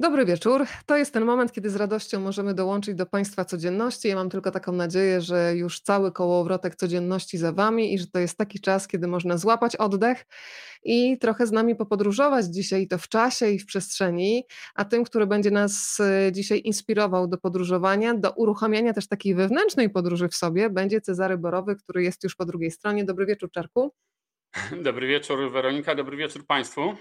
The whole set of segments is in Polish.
Dobry wieczór. To jest ten moment, kiedy z radością możemy dołączyć do Państwa codzienności. Ja mam tylko taką nadzieję, że już cały kołowrotek codzienności za Wami i że to jest taki czas, kiedy można złapać oddech i trochę z nami popodróżować dzisiaj, to w czasie i w przestrzeni. A tym, który będzie nas e, dzisiaj inspirował do podróżowania, do uruchamiania też takiej wewnętrznej podróży w sobie, będzie Cezary Borowy, który jest już po drugiej stronie. Dobry wieczór, Czarku. Dobry wieczór, Weronika. Dobry wieczór Państwu.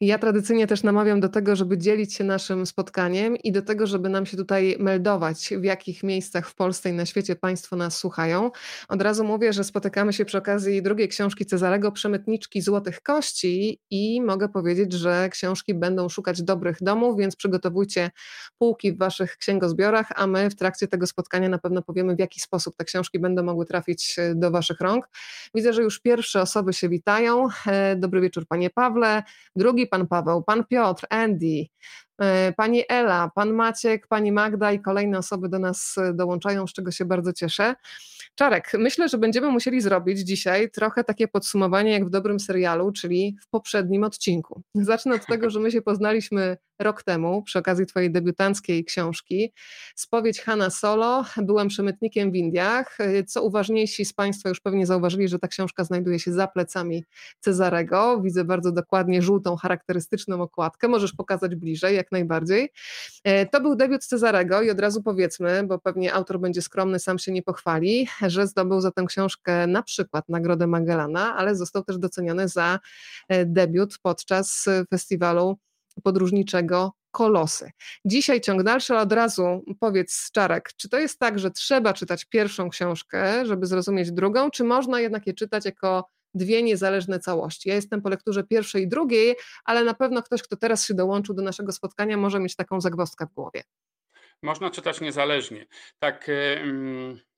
Ja tradycyjnie też namawiam do tego, żeby dzielić się naszym spotkaniem i do tego, żeby nam się tutaj meldować, w jakich miejscach w Polsce i na świecie Państwo nas słuchają. Od razu mówię, że spotykamy się przy okazji drugiej książki Cezarego, Przemytniczki Złotych Kości i mogę powiedzieć, że książki będą szukać dobrych domów, więc przygotowujcie półki w Waszych księgozbiorach, a my w trakcie tego spotkania na pewno powiemy, w jaki sposób te książki będą mogły trafić e, do Waszych rąk. Widzę, że już pierwsze osoby się witają. E, dobry wieczór, Panie Pawle drugi pan Paweł, pan Piotr, Andy, pani Ela, pan Maciek, pani Magda i kolejne osoby do nas e, dołączają, z czego się bardzo cieszę. Czarek, myślę, że będziemy musieli zrobić dzisiaj trochę takie podsumowanie jak w dobrym serialu, czyli w poprzednim odcinku. Zacznę od tego, że my się poznaliśmy rok temu przy okazji Twojej debiutanckiej książki. Spowiedź Hanna Solo. Byłem przemytnikiem w Indiach. Co uważniejsi z Państwa już pewnie zauważyli, że ta książka znajduje się za plecami Cezarego. Widzę bardzo dokładnie żółtą, charakterystyczną okładkę. Możesz pokazać bliżej, jak najbardziej. E, to był debiut Cezarego i od razu powiedzmy, bo pewnie autor będzie skromny, sam się nie pochwali, że zdobył za tę książkę na przykład Nagrodę Magellana, ale został też doceniony za e, debiut podczas festiwalu podróżniczego kolosy. Dzisiaj ciąg dalszy, ale od razu powiedz Czarek, czy to jest tak, że trzeba czytać pierwszą książkę, żeby zrozumieć drugą, czy można jednak je czytać jako dwie niezależne całości? Ja jestem po lekturze pierwszej i drugiej, ale na pewno ktoś, kto teraz się dołączył do naszego spotkania, może mieć taką zagwozdkę w głowie. Można czytać niezależnie. Tak,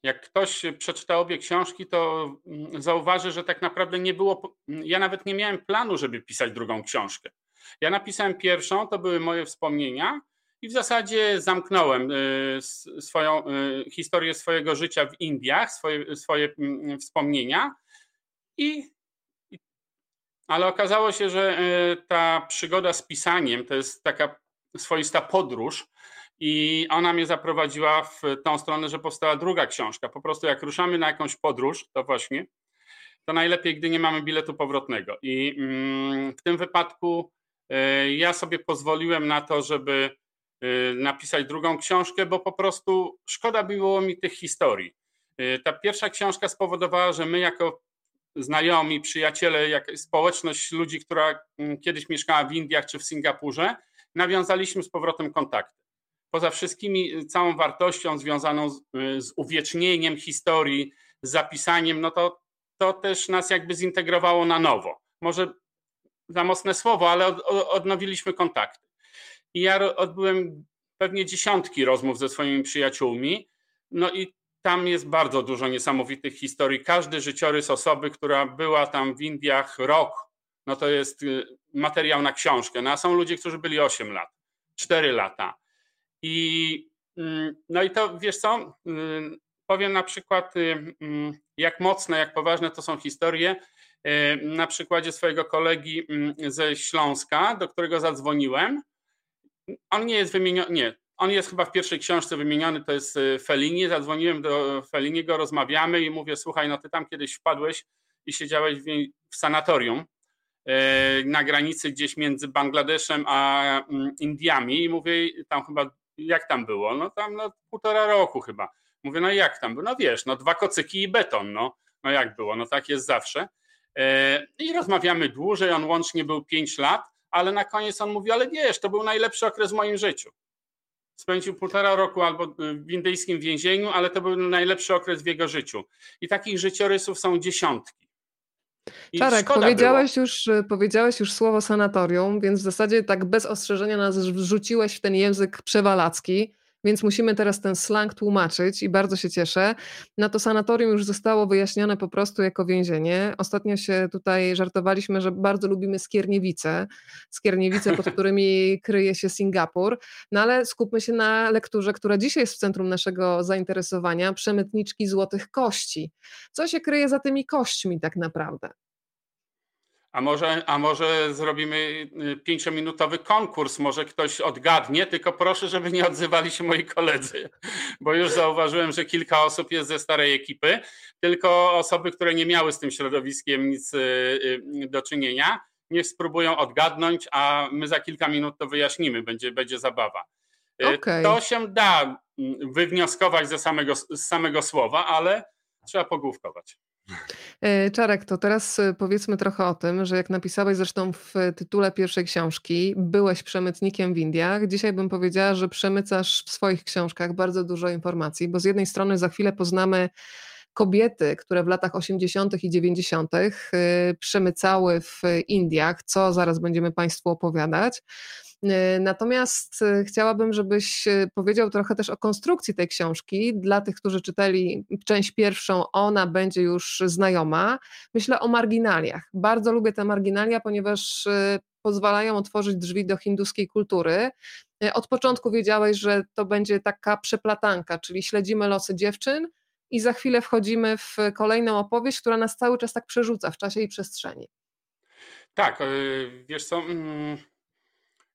jak ktoś przeczyta obie książki, to zauważy, że tak naprawdę nie było. Ja nawet nie miałem planu, żeby pisać drugą książkę. Ja napisałem pierwszą, to były moje wspomnienia i w zasadzie zamknąłem y, swoją y, historię swojego życia w Indiach, swoje, swoje mm, wspomnienia i ale okazało się, że y, ta przygoda z pisaniem to jest taka swoista podróż i ona mnie zaprowadziła w tą stronę, że powstała druga książka. Po prostu jak ruszamy na jakąś podróż, to właśnie, to najlepiej, gdy nie mamy biletu powrotnego. I mm, w tym wypadku E, ja sobie pozwoliłem na to, żeby e, napisać drugą książkę, bo po prostu szkoda było mi tych historii. E, ta pierwsza książka spowodowała, że my jako znajomi, przyjaciele, jak społeczność ludzi, która mm, kiedyś mieszkała w Indiach czy w Singapurze, nawiązaliśmy z powrotem kontakty. Poza wszystkimi całą wartością związaną z, z uwiecznieniem historii, z zapisaniem, no to to też nas jakby zintegrowało na nowo. Może za mocne słowo, ale od, odnowiliśmy kontakty. I ja odbyłem pewnie dziesiątki rozmów ze swoimi przyjaciółmi, no i tam jest bardzo dużo niesamowitych historii. Każdy życiorys osoby, która była tam w Indiach rok, no to jest y, materiał na książkę. No a są ludzie, którzy byli 8 lat, 4 lata. I mm, no i to wiesz co? Y, powiem na przykład, y, mm, jak mocne, jak poważne to są historie na przykładzie swojego kolegi mm, ze Śląska, do którego zadzwoniłem. On nie jest wymieniony, nie, on jest chyba w pierwszej książce wymieniony, to jest e, Felini. Zadzwoniłem do Feliniego, rozmawiamy i mówię: Słuchaj, no ty tam kiedyś wpadłeś i siedziałeś w sanatorium e, na granicy gdzieś między Bangladeszem a mm, Indiami. I mówię: Tam chyba, jak tam było? No tam no, półtora roku chyba. Mówię: No jak tam było? No wiesz, no dwa kocyki i beton. No, no jak było? No tak jest zawsze. E, I rozmawiamy dłużej, on łącznie był 5 lat, ale na koniec on mówi, ale wiesz, to był najlepszy okres w moim życiu. Spędził półtora roku albo w indyjskim więzieniu, ale to był najlepszy okres w jego życiu. I takich życiorysów są dziesiątki. I Czarek, powiedziałeś już, powiedziałeś już słowo sanatorium, więc w zasadzie tak bez ostrzeżenia nas wrzuciłeś w ten język przewalacki więc musimy teraz ten slang tłumaczyć i bardzo się cieszę. Na to sanatorium już zostało wyjaśnione po prostu jako więzienie. Ostatnio się tutaj żartowaliśmy, że bardzo lubimy skierniewice, skierniewice, pod którymi kryje się Singapur, no ale skupmy się na lekturze, która dzisiaj jest w centrum naszego zainteresowania, Przemytniczki Złotych Kości. Co się kryje za tymi kośćmi tak naprawdę? A może, a może zrobimy y, pięciominutowy konkurs, może ktoś odgadnie, tylko proszę, żeby nie odzywali się moi koledzy, bo już zauważyłem, że kilka osób jest ze starej ekipy, tylko osoby, które nie miały z tym środowiskiem nic y, y, do czynienia, niech spróbują odgadnąć, a my za kilka minut to wyjaśnimy, będzie, będzie zabawa. Okay. To się da mm, wywnioskować ze samego, z samego słowa, ale trzeba pogłówkować. E, Czarek, to teraz e, powiedzmy trochę o tym, że jak napisałeś zresztą w tytule pierwszej książki, byłeś przemytnikiem w Indiach. Dzisiaj bym powiedziała, że przemycasz w swoich książkach bardzo dużo informacji, bo z jednej strony za chwilę poznamy kobiety, które w latach 80. i 90. E, przemycały w Indiach, co zaraz będziemy Państwu opowiadać. E, natomiast e, chciałabym, żebyś e, powiedział trochę też o konstrukcji tej książki. Dla tych, którzy czytali część pierwszą, ona będzie już znajoma. Myślę o marginaliach. Bardzo lubię te marginalia, ponieważ pozwalają otworzyć drzwi do hinduskiej kultury. Od początku wiedziałeś, że to będzie taka przeplatanka, czyli śledzimy losy dziewczyn i za chwilę wchodzimy w kolejną opowieść, która nas cały czas tak przerzuca w czasie i przestrzeni. Tak, wiesz co, mm,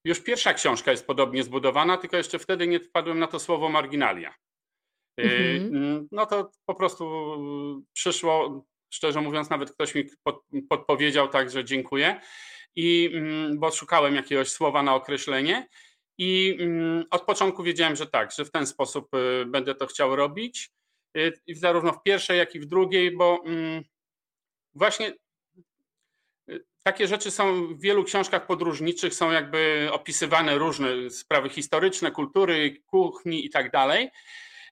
już pierwsza książka jest podobnie zbudowana, tylko jeszcze wtedy nie wpadłem na to słowo marginalia. Y, mhm. Mm, no to po prostu przyszło, szczerze mówiąc, nawet ktoś mi podpowiedział, także dziękuję. I mm, bo szukałem jakiegoś słowa na określenie. I mm, od początku wiedziałem, że tak, że w ten sposób y, będę to chciał robić. Zarówno w pierwszej, jak i w drugiej, bo właśnie takie rzeczy są w wielu książkach podróżniczych, są jakby opisywane różne sprawy historyczne, kultury, kuchni i tak dalej,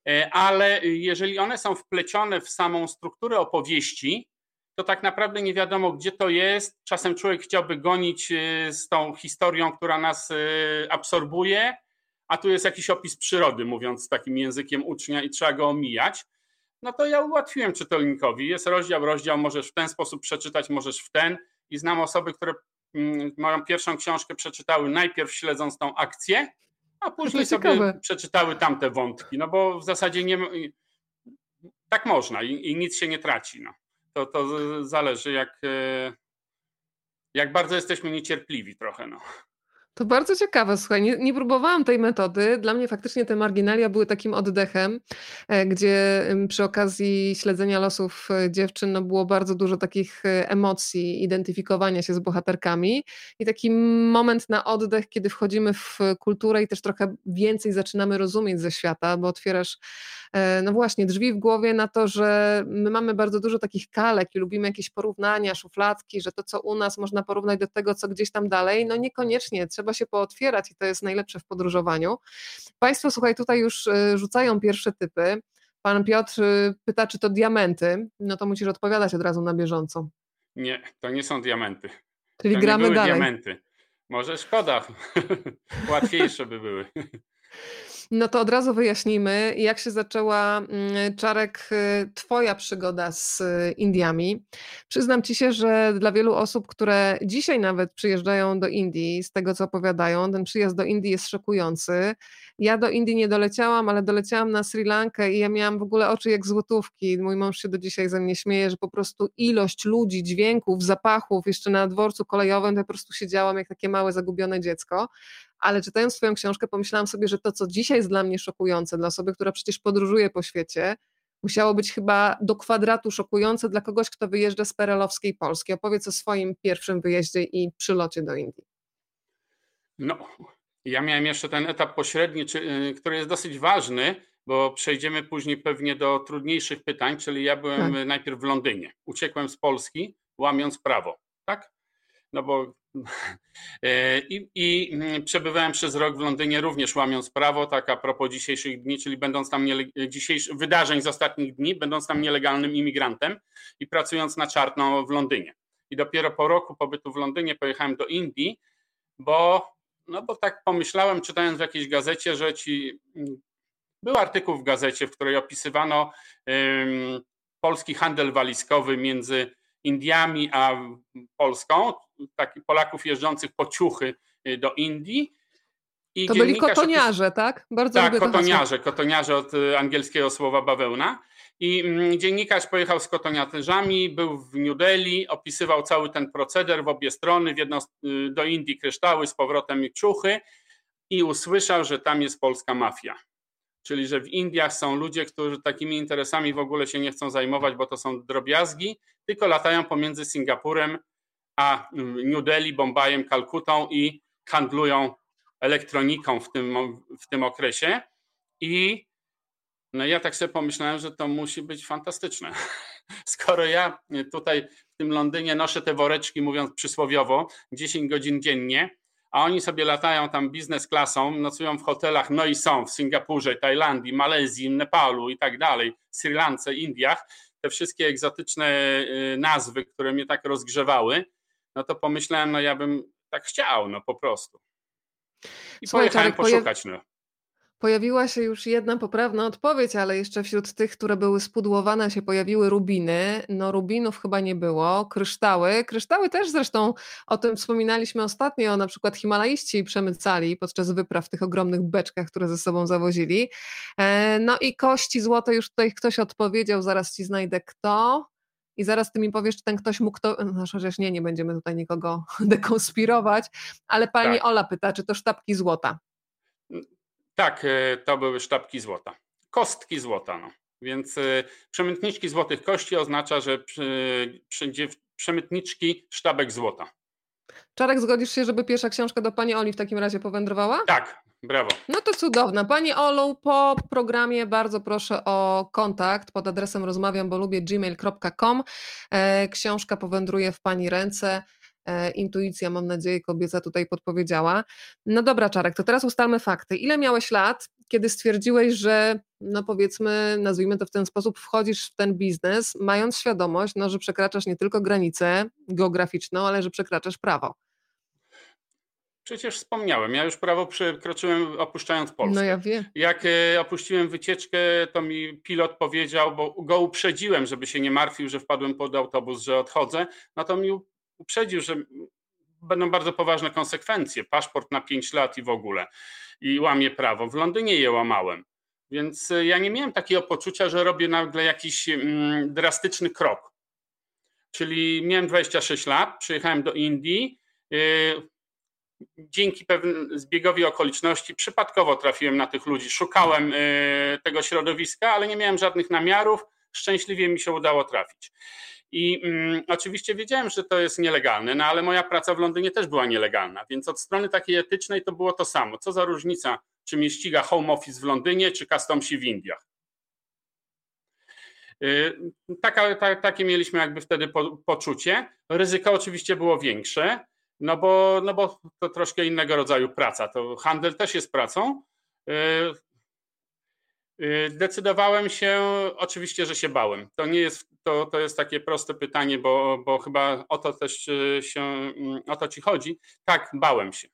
e, ale jeżeli one są wplecione w samą strukturę opowieści, to tak naprawdę nie wiadomo, gdzie to jest. Czasem człowiek chciałby gonić e, z tą historią, która nas e, absorbuje, a tu jest jakiś opis przyrody, mówiąc takim językiem ucznia, i trzeba go omijać. No to ja ułatwiłem czytelnikowi. Jest rozdział, rozdział, możesz w ten sposób przeczytać, możesz w ten i znam osoby, które mm, moją pierwszą książkę przeczytały najpierw śledząc tą akcję, a później sobie ciekawe. przeczytały tamte wątki, no bo w zasadzie nie tak można i, i nic się nie traci. No. To, to zależy jak, e, jak bardzo jesteśmy niecierpliwi trochę. No. To bardzo ciekawe, słuchaj, nie, nie, próbowałam tej metody. Dla mnie faktycznie te marginalia były takim oddechem, e, gdzie przy okazji śledzenia losów e, dziewczyn no było bardzo dużo takich e, emocji, identyfikowania się z bohaterkami i taki moment na oddech, kiedy wchodzimy w kulturę i też trochę więcej zaczynamy rozumieć ze świata, bo otwierasz no właśnie drzwi w głowie na to, że my mamy bardzo dużo takich kalek i lubimy jakieś porównania, szufladki, że to co u nas można porównać do tego, co gdzieś tam dalej, no niekoniecznie, trzeba się pootwierać i to jest najlepsze w podróżowaniu. Państwo, słuchaj, tutaj już y, rzucają pierwsze typy. Pan Piotr y, pyta, czy to diamenty. No to musisz odpowiadać od razu na bieżąco. Nie, to nie są diamenty. Czyli to gramy dalej. diamenty. Może szkoda. Łatwiejsze by były. No to od razu wyjaśnijmy, jak się zaczęła, mm, Czarek, y, Twoja przygoda z y, Indiami. Przyznam Ci się, że dla wielu osób, które dzisiaj nawet przyjeżdżają do Indii, z tego co opowiadają, ten przyjazd do Indii jest szokujący. Ja do Indii nie doleciałam, ale doleciałam na Sri Lankę i ja miałam w ogóle oczy jak złotówki. Mój mąż się do dzisiaj ze mnie śmieje, że po prostu ilość ludzi, dźwięków, zapachów, jeszcze na dworcu kolejowym, to po prostu siedziałam jak takie małe, zagubione dziecko ale czytając Twoją książkę, pomyślałam sobie, że to, co dzisiaj jest dla mnie szokujące, dla osoby, która przecież podróżuje po świecie, musiało być chyba do kwadratu szokujące dla kogoś, kto wyjeżdża z perelowskiej Polski. Opowiedz o swoim pierwszym wyjeździe i przylocie do Indii. No, ja miałem jeszcze ten etap pośredni, y, który jest dosyć ważny, bo przejdziemy później pewnie do trudniejszych pytań, czyli ja byłem tak. najpierw w Londynie. Uciekłem z Polski, łamiąc prawo, tak? No bo E, I, I, mm, przebywałem przez rok w Londynie, również łamiąc prawo, tak a propos dzisiejszych dni, czyli będąc tam dzisiejszych wydarzeń z ostatnich dni, będąc tam nielegalnym imigrantem i pracując na czarno w Londynie. I dopiero po roku pobytu w Londynie pojechałem do Indii, bo, no bo tak pomyślałem, czytając w jakiejś gazecie, że ci. Mm, był artykuł w gazecie, w której opisywano um, polski handel walizkowy między Indiami a Polską, takich Polaków jeżdżących po ciuchy y, do Indii. I to byli kotoniarze, opis... tak? Bardzo tak, kotoniarze, kotoniarze od y, angielskiego słowa bawełna. I mm, dziennikarz pojechał z kotoniatyżami, był w New Delhi, opisywał cały ten proceder w obie strony, w jedną y, do Indii kryształy, z powrotem czuchy i usłyszał, że tam jest polska mafia. Czyli, że w Indiach są ludzie, którzy takimi interesami w ogóle się nie chcą zajmować, bo to są drobiazgi, tylko latają pomiędzy Singapurem a mm, New Delhi, Bombajem, Kalkutą i handlują elektroniką w tym, w tym okresie. I no ja tak sobie pomyślałem, że to musi być fantastyczne. Skoro ja tutaj w tym Londynie noszę te woreczki, mówiąc przysłowiowo, 10 godzin dziennie, a oni sobie latają tam biznes klasą, nocują w hotelach, no i są w Singapurze, Tajlandii, Malezji, Nepalu i tak dalej, Sri Lance, Indiach, te wszystkie egzotyczne y, nazwy, które mnie tak rozgrzewały, no to pomyślałem, no ja bym tak chciał, no po prostu. I Słuchaj, pojechałem Czarek, poszukać. No. Pojawiła się już jedna poprawna odpowiedź, ale jeszcze wśród tych, które były spudłowane, się pojawiły rubiny. No, rubinów chyba nie było. Kryształy. Kryształy też zresztą o tym wspominaliśmy ostatnio. Na przykład Himalaiści przemycali podczas wypraw w tych ogromnych beczkach, które ze sobą zawozili. E, no i kości złote już tutaj ktoś odpowiedział. Zaraz ci znajdę kto. I zaraz ty mi powiesz, czy ten ktoś mógł to. No, chociaż nie, nie będziemy tutaj nikogo dekonspirować, ale pani tak. Ola pyta, czy to sztabki złota. Tak, e, to były sztabki złota. Kostki złota. No. Więc e, przemytniczki złotych kości oznacza, że przemytniczki sztabek złota. Czarek, zgodzisz się, żeby pierwsza książka do Pani Oli w takim razie powędrowała? Tak, brawo. No to cudowna. Pani Olu, po programie bardzo proszę o kontakt pod adresem rozmawiam, bo lubię gmail.com. E, książka powędruje w Pani ręce. E, intuicja, mam nadzieję, kobieca tutaj podpowiedziała. No dobra, Czarek, to teraz ustalmy fakty. Ile miałeś lat, kiedy stwierdziłeś, że no powiedzmy, nazwijmy to w ten sposób, wchodzisz w ten biznes, mając świadomość, no, że przekraczasz nie tylko granicę geograficzną, ale że przekraczasz prawo? Przecież wspomniałem, ja już prawo przekroczyłem opuszczając Polskę. No ja wiem. Jak e, opuściłem wycieczkę, to mi pilot powiedział, bo go uprzedziłem, żeby się nie martwił, że wpadłem pod autobus, że odchodzę, no to mi uprzedził, że będą bardzo poważne konsekwencje. Paszport na 5 lat i w ogóle. I łamie prawo. W Londynie je łamałem. Więc e, ja nie miałem takiego poczucia, że robię nagle jakiś mm, drastyczny krok. Czyli miałem 26 lat, przyjechałem do Indii. E, dzięki pewnemu zbiegowi okoliczności przypadkowo trafiłem na tych ludzi. Szukałem e, tego środowiska, ale nie miałem żadnych namiarów. Szczęśliwie mi się udało trafić. I mm, oczywiście wiedziałem, że to jest nielegalne, no ale moja praca w Londynie też była nielegalna, więc od strony takiej etycznej to było to samo. Co za różnica, czy mnie ściga home office w Londynie, czy customsi w Indiach. Y, taka, ta, takie mieliśmy jakby wtedy po, poczucie. Ryzyko oczywiście było większe, no bo, no bo to troszkę innego rodzaju praca. To handel też jest pracą. Y, y, decydowałem się, oczywiście, że się bałem. To nie jest to, to jest takie proste pytanie, bo, bo chyba o to też e, się, mm, o to ci chodzi. Tak, bałem się.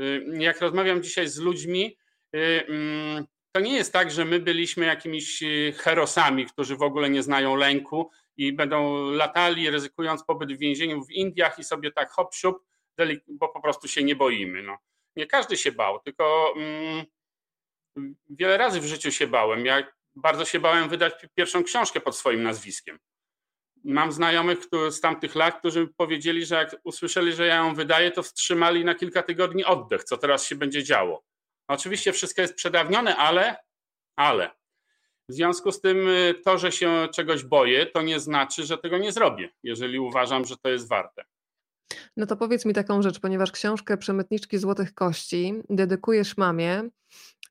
Y, jak rozmawiam dzisiaj z ludźmi, y, mm, to nie jest tak, że my byliśmy jakimiś herosami, którzy w ogóle nie znają lęku i będą latali, ryzykując pobyt w więzieniu w Indiach i sobie tak hop siup, bo po prostu się nie boimy. No. Nie każdy się bał, tylko mm, wiele razy w życiu się bałem. Bardzo się bałem wydać pierwszą książkę pod swoim nazwiskiem mam znajomych z tamtych lat, którzy powiedzieli, że jak usłyszeli, że ja ją wydaję, to wstrzymali na kilka tygodni oddech, co teraz się będzie działo. Oczywiście wszystko jest przedawnione, ale, ale. W związku z tym y, to, że się czegoś boję, to nie znaczy, że tego nie zrobię, jeżeli uważam, że to jest warte. No to powiedz mi taką rzecz, ponieważ książkę Przemytniczki Złotych Kości dedykujesz mamie,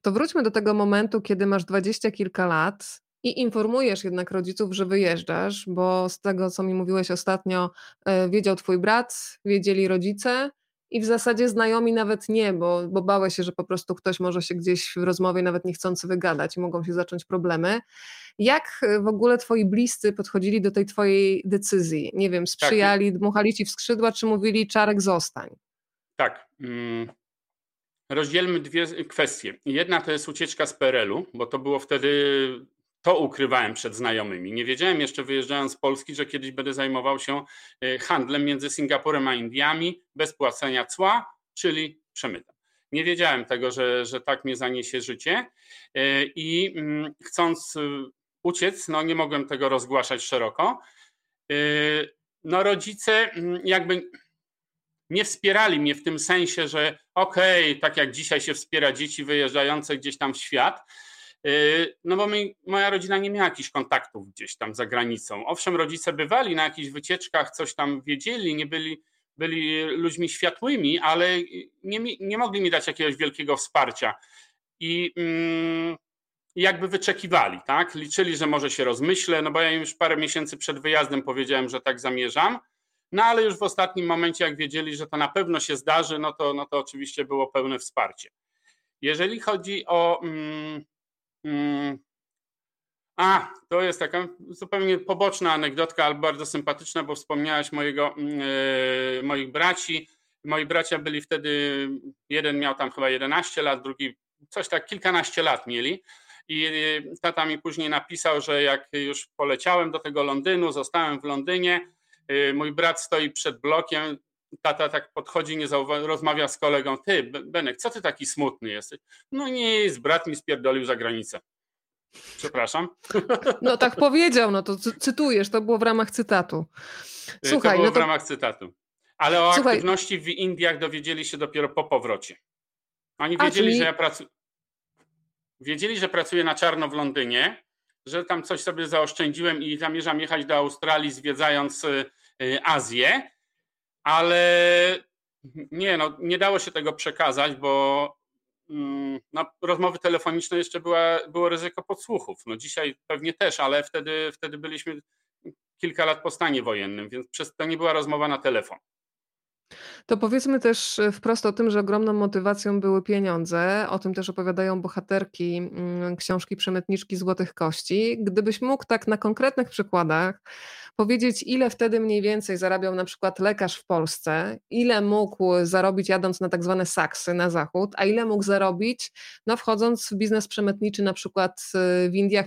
to wróćmy do tego momentu, kiedy masz dwadzieścia kilka lat i informujesz jednak rodziców, że wyjeżdżasz, bo z tego, co mi mówiłeś ostatnio, e, wiedział twój brat, wiedzieli rodzice i w zasadzie znajomi nawet nie, bo, bo bałeś się, że po prostu ktoś może się gdzieś w rozmowie nawet niechcący wygadać i mogą się zacząć problemy. Jak e, w ogóle twoi bliscy podchodzili do tej twojej decyzji? Nie wiem, sprzyjali, tak. dmuchali ci w skrzydła, czy mówili Czarek zostań? Tak. Mm. Rozdzielmy dwie kwestie. Jedna to jest ucieczka z PRL-u, bo to było wtedy to ukrywałem przed znajomymi. Nie wiedziałem jeszcze wyjeżdżając z Polski, że kiedyś będę zajmował się e, handlem między Singapurem a Indiami bez płacenia cła, czyli przemytem. Nie wiedziałem tego, że, że tak mnie zaniesie życie e, i mm, chcąc e, uciec, no nie mogłem tego rozgłaszać szeroko. No rodzice mm, jakby nie wspierali mnie w tym sensie, że okej, okay, tak jak dzisiaj się wspiera dzieci wyjeżdżające gdzieś tam w świat, y, no bo moja rodzina nie miała jakichś kontaktów gdzieś tam za granicą. Owszem, rodzice bywali na jakichś wycieczkach, coś tam wiedzieli, nie byli, byli ludźmi światłymi, ale nie, nie mogli mi dać jakiegoś wielkiego wsparcia. I mm, jakby wyczekiwali, tak? Liczyli, że może się rozmyślę, no bo ja już parę miesięcy przed wyjazdem powiedziałem, że tak zamierzam. No ale już w ostatnim momencie, jak wiedzieli, że to na pewno się zdarzy, no to, no to oczywiście było pełne wsparcie. Jeżeli chodzi o. Mm, mm, a, to jest taka zupełnie poboczna anegdotka, ale bardzo sympatyczna, bo wspomniałaś mojego, yy, moich braci. Moi bracia byli wtedy, jeden miał tam chyba 11 lat, drugi coś tak kilkanaście lat mieli. I e, tata mi później napisał, że jak już poleciałem do tego Londynu, zostałem w Londynie, mój brat stoi przed blokiem, tata tak podchodzi, nie zauwa- rozmawia z kolegą, ty Benek, co ty taki smutny jesteś? No nie jest, brat mi spierdolił za granicę. Przepraszam. No tak powiedział, no to cytujesz, to było w ramach cytatu. Y, Słuchaj, to było no to... w ramach cytatu. Ale o Słuchaj. aktywności w Indiach dowiedzieli się dopiero po powrocie. Oni wiedzieli, A, czyli... że ja pracuję. Wiedzieli, że pracuję na czarno w Londynie, że tam coś sobie zaoszczędziłem i zamierzam jechać do Australii, zwiedzając y, y, Azję, ale nie, no, nie dało się tego przekazać, bo mm, no, rozmowy telefoniczne jeszcze była, było ryzyko podsłuchów. No dzisiaj pewnie też, ale wtedy, wtedy byliśmy kilka lat po stanie wojennym, więc przez to nie była rozmowa na telefon. To powiedzmy też e, wprost o tym, że ogromną motywacją były pieniądze. O tym też opowiadają bohaterki mm, książki Przemytniczki Złotych Kości. Gdybyś mógł tak na konkretnych przykładach powiedzieć, ile wtedy mniej więcej zarabiał na przykład lekarz w Polsce, ile mógł zarobić jadąc na tak zwane saksy na zachód, a ile mógł zarobić no, wchodząc w biznes przemytniczy na przykład e, w Indiach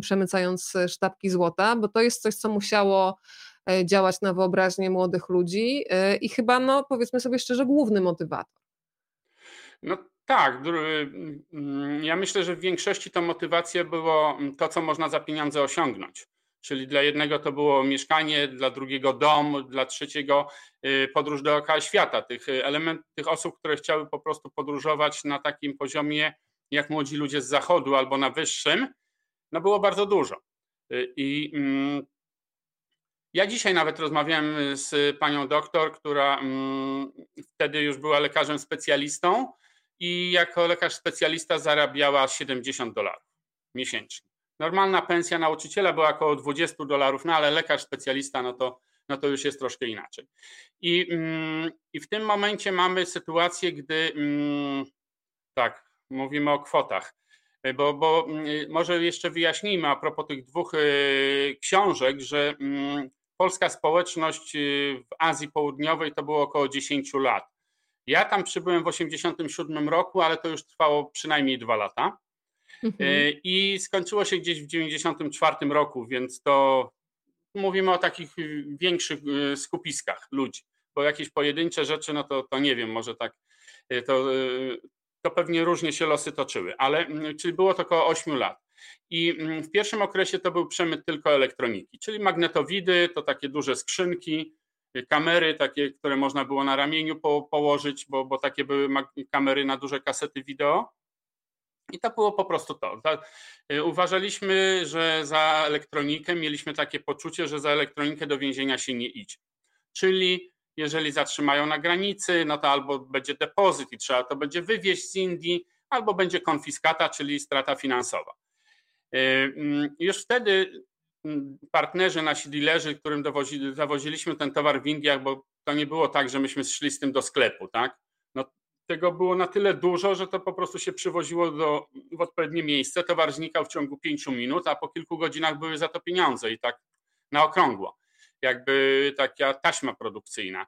przemycając sztabki złota, bo to jest coś, co musiało E, działać na wyobraźnię młodych ludzi e, i chyba, no powiedzmy sobie szczerze, główny motywator. No tak. Mm, ja myślę, że w większości to motywacja było to, co można za pieniądze osiągnąć. Czyli dla jednego to było mieszkanie, dla drugiego dom, dla trzeciego y, podróż dookoła świata. Tych, element, tych osób, które chciały po prostu podróżować na takim poziomie, jak młodzi ludzie z zachodu albo na wyższym, no było bardzo dużo. Y, I mm, ja dzisiaj nawet rozmawiałem y, z panią doktor, która mm, wtedy już była lekarzem specjalistą i jako lekarz specjalista zarabiała 70 dolarów miesięcznie. Normalna pensja nauczyciela była około 20 dolarów, no ale lekarz specjalista, no to, no to już jest troszkę inaczej. I, mm, I w tym momencie mamy sytuację, gdy mm, tak, mówimy o kwotach, bo, bo może jeszcze wyjaśnijmy a propos tych dwóch y, książek, że polska społeczność y, w Azji Południowej to było około 10 lat. Ja tam przybyłem w 1987 roku, ale to już trwało przynajmniej dwa lata. Mhm. Y, I skończyło się gdzieś w 1994 roku, więc to mówimy o takich y, większych skupiskach ludzi, bo jakieś pojedyncze rzeczy, no to, to nie wiem, może tak, to, to pewnie różnie się losy toczyły, ale mm, czyli było to około 8 lat. I mm, w pierwszym okresie to był przemyt tylko elektroniki, czyli magnetowidy, to takie duże skrzynki, y, kamery, takie, które można było na ramieniu po, położyć, bo, bo takie były kamery na duże kasety wideo. I to było po prostu to. Y, uważaliśmy, że za elektronikę mieliśmy takie poczucie, że za elektronikę do więzienia się nie idzie. Czyli jeżeli zatrzymają na granicy, no to albo będzie depozyt i trzeba to będzie wywieźć z Indii, albo będzie konfiskata, czyli strata finansowa. E, mm, już wtedy mm, partnerzy, nasi dealerzy, którym dowozili, zawoziliśmy ten towar w Indiach, bo to nie było tak, że myśmy szli z tym do sklepu, tak? No, tego było na tyle dużo, że to po prostu się przywoziło do, w odpowiednie miejsce. Towar znikał w ciągu pięciu minut, a po kilku godzinach były za to pieniądze i tak na okrągło. Jakby taka taśma produkcyjna.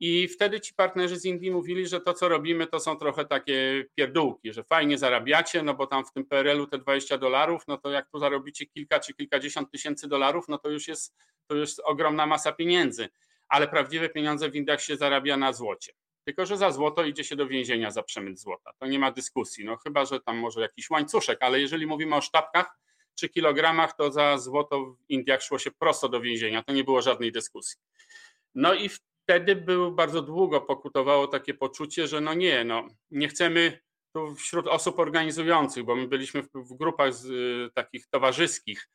I wtedy ci partnerzy z Indii mówili, że to, co robimy, to są trochę takie pierdółki, że fajnie zarabiacie, no bo tam w tym PRL-u te 20 dolarów, no to jak tu zarobicie kilka czy kilkadziesiąt tysięcy dolarów, no to już jest, to już ogromna masa pieniędzy. Ale prawdziwe pieniądze w Indiach się zarabia na złocie. Tylko, że za złoto idzie się do więzienia za przemyt złota. To nie ma dyskusji. No chyba, że tam może jakiś łańcuszek, ale jeżeli mówimy o sztabkach, 3 kilogramach, to za złoto w Indiach szło się prosto do więzienia. To nie było żadnej dyskusji. No i wtedy był bardzo długo pokutowało takie poczucie, że no nie, no nie chcemy tu wśród osób organizujących, bo my byliśmy w, w grupach z, y, takich towarzyskich,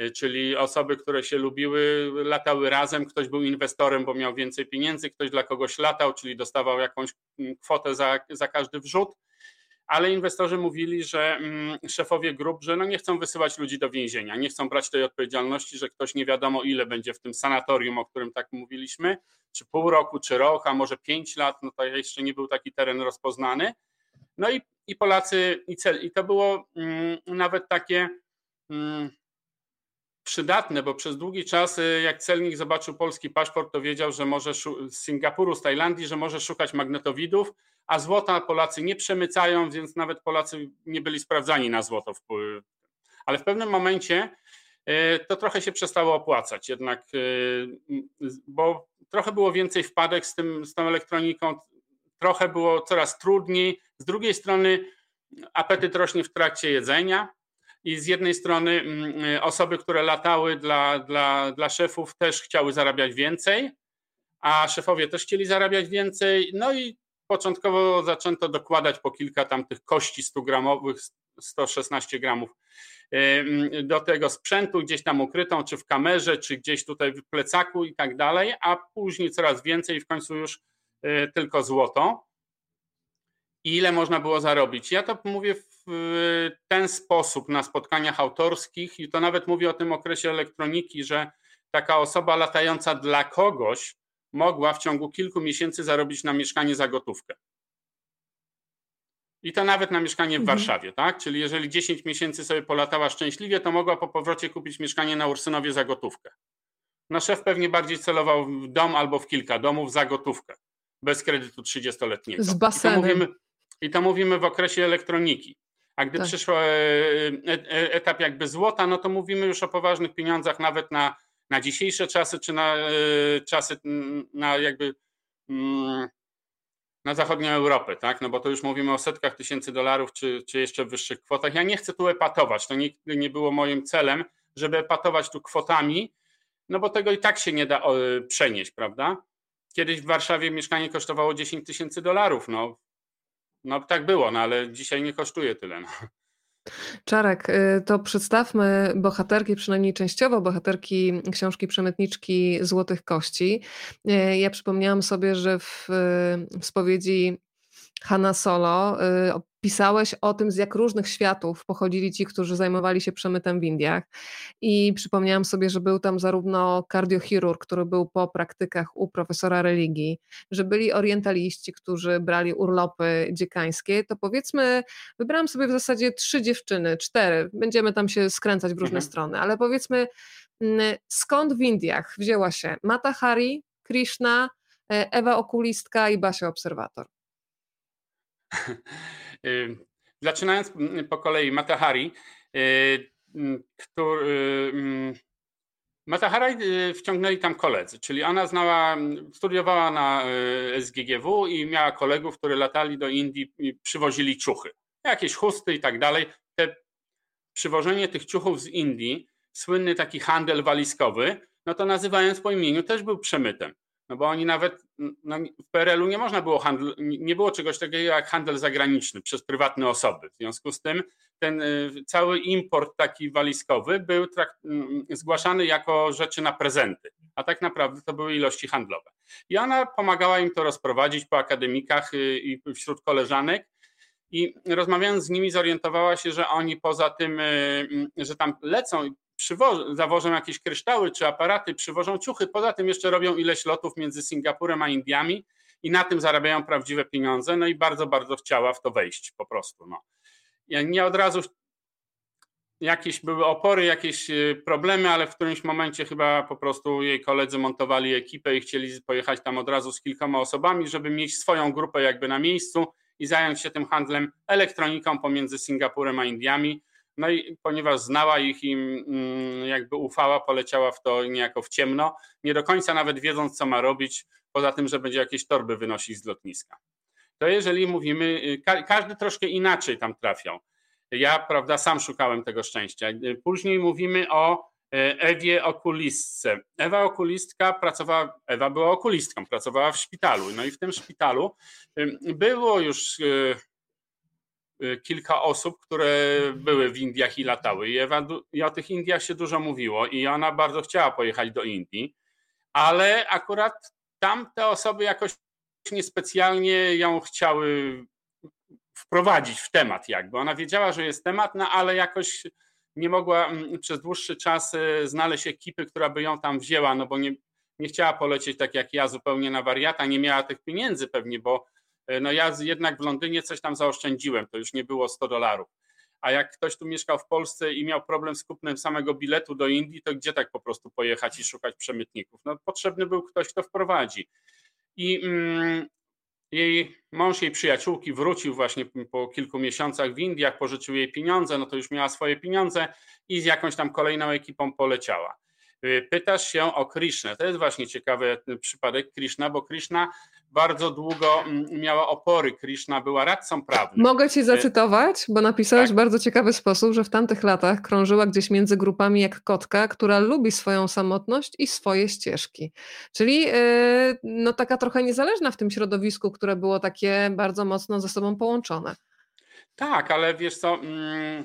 y, czyli osoby, które się lubiły, latały razem, ktoś był inwestorem, bo miał więcej pieniędzy, ktoś dla kogoś latał, czyli dostawał jakąś mm, kwotę za, za każdy wrzut ale inwestorzy mówili, że mm, szefowie grup, że no nie chcą wysyłać ludzi do więzienia, nie chcą brać tej odpowiedzialności, że ktoś nie wiadomo ile będzie w tym sanatorium, o którym tak mówiliśmy, czy pół roku, czy rok, a może pięć lat, no to jeszcze nie był taki teren rozpoznany. No i, i Polacy, i, cel, i to było mm, nawet takie mm, przydatne, bo przez długi czas, y, jak celnik zobaczył polski paszport, to wiedział, że może z Singapuru, z Tajlandii, że może szukać magnetowidów, a złota Polacy nie przemycają, więc nawet Polacy nie byli sprawdzani na złoto. Ale w pewnym momencie to trochę się przestało opłacać, jednak, y, bo trochę było więcej wpadek z, tym, z tą elektroniką, trochę było coraz trudniej. Z drugiej strony apetyt rośnie w trakcie jedzenia, i z jednej strony y, osoby, które latały dla, dla, dla szefów też chciały zarabiać więcej, a szefowie też chcieli zarabiać więcej. No i początkowo zaczęto dokładać po kilka tam tych kości 100 gramowych, 116 gramów do tego sprzętu, gdzieś tam ukrytą, czy w kamerze, czy gdzieś tutaj w plecaku i tak dalej, a później coraz więcej i w końcu już y, tylko złoto. Ile można było zarobić? Ja to mówię w ten sposób na spotkaniach autorskich i to nawet mówię o tym okresie elektroniki, że taka osoba latająca dla kogoś mogła w ciągu kilku miesięcy zarobić na mieszkanie za gotówkę. I to nawet na mieszkanie w mhm. Warszawie, tak? Czyli jeżeli 10 miesięcy sobie polatała szczęśliwie, to mogła po powrocie kupić mieszkanie na Ursynowie za gotówkę. No szef pewnie bardziej celował w dom albo w kilka domów za gotówkę, bez kredytu 30-letniego. Z basenem. I to mówimy, i to mówimy w okresie elektroniki. A gdy tak. przyszł e, e, etap jakby złota, no to mówimy już o poważnych pieniądzach nawet na, na dzisiejsze czasy, czy na e, czasy na jakby mm, na zachodnią Europę, tak? No bo to już mówimy o setkach tysięcy dolarów, czy, czy jeszcze wyższych kwotach. Ja nie chcę tu epatować, to nigdy nie było moim celem, żeby epatować tu kwotami, no bo tego i tak się nie da przenieść, prawda? Kiedyś w Warszawie mieszkanie kosztowało 10 tysięcy dolarów, no no tak było, no ale dzisiaj nie kosztuje tyle. No. Czarek, y, to przedstawmy bohaterki, przynajmniej częściowo bohaterki książki Przemytniczki Złotych Kości. Y, ja przypomniałam sobie, że w, y, spowiedzi Hanna Solo pisałeś o tym, z jak różnych światów pochodzili ci, którzy zajmowali się przemytem w Indiach. I przypomniałam sobie, że był tam zarówno kardiochirurg, który był po praktykach u profesora religii, że byli orientaliści, którzy brali urlopy dziekańskie. To powiedzmy, wybrałam sobie w zasadzie trzy dziewczyny, cztery. Będziemy tam się skręcać w różne mhm. strony, ale powiedzmy, mm, skąd w Indiach wzięła się Mata Hari, Krishna, e, Ewa Okulistka i Basia Obserwator? Zaczynając po kolei, Matahari, y, który. Matahari y, wciągnęli tam koledzy, czyli ona znała, studiowała na y, SGGW i miała kolegów, którzy latali do Indii i przywozili ciuchy, jakieś chusty i tak dalej. Te przywożenie tych ciuchów z Indii, słynny taki handel walizkowy, no to nazywając po imieniu też był przemytem. No bo oni nawet no, w PRL-u nie można było handlu, nie było czegoś takiego jak handel zagraniczny przez prywatne osoby. W związku z tym ten y, cały import taki walizkowy był mm, zgłaszany jako rzeczy na prezenty, a tak naprawdę to były ilości handlowe. I ona pomagała im to rozprowadzić po akademikach y, i wśród koleżanek. I rozmawiając z nimi, zorientowała się, że oni poza tym, y, że tam lecą zawożą jakieś kryształy czy aparaty, przywożą ciuchy. Poza tym jeszcze robią ileś lotów między Singapurem a Indiami i na tym zarabiają prawdziwe pieniądze. No i bardzo, bardzo chciała w to wejść po prostu. No. Nie od razu jakieś były opory, jakieś y, problemy, ale w którymś momencie chyba po prostu jej koledzy montowali ekipę i chcieli pojechać tam od razu z kilkoma osobami, żeby mieć swoją grupę jakby na miejscu i zająć się tym handlem elektroniką pomiędzy Singapurem a Indiami. No i ponieważ znała ich i mm, jakby ufała, poleciała w to niejako w ciemno, nie do końca nawet wiedząc, co ma robić, poza tym, że będzie jakieś torby wynosić z lotniska. To jeżeli mówimy, y, każdy troszkę inaczej tam trafią. Ja, prawda, sam szukałem tego szczęścia. Później mówimy o Ewie okulistce. Ewa okulistka pracowała, Ewa była okulistką, pracowała w szpitalu. No i w tym szpitalu było już kilka osób, które były w Indiach i latały. I, Ewa, I o tych Indiach się dużo mówiło i ona bardzo chciała pojechać do Indii, ale akurat tam te osoby jakoś niespecjalnie ją chciały wprowadzić w temat jakby. Ona wiedziała, że jest temat, no ale jakoś nie mogła mm, przez dłuższy czas e, znaleźć ekipy, która by ją tam wzięła, no bo nie, nie chciała polecieć tak jak ja zupełnie na wariata, nie miała tych pieniędzy pewnie, bo no ja jednak w Londynie coś tam zaoszczędziłem, to już nie było 100 dolarów. A jak ktoś tu mieszkał w Polsce i miał problem z kupnem samego biletu do Indii, to gdzie tak po prostu pojechać i szukać przemytników? No, potrzebny był ktoś, kto wprowadzi. I mm, jej mąż, jej przyjaciółki wrócił właśnie po kilku miesiącach w Indiach, pożyczył jej pieniądze, no to już miała swoje pieniądze i z jakąś tam kolejną ekipą poleciała. Y, pytasz się o Krishnę. To jest właśnie ciekawy przypadek Krishna, bo Krishna bardzo długo mm, miała opory. Krishna była radcą prawnym. Mogę ci y, zacytować, bo napisałeś tak. w bardzo ciekawy sposób, że w tamtych latach krążyła gdzieś między grupami jak kotka, która lubi swoją samotność i swoje ścieżki. Czyli y, no taka trochę niezależna w tym środowisku, które było takie bardzo mocno ze sobą połączone. Tak, ale wiesz co... Mm,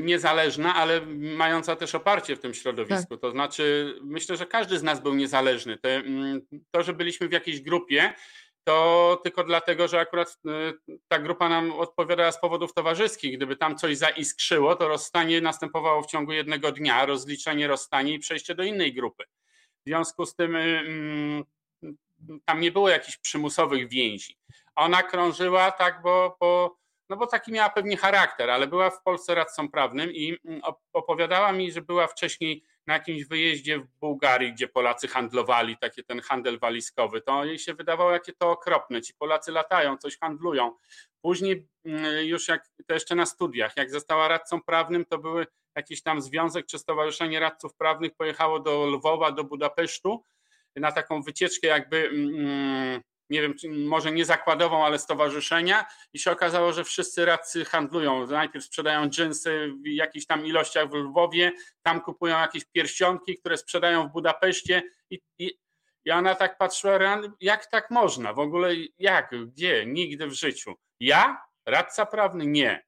niezależna, ale mająca też oparcie w tym środowisku. Tak. To znaczy, myślę, że każdy z nas był niezależny. To, mm, to, że byliśmy w jakiejś grupie, to tylko dlatego, że akurat y, ta grupa nam odpowiadała z powodów towarzyskich. Gdyby tam coś zaiskrzyło, to rozstanie następowało w ciągu jednego dnia, rozliczenie rozstanie i przejście do innej grupy. W związku z tym mm, tam nie było jakichś przymusowych więzi. Ona krążyła tak, bo, bo no bo taki miała pewnie charakter, ale była w Polsce radcą prawnym i mm, opowiadała mi, że była wcześniej na jakimś wyjeździe w Bułgarii, gdzie Polacy handlowali, taki ten handel walizkowy, to jej się wydawało, jakie to okropne. Ci Polacy latają, coś handlują. Później mm, już jak, to jeszcze na studiach, jak została radcą prawnym, to były jakiś tam związek czy stowarzyszenie radców prawnych pojechało do Lwowa, do Budapesztu na taką wycieczkę jakby mm, nie wiem, może nie zakładową, ale stowarzyszenia i się okazało, że wszyscy radcy handlują. Najpierw sprzedają dżinsy w jakichś tam ilościach w Lwowie, tam kupują jakieś pierścionki, które sprzedają w Budapeszcie i, i, i ona tak patrzyła, jak tak można? W ogóle jak? Gdzie? Nigdy w życiu. Ja? Radca prawny? Nie.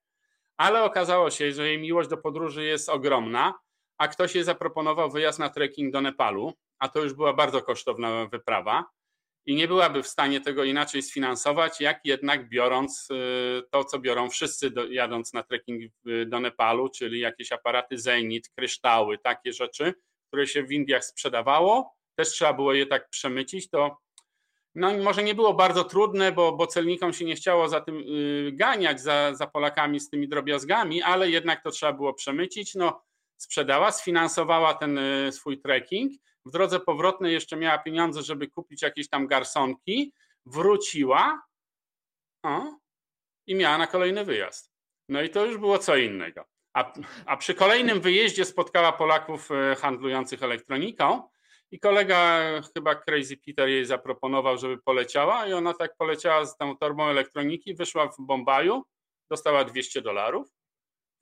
Ale okazało się, że jej miłość do podróży jest ogromna, a ktoś jej zaproponował wyjazd na trekking do Nepalu, a to już była bardzo kosztowna wyprawa i nie byłaby w stanie tego inaczej sfinansować, jak jednak biorąc y, to, co biorą wszyscy do, jadąc na trekking do Nepalu, czyli jakieś aparaty Zenit, kryształy, takie rzeczy, które się w Indiach sprzedawało, też trzeba było je tak przemycić, to no może nie było bardzo trudne, bo, bo celnikom się nie chciało za tym y, ganiać, za, za Polakami z tymi drobiazgami, ale jednak to trzeba było przemycić. No, sprzedała, sfinansowała ten y, swój trekking w drodze powrotnej jeszcze miała pieniądze, żeby kupić jakieś tam garsonki, wróciła. O, i miała na kolejny wyjazd. No i to już było co innego. A, a przy kolejnym wyjeździe spotkała Polaków e, handlujących elektroniką. I kolega, chyba Crazy Peter, jej zaproponował, żeby poleciała. I ona tak poleciała z tą torbą elektroniki, wyszła w Bombaju, dostała 200 dolarów,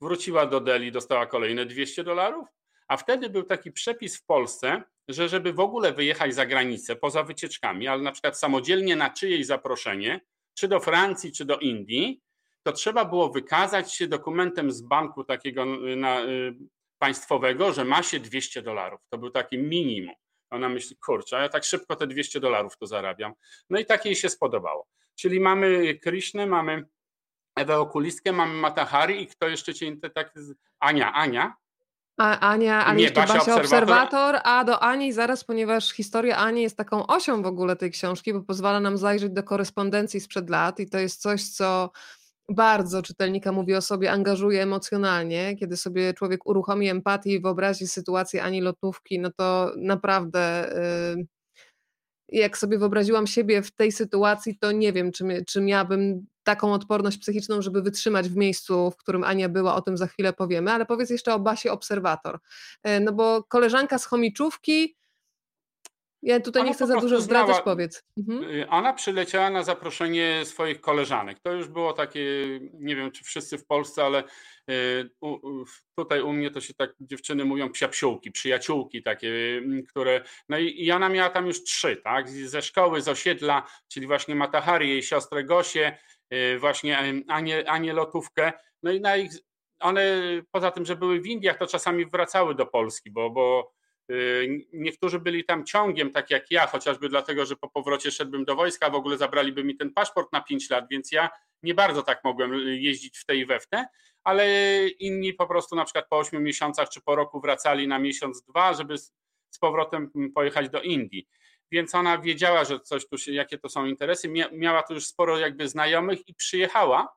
wróciła do Delhi, dostała kolejne 200 dolarów, a wtedy był taki przepis w Polsce, że żeby w ogóle wyjechać za granicę, poza wycieczkami, ale na przykład samodzielnie na czyjeś zaproszenie, czy do Francji, czy do Indii, to trzeba było wykazać się dokumentem z banku takiego y, na, y, państwowego, że ma się 200 dolarów. To był taki minimum. Ona myśli, kurczę, a ja tak szybko te 200 dolarów to zarabiam. No i tak jej się spodobało. Czyli mamy Krishnę, mamy Ewę Okulistkę, mamy Matahari i kto jeszcze cię tak... Ania, Ania, a Ania, ale jeszcze Basia, Basia obserwator. a do Ani zaraz, ponieważ historia Ani jest taką osią w ogóle tej książki, bo pozwala nam zajrzeć do korespondencji sprzed lat i to jest coś, co bardzo czytelnika mówi o sobie, angażuje emocjonalnie. Kiedy sobie człowiek uruchomi empatię i wyobrazi sytuację Ani Lotówki, no to naprawdę... Yy, jak sobie wyobraziłam siebie w tej sytuacji, to nie wiem, czy, czy miałabym taką odporność psychiczną, żeby wytrzymać w miejscu, w którym Ania była, o tym za chwilę powiemy, ale powiedz jeszcze o Basie Obserwator. E, no bo koleżanka z chomiczówki Ja tutaj nie chcę za dużo zdradzać, znała, powiedz. Mhm. Y, ona przyleciała na zaproszenie swoich koleżanek. To już było takie, nie wiem czy wszyscy w Polsce, ale y, tutaj u mnie to się tak dziewczyny mówią psiapsiółki, przyjaciółki takie, mm, które, no i ona miała tam już trzy, tak, ze szkoły, z osiedla, czyli właśnie Matahari, jej siostrę Y, właśnie Anię, Anię Lotówkę, no i na ich, one poza tym, że były w Indiach, to czasami wracały do Polski, bo, bo Y, niektórzy byli tam ciągiem, tak jak ja, chociażby dlatego, że po powrocie szedłbym do wojska, w ogóle zabraliby mi ten paszport na 5 lat, więc ja nie bardzo tak mogłem jeździć w tej i ale inni po prostu na przykład po 8 miesiącach czy po roku wracali na miesiąc, dwa, żeby z powrotem pojechać do Indii. Więc ona wiedziała, że coś tu się, jakie to są interesy, miała tu już sporo jakby znajomych i przyjechała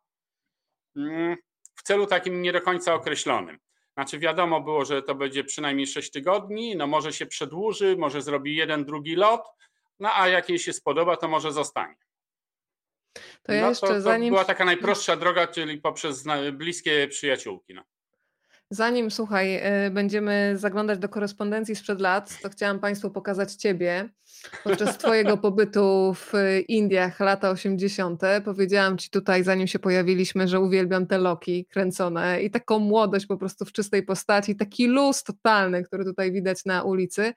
mm, w celu takim nie do końca określonym. Znaczy wiadomo było, że to będzie przynajmniej 6 tygodni, no może się przedłuży, może zrobi jeden, drugi lot, no a jak jej się spodoba, to może zostanie. To ja no, jeszcze to, to zanim... była taka najprostsza droga, czyli poprzez bliskie przyjaciółki. No. Zanim, słuchaj, y, będziemy zaglądać do korespondencji sprzed lat, to chciałam Państwu pokazać Ciebie. Podczas Twojego pobytu w Indiach lata 80. powiedziałam Ci tutaj, zanim się pojawiliśmy, że uwielbiam te loki kręcone i taką młodość po prostu w czystej postaci, taki luz totalny, który tutaj widać na ulicy.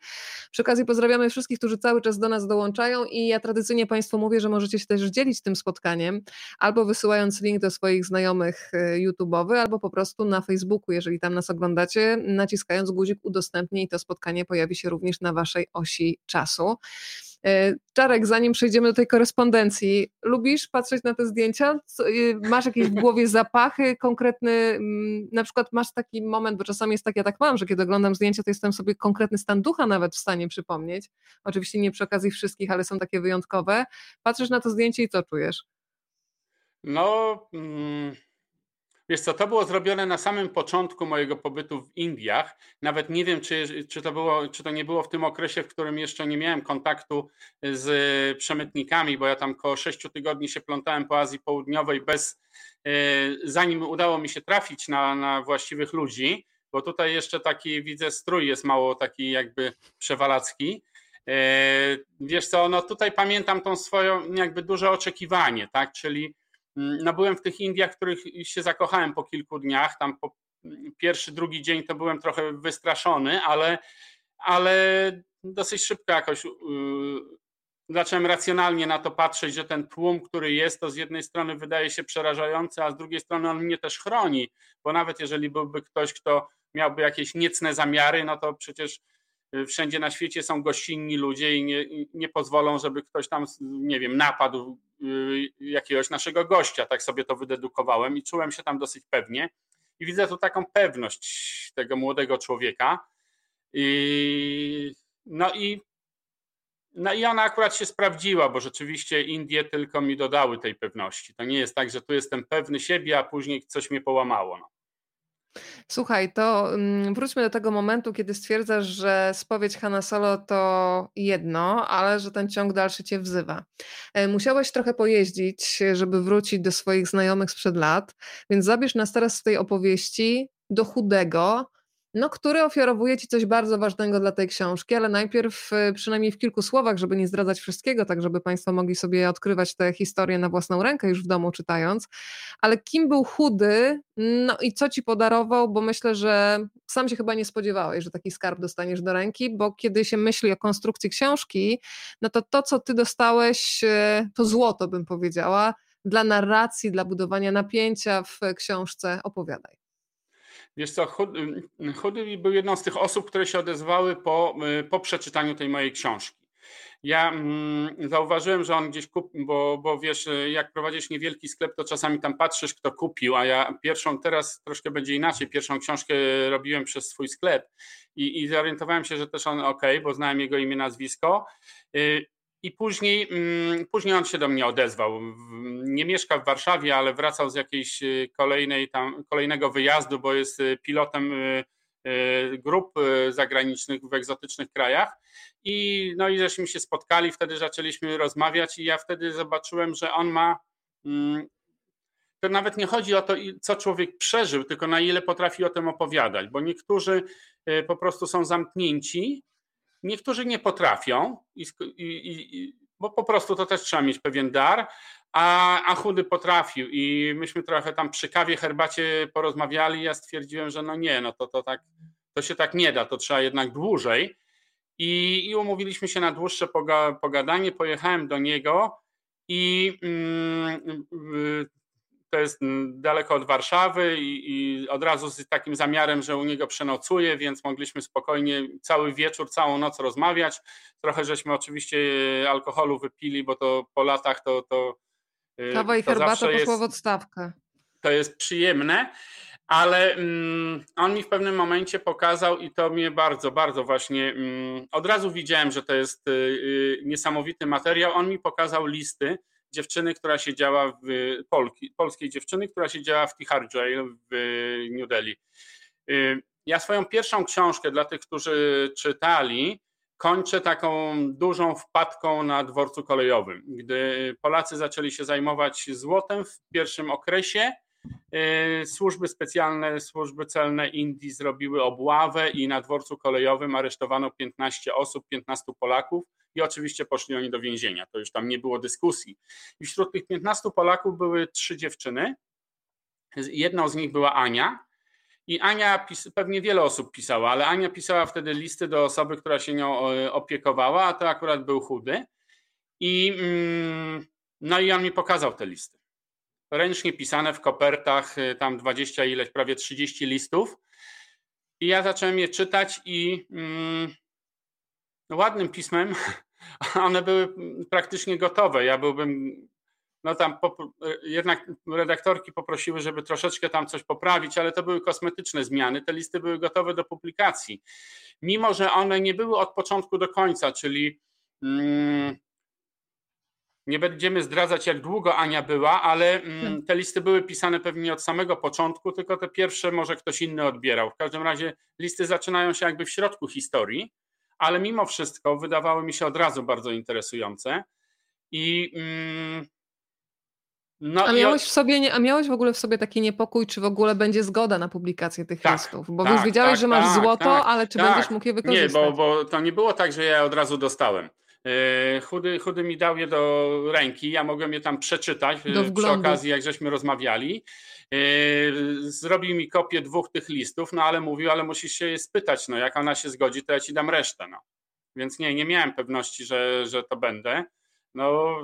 Przy okazji pozdrawiamy wszystkich, którzy cały czas do nas dołączają i ja tradycyjnie Państwu mówię, że możecie się też dzielić tym spotkaniem, albo wysyłając link do swoich znajomych y, YouTube'owych, albo po prostu na Facebooku, jeżeli tam nas oglądacie, naciskając guzik udostępnij to spotkanie pojawi się również na Waszej osi czasu. E, Czarek, zanim przejdziemy do tej korespondencji, lubisz patrzeć na te zdjęcia? Y, masz jakieś w głowie zapachy konkretny, mm, na przykład masz taki moment, bo czasami jest tak, ja tak mam, że kiedy oglądam zdjęcia, to jestem sobie konkretny stan ducha nawet w stanie przypomnieć. Oczywiście nie przy okazji wszystkich, ale są takie wyjątkowe. Patrzysz na to zdjęcie i co czujesz? No, mm, Wiesz co, to było zrobione na samym początku mojego pobytu w Indiach. Nawet nie wiem, czy, czy, to było, czy to nie było w tym okresie, w którym jeszcze nie miałem kontaktu z przemytnikami, bo ja tam koło sześciu tygodni się plątałem po Azji Południowej bez, e, zanim udało mi się trafić na, na właściwych ludzi, bo tutaj jeszcze taki widzę strój jest mało taki jakby przewalacki. E, wiesz co, no tutaj pamiętam tą swoją jakby duże oczekiwanie, tak, czyli no byłem w tych Indiach, w których się zakochałem po kilku dniach. Tam po pierwszy, drugi dzień to byłem trochę wystraszony, ale, ale dosyć szybko jakoś yy, zacząłem racjonalnie na to patrzeć, że ten tłum, który jest, to z jednej strony wydaje się przerażający, a z drugiej strony on mnie też chroni, bo nawet jeżeli byłby ktoś, kto miałby jakieś niecne zamiary, no to przecież y, wszędzie na świecie są gościnni ludzie i nie, nie pozwolą, żeby ktoś tam, nie wiem, napadł jakiegoś naszego gościa, tak sobie to wydedukowałem i czułem się tam dosyć pewnie. I widzę tu taką pewność tego młodego człowieka. I, no i no i ona akurat się sprawdziła, bo rzeczywiście Indie tylko mi dodały tej pewności. To nie jest tak, że tu jestem pewny siebie, a później coś mnie połamało. No. Słuchaj, to mm, wróćmy do tego momentu, kiedy stwierdzasz, że spowiedź Hanna Solo to jedno, ale że ten ciąg dalszy cię wzywa. E, musiałeś trochę pojeździć, żeby wrócić do swoich znajomych sprzed lat, więc zabierz nas teraz z tej opowieści do chudego, no, który ofiarowuje Ci coś bardzo ważnego dla tej książki, ale najpierw y, przynajmniej w kilku słowach, żeby nie zdradzać wszystkiego, tak żeby Państwo mogli sobie odkrywać tę historię na własną rękę już w domu czytając. Ale kim był chudy, no i co Ci podarował, bo myślę, że sam się chyba nie spodziewałeś, że taki skarb dostaniesz do ręki, bo kiedy się myśli o konstrukcji książki, no to to, co Ty dostałeś, y, to złoto bym powiedziała, dla narracji, dla budowania napięcia w książce opowiadaj. Wiesz co, Chudy, był jedną z tych osób, które się odezwały po, y, po przeczytaniu tej mojej książki. Ja mm, zauważyłem, że on gdzieś kupił, bo, bo wiesz, y, jak prowadzisz niewielki sklep, to czasami tam patrzysz, kto kupił, a ja pierwszą, teraz troszkę będzie inaczej, pierwszą książkę robiłem przez swój sklep i, i zorientowałem się, że też on ok, bo znałem jego imię, nazwisko. I później, mm, później on się do mnie odezwał. Nie mieszka w Warszawie, ale wracał z jakiejś y, kolejnej tam, kolejnego wyjazdu, bo jest y, pilotem y, grup zagranicznych w egzotycznych krajach. I, no i żeśmy się spotkali, wtedy zaczęliśmy rozmawiać i ja wtedy zobaczyłem, że on ma. Mm, to nawet nie chodzi o to, co człowiek przeżył, tylko na ile potrafi o tym opowiadać, bo niektórzy po prostu są zamknięci niektórzy nie potrafią, i, i, i, bo po prostu to też trzeba mieć pewien dar, a, a chudy potrafił. I myśmy trochę tam przy kawie, herbacie porozmawiali. Ja stwierdziłem, że no nie, no to, to, tak, to się tak nie da, to trzeba jednak dłużej. I, i umówiliśmy się na dłuższe poga, pogadanie. Pojechałem do niego i mm, to jest daleko od Warszawy i, i, od razu z takim zamiarem, że u niego przenocuję, więc mogliśmy spokojnie cały wieczór, całą noc rozmawiać. Trochę żeśmy oczywiście alkoholu wypili, bo to po latach to. to y, Kawa i to herbata w odstawkę. To jest przyjemne, ale mm, on mi w pewnym momencie pokazał i to mnie bardzo, bardzo właśnie mm, od razu widziałem, że to jest y, y, niesamowity materiał. On mi pokazał listy dziewczyny, która siedziała w Polki, polskiej dziewczyny, która siedziała w Tihar Jail w New Delhi. Y, ja swoją pierwszą książkę dla tych, którzy czytali, kończę taką dużą wpadką na dworcu kolejowym. Gdy Polacy zaczęli się zajmować złotem w pierwszym okresie, y, służby specjalne, służby celne Indii zrobiły obławę i na dworcu kolejowym aresztowano 15 osób, 15 Polaków i oczywiście poszli oni do więzienia. To już tam nie było dyskusji. I wśród tych 15 Polaków były trzy dziewczyny. Jedną z nich była Ania. I Ania, pewnie wiele osób pisała, ale Ania pisała wtedy listy do osoby, która się nią e, opiekowała, a to akurat był chudy. I mm, no i on mi pokazał te listy. Ręcznie pisane w kopertach, e, tam 20 ileś, prawie 30 listów. I ja zacząłem je czytać i mm, ładnym pismem one były praktycznie gotowe. Ja byłbym, no tam jednak redaktorki poprosiły, żeby troszeczkę tam coś poprawić, ale to były kosmetyczne zmiany. Te listy były gotowe do publikacji. Mimo, że one nie były od początku do końca, czyli mm, nie będziemy zdradzać, jak długo Ania była, ale mm, te listy były pisane pewnie od samego początku, tylko te pierwsze może ktoś inny odbierał. W każdym razie listy zaczynają się jakby w środku historii ale mimo wszystko wydawały mi się od razu bardzo interesujące. I mm, no a miałeś w sobie, a miałeś w ogóle w sobie taki niepokój, czy w ogóle będzie zgoda na publikację tych tak, listów? Bo tak, już wiedziałeś, tak, że masz tak, złoto, tak, ale czy będziesz tak. mógł je wykorzystać? Nie, bo, bo to nie było tak, że ja od razu dostałem. E, chudy, chudy mi dał je do ręki, ja mogłem je tam przeczytać e, przy okazji, jak żeśmy rozmawiali. E, zrobił mi kopię dwóch tych listów, no ale mówił, ale musisz się je spytać, no jak ona się zgodzi, to ja ci dam resztę. No. Więc nie, nie miałem pewności, że, że to będę. No,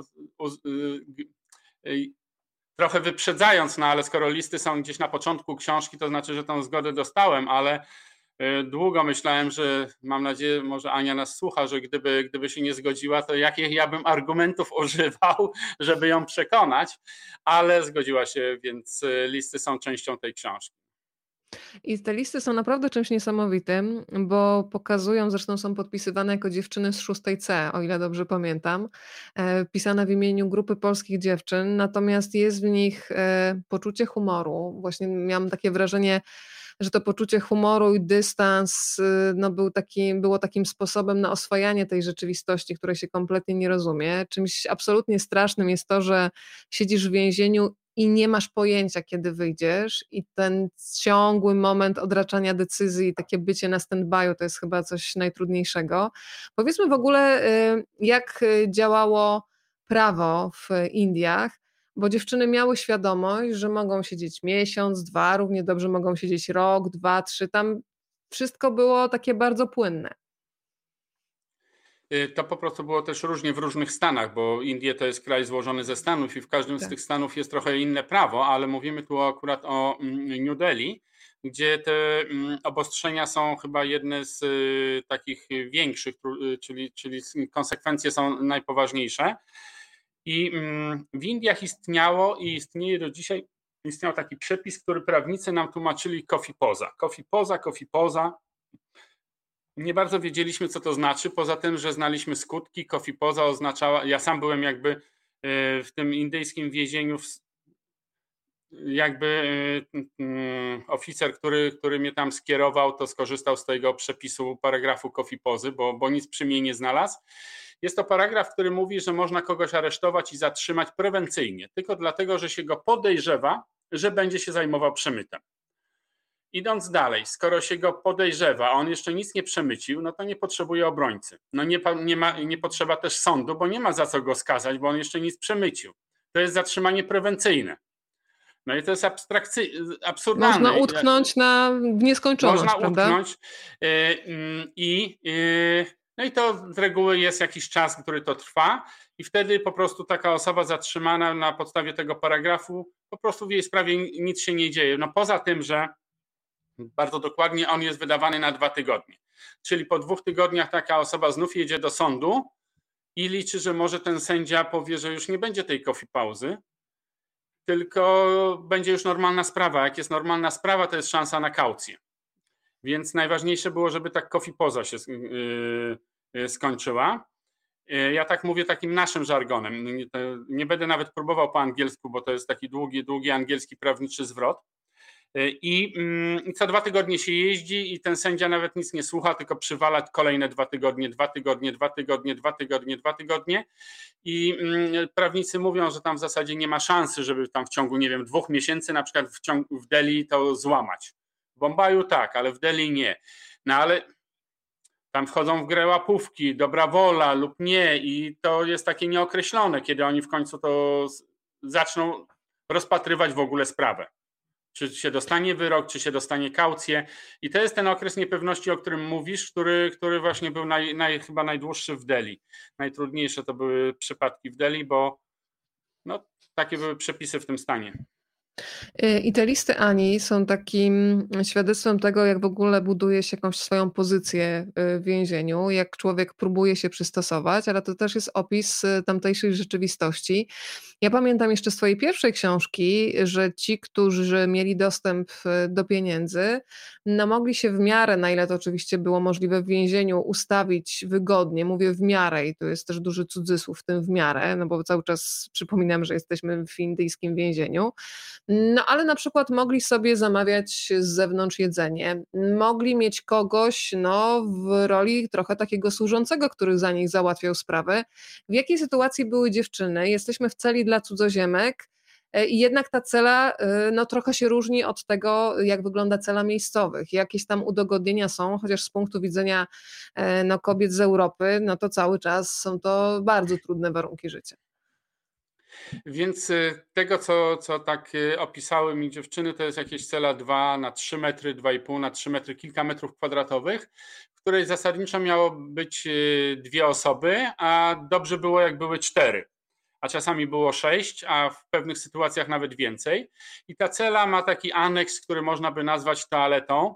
trochę wyprzedzając, no ale skoro listy są gdzieś na początku książki, to znaczy, że tą zgodę dostałem, ale długo myślałem, że mam nadzieję, może Ania nas słucha, że gdyby, gdyby się nie zgodziła, to jakich ja bym argumentów używał, żeby ją przekonać, ale zgodziła się, więc e, listy są częścią tej książki. I te listy są naprawdę czymś niesamowitym, bo pokazują, zresztą są podpisywane jako dziewczyny z 6C, o ile dobrze pamiętam, e, pisane w imieniu grupy polskich dziewczyn, natomiast jest w nich poczucie humoru. Właśnie miałam takie wrażenie, że to poczucie humoru i dystans y, no, był taki, było takim sposobem na oswajanie tej rzeczywistości, której się kompletnie nie rozumie. Czymś absolutnie strasznym jest to, że siedzisz w więzieniu i nie masz pojęcia, kiedy wyjdziesz, i ten ciągły moment odraczania decyzji, takie bycie na stand-by'u, to jest chyba coś najtrudniejszego. Powiedzmy w ogóle, y, jak działało prawo w Indiach bo dziewczyny miały świadomość, że mogą siedzieć miesiąc, dwa, równie dobrze mogą siedzieć rok, dwa, trzy. Tam wszystko było takie bardzo płynne. Y, to po prostu było też różnie w różnych stanach, bo Indie to jest kraj złożony ze stanów i w każdym tak. z tych stanów jest trochę inne prawo, ale mówimy tu akurat o mm, New Delhi, gdzie te mm, obostrzenia są chyba jedne z y, takich większych, y, czyli, czyli konsekwencje są najpoważniejsze. I mm, w Indiach istniało i istnieje do dzisiaj, istniał taki przepis, który prawnicy nam tłumaczyli coffee poza. Coffee poza, coffee poza. Nie bardzo wiedzieliśmy, co to znaczy, poza tym, że znaliśmy skutki. Coffee poza oznaczała, ja sam byłem jakby e, w tym indyjskim więzieniu, jakby e, oficer, który, który mnie tam skierował, to skorzystał z tego przepisu paragrafu coffee pozy, bo, bo nic przy mnie nie znalazł. Jest to paragraf, który mówi, że można kogoś aresztować i zatrzymać prewencyjnie, tylko dlatego, że się go podejrzewa, że będzie się zajmował przemytem. idąc dalej, skoro się go podejrzewa, a on jeszcze nic nie przemycił, no to nie potrzebuje obrońcy. No nie, nie, ma, nie potrzeba też sądu, bo nie ma za co go skazać, bo on jeszcze nic przemycił. To jest zatrzymanie prewencyjne. No i to jest absurdalne. Można utknąć na nieskończoność, Można prawda? utknąć y, mm, i, y, no i to z reguły jest jakiś czas, który to trwa i wtedy po prostu taka osoba zatrzymana na podstawie tego paragrafu, po prostu w jej sprawie nic się nie dzieje. No poza tym, że bardzo dokładnie on jest wydawany na dwa tygodnie. Czyli po dwóch tygodniach taka osoba znów jedzie do sądu i liczy, że może ten sędzia powie, że już nie będzie tej coffee pauzy, tylko będzie już normalna sprawa. Jak jest normalna sprawa, to jest szansa na kaucję. Więc najważniejsze było, żeby ta coffee poza się yy, yy, skończyła. Yy, ja tak mówię takim naszym żargonem. Nie będę nawet próbował po angielsku, bo to jest taki długi, długi angielski prawniczy zwrot. I, mm, I, co dwa tygodnie się jeździ i ten sędzia nawet nic nie słucha, tylko przywala kolejne dwa tygodnie, dwa tygodnie, dwa tygodnie, dwa tygodnie, dwa tygodnie. I mm, prawnicy mówią, że tam w zasadzie nie ma szansy, żeby tam w ciągu, nie wiem, dwóch miesięcy na przykład w, ciągu, w Delhi to złamać. W Bombaju tak, ale w Delhi nie. No ale tam wchodzą w grę łapówki, dobra wola lub nie i to jest takie nieokreślone, kiedy oni w końcu to zaczną rozpatrywać w ogóle sprawę czy się dostanie wyrok, czy się dostanie kaucję. I to jest ten okres niepewności, o którym mówisz, który, który właśnie był naj, naj, chyba najdłuższy w Delhi. Najtrudniejsze to były przypadki w Delhi, bo no, takie były przepisy w tym stanie. Y, I te listy Ani są takim świadectwem tego, jak w ogóle buduje się jakąś swoją pozycję y, w więzieniu, jak człowiek próbuje się przystosować, ale to też jest opis y, tamtejszej rzeczywistości. Ja pamiętam jeszcze z Twojej pierwszej książki, że ci, którzy mieli dostęp do pieniędzy, no mogli się w miarę, na ile to oczywiście było możliwe w więzieniu, ustawić wygodnie. Mówię w miarę i to jest też duży cudzysłów w tym w miarę, no bo cały czas przypominam, że jesteśmy w indyjskim więzieniu no ale na przykład mogli sobie zamawiać z zewnątrz jedzenie, mogli mieć kogoś no, w roli trochę takiego służącego, który za nich załatwiał sprawę. W jakiej sytuacji były dziewczyny? Jesteśmy w celi dla cudzoziemek. E, I jednak ta cela e, no, trochę się różni od tego, jak wygląda cela miejscowych. Jakieś tam udogodnienia są, chociaż z punktu widzenia e, no, kobiet z Europy, no to cały czas są to bardzo trudne warunki życia. Więc tego, co, co tak opisały mi dziewczyny, to jest jakieś cela 2 na 3 metry, 2,5 na 3 metry, kilka metrów kwadratowych, w której zasadniczo miało być dwie osoby, a dobrze było, jak były cztery. A czasami było sześć, a w pewnych sytuacjach nawet więcej. I ta cela ma taki aneks, który można by nazwać toaletą,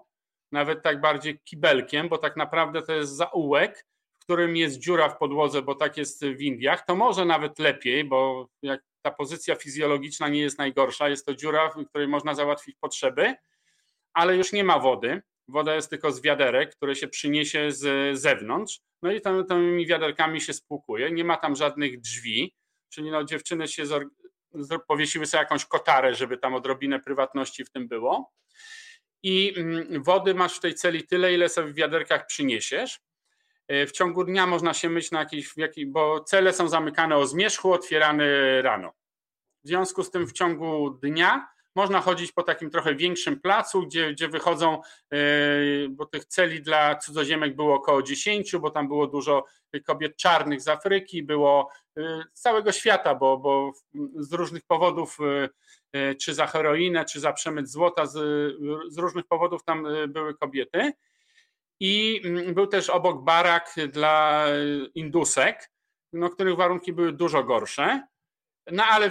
nawet tak bardziej kibelkiem, bo tak naprawdę to jest zaułek, którym jest dziura w podłodze, bo tak jest w Indiach, to może nawet lepiej, bo jak ta pozycja fizjologiczna nie jest najgorsza, jest to dziura, w której można załatwić potrzeby, ale już nie ma wody. Woda jest tylko z wiaderek, które się przyniesie z zewnątrz. No i tymi wiaderkami się spłukuje. Nie ma tam żadnych drzwi, czyli no, dziewczyny się powiesiły sobie jakąś kotarę, żeby tam odrobinę prywatności w tym było. I mm, wody masz w tej celi tyle, ile sobie w wiaderkach przyniesiesz. E, w ciągu dnia można się myć na jakiś, bo cele są zamykane o zmierzchu, otwierane rano. W związku z tym w ciągu dnia można chodzić po takim trochę większym placu, gdzie, gdzie wychodzą, e, bo tych celi dla cudzoziemek było około 10, bo tam było dużo kobiet czarnych z Afryki, było e, z całego świata, bo, bo z różnych powodów, czy za heroinę, czy za przemyt złota, z, z różnych powodów tam były kobiety. I mm, był też obok barak dla indusek, no, których warunki były dużo gorsze. No ale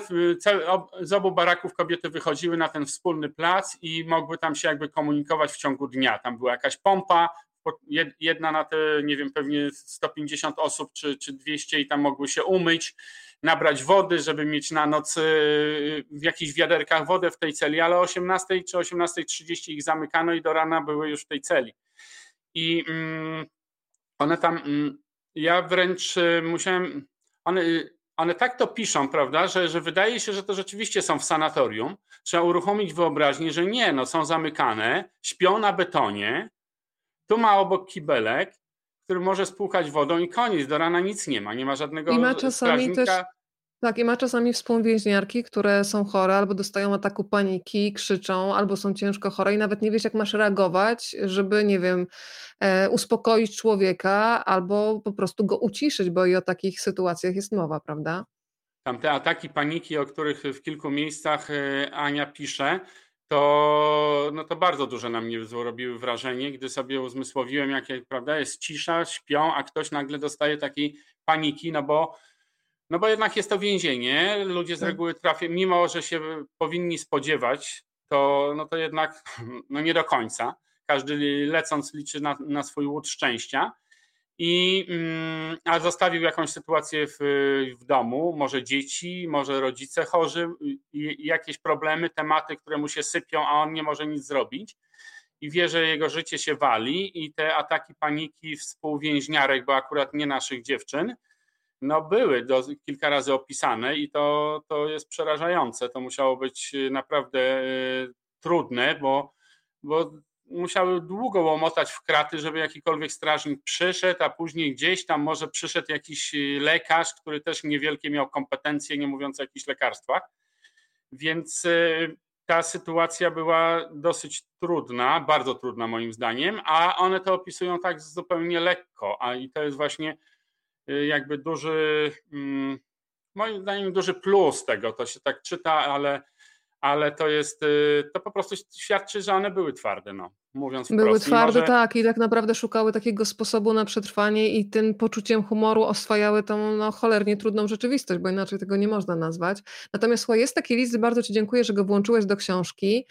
z obu baraków kobiety wychodziły na ten wspólny plac i mogły tam się jakby komunikować w ciągu dnia. Tam była jakaś pompa, jedna na te, nie wiem, pewnie 150 osób czy, czy 200 i tam mogły się umyć, nabrać wody, żeby mieć na noc y, w jakichś wiaderkach wodę w tej celi, ale o 18 czy 18.30 ich zamykano i do rana były już w tej celi. I mm, one tam, mm, ja wręcz y, musiałem, one, one tak to piszą, prawda, że, że wydaje się, że to rzeczywiście są w sanatorium. Trzeba uruchomić wyobraźnię, że nie, no są zamykane, śpią na betonie, tu ma obok kibelek, który może spłukać wodą i koniec, do rana nic nie ma, nie ma żadnego I ma czasami też Tak, i ma czasami współwięźniarki, które są chore albo dostają ataku paniki, krzyczą, albo są ciężko chore i nawet nie wiesz, jak masz reagować, żeby, nie wiem, e, uspokoić człowieka albo po prostu go uciszyć, bo i o takich sytuacjach jest mowa, prawda? Tam te ataki paniki, o których w kilku miejscach e, Ania pisze, to, no to bardzo duże na mnie zrobiły wrażenie, gdy sobie uzmysłowiłem, jakie prawda, jest cisza, śpią, a ktoś nagle dostaje takiej paniki, no bo no bo jednak jest to więzienie, ludzie z tak. reguły trafią, mimo że się powinni spodziewać, to, no to jednak no nie do końca. Każdy lecąc liczy na, na swój łód szczęścia. I, mm, a zostawił jakąś sytuację w, w domu, może dzieci, może rodzice chorzy, i, jakieś problemy, tematy, które mu się sypią, a on nie może nic zrobić. I wie, że jego życie się wali, i te ataki paniki współwięźniarek, bo akurat nie naszych dziewczyn, no były do, kilka razy opisane i to, to jest przerażające. To musiało być y, naprawdę y, trudne, bo, bo musiały długo łomotać w kraty, żeby jakikolwiek strażnik przyszedł, a później gdzieś tam może przyszedł jakiś y, lekarz, który też niewielkie miał kompetencje, nie mówiąc o jakichś lekarstwach. Więc ta sytuacja była dosyć trudna, bardzo trudna moim zdaniem, a one to opisują tak zupełnie lekko, a i to jest właśnie jakby duży, mm, moim zdaniem duży plus tego, to się tak czyta, ale, ale to jest, y, to po prostu świadczy, że one były twarde, no, mówiąc Były wprost. twarde, może... tak, i tak naprawdę szukały takiego sposobu na przetrwanie i tym poczuciem humoru oswajały tą no, cholernie trudną rzeczywistość, bo inaczej tego nie można nazwać. Natomiast słuchaj, jest taki list, bardzo Ci dziękuję, że go włączyłeś do książki.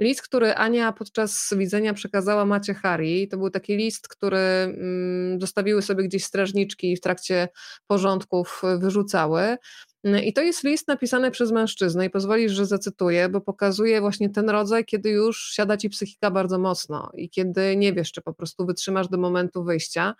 List, który Ania podczas widzenia przekazała Macie Hari, to był taki list, który mm, zostawiły sobie gdzieś strażniczki i w trakcie porządków wyrzucały. I to jest list napisany przez mężczyznę i pozwolisz, że zacytuję, bo pokazuje właśnie ten rodzaj, kiedy już siada ci psychika bardzo mocno i kiedy nie wiesz, czy po prostu wytrzymasz do momentu wyjścia.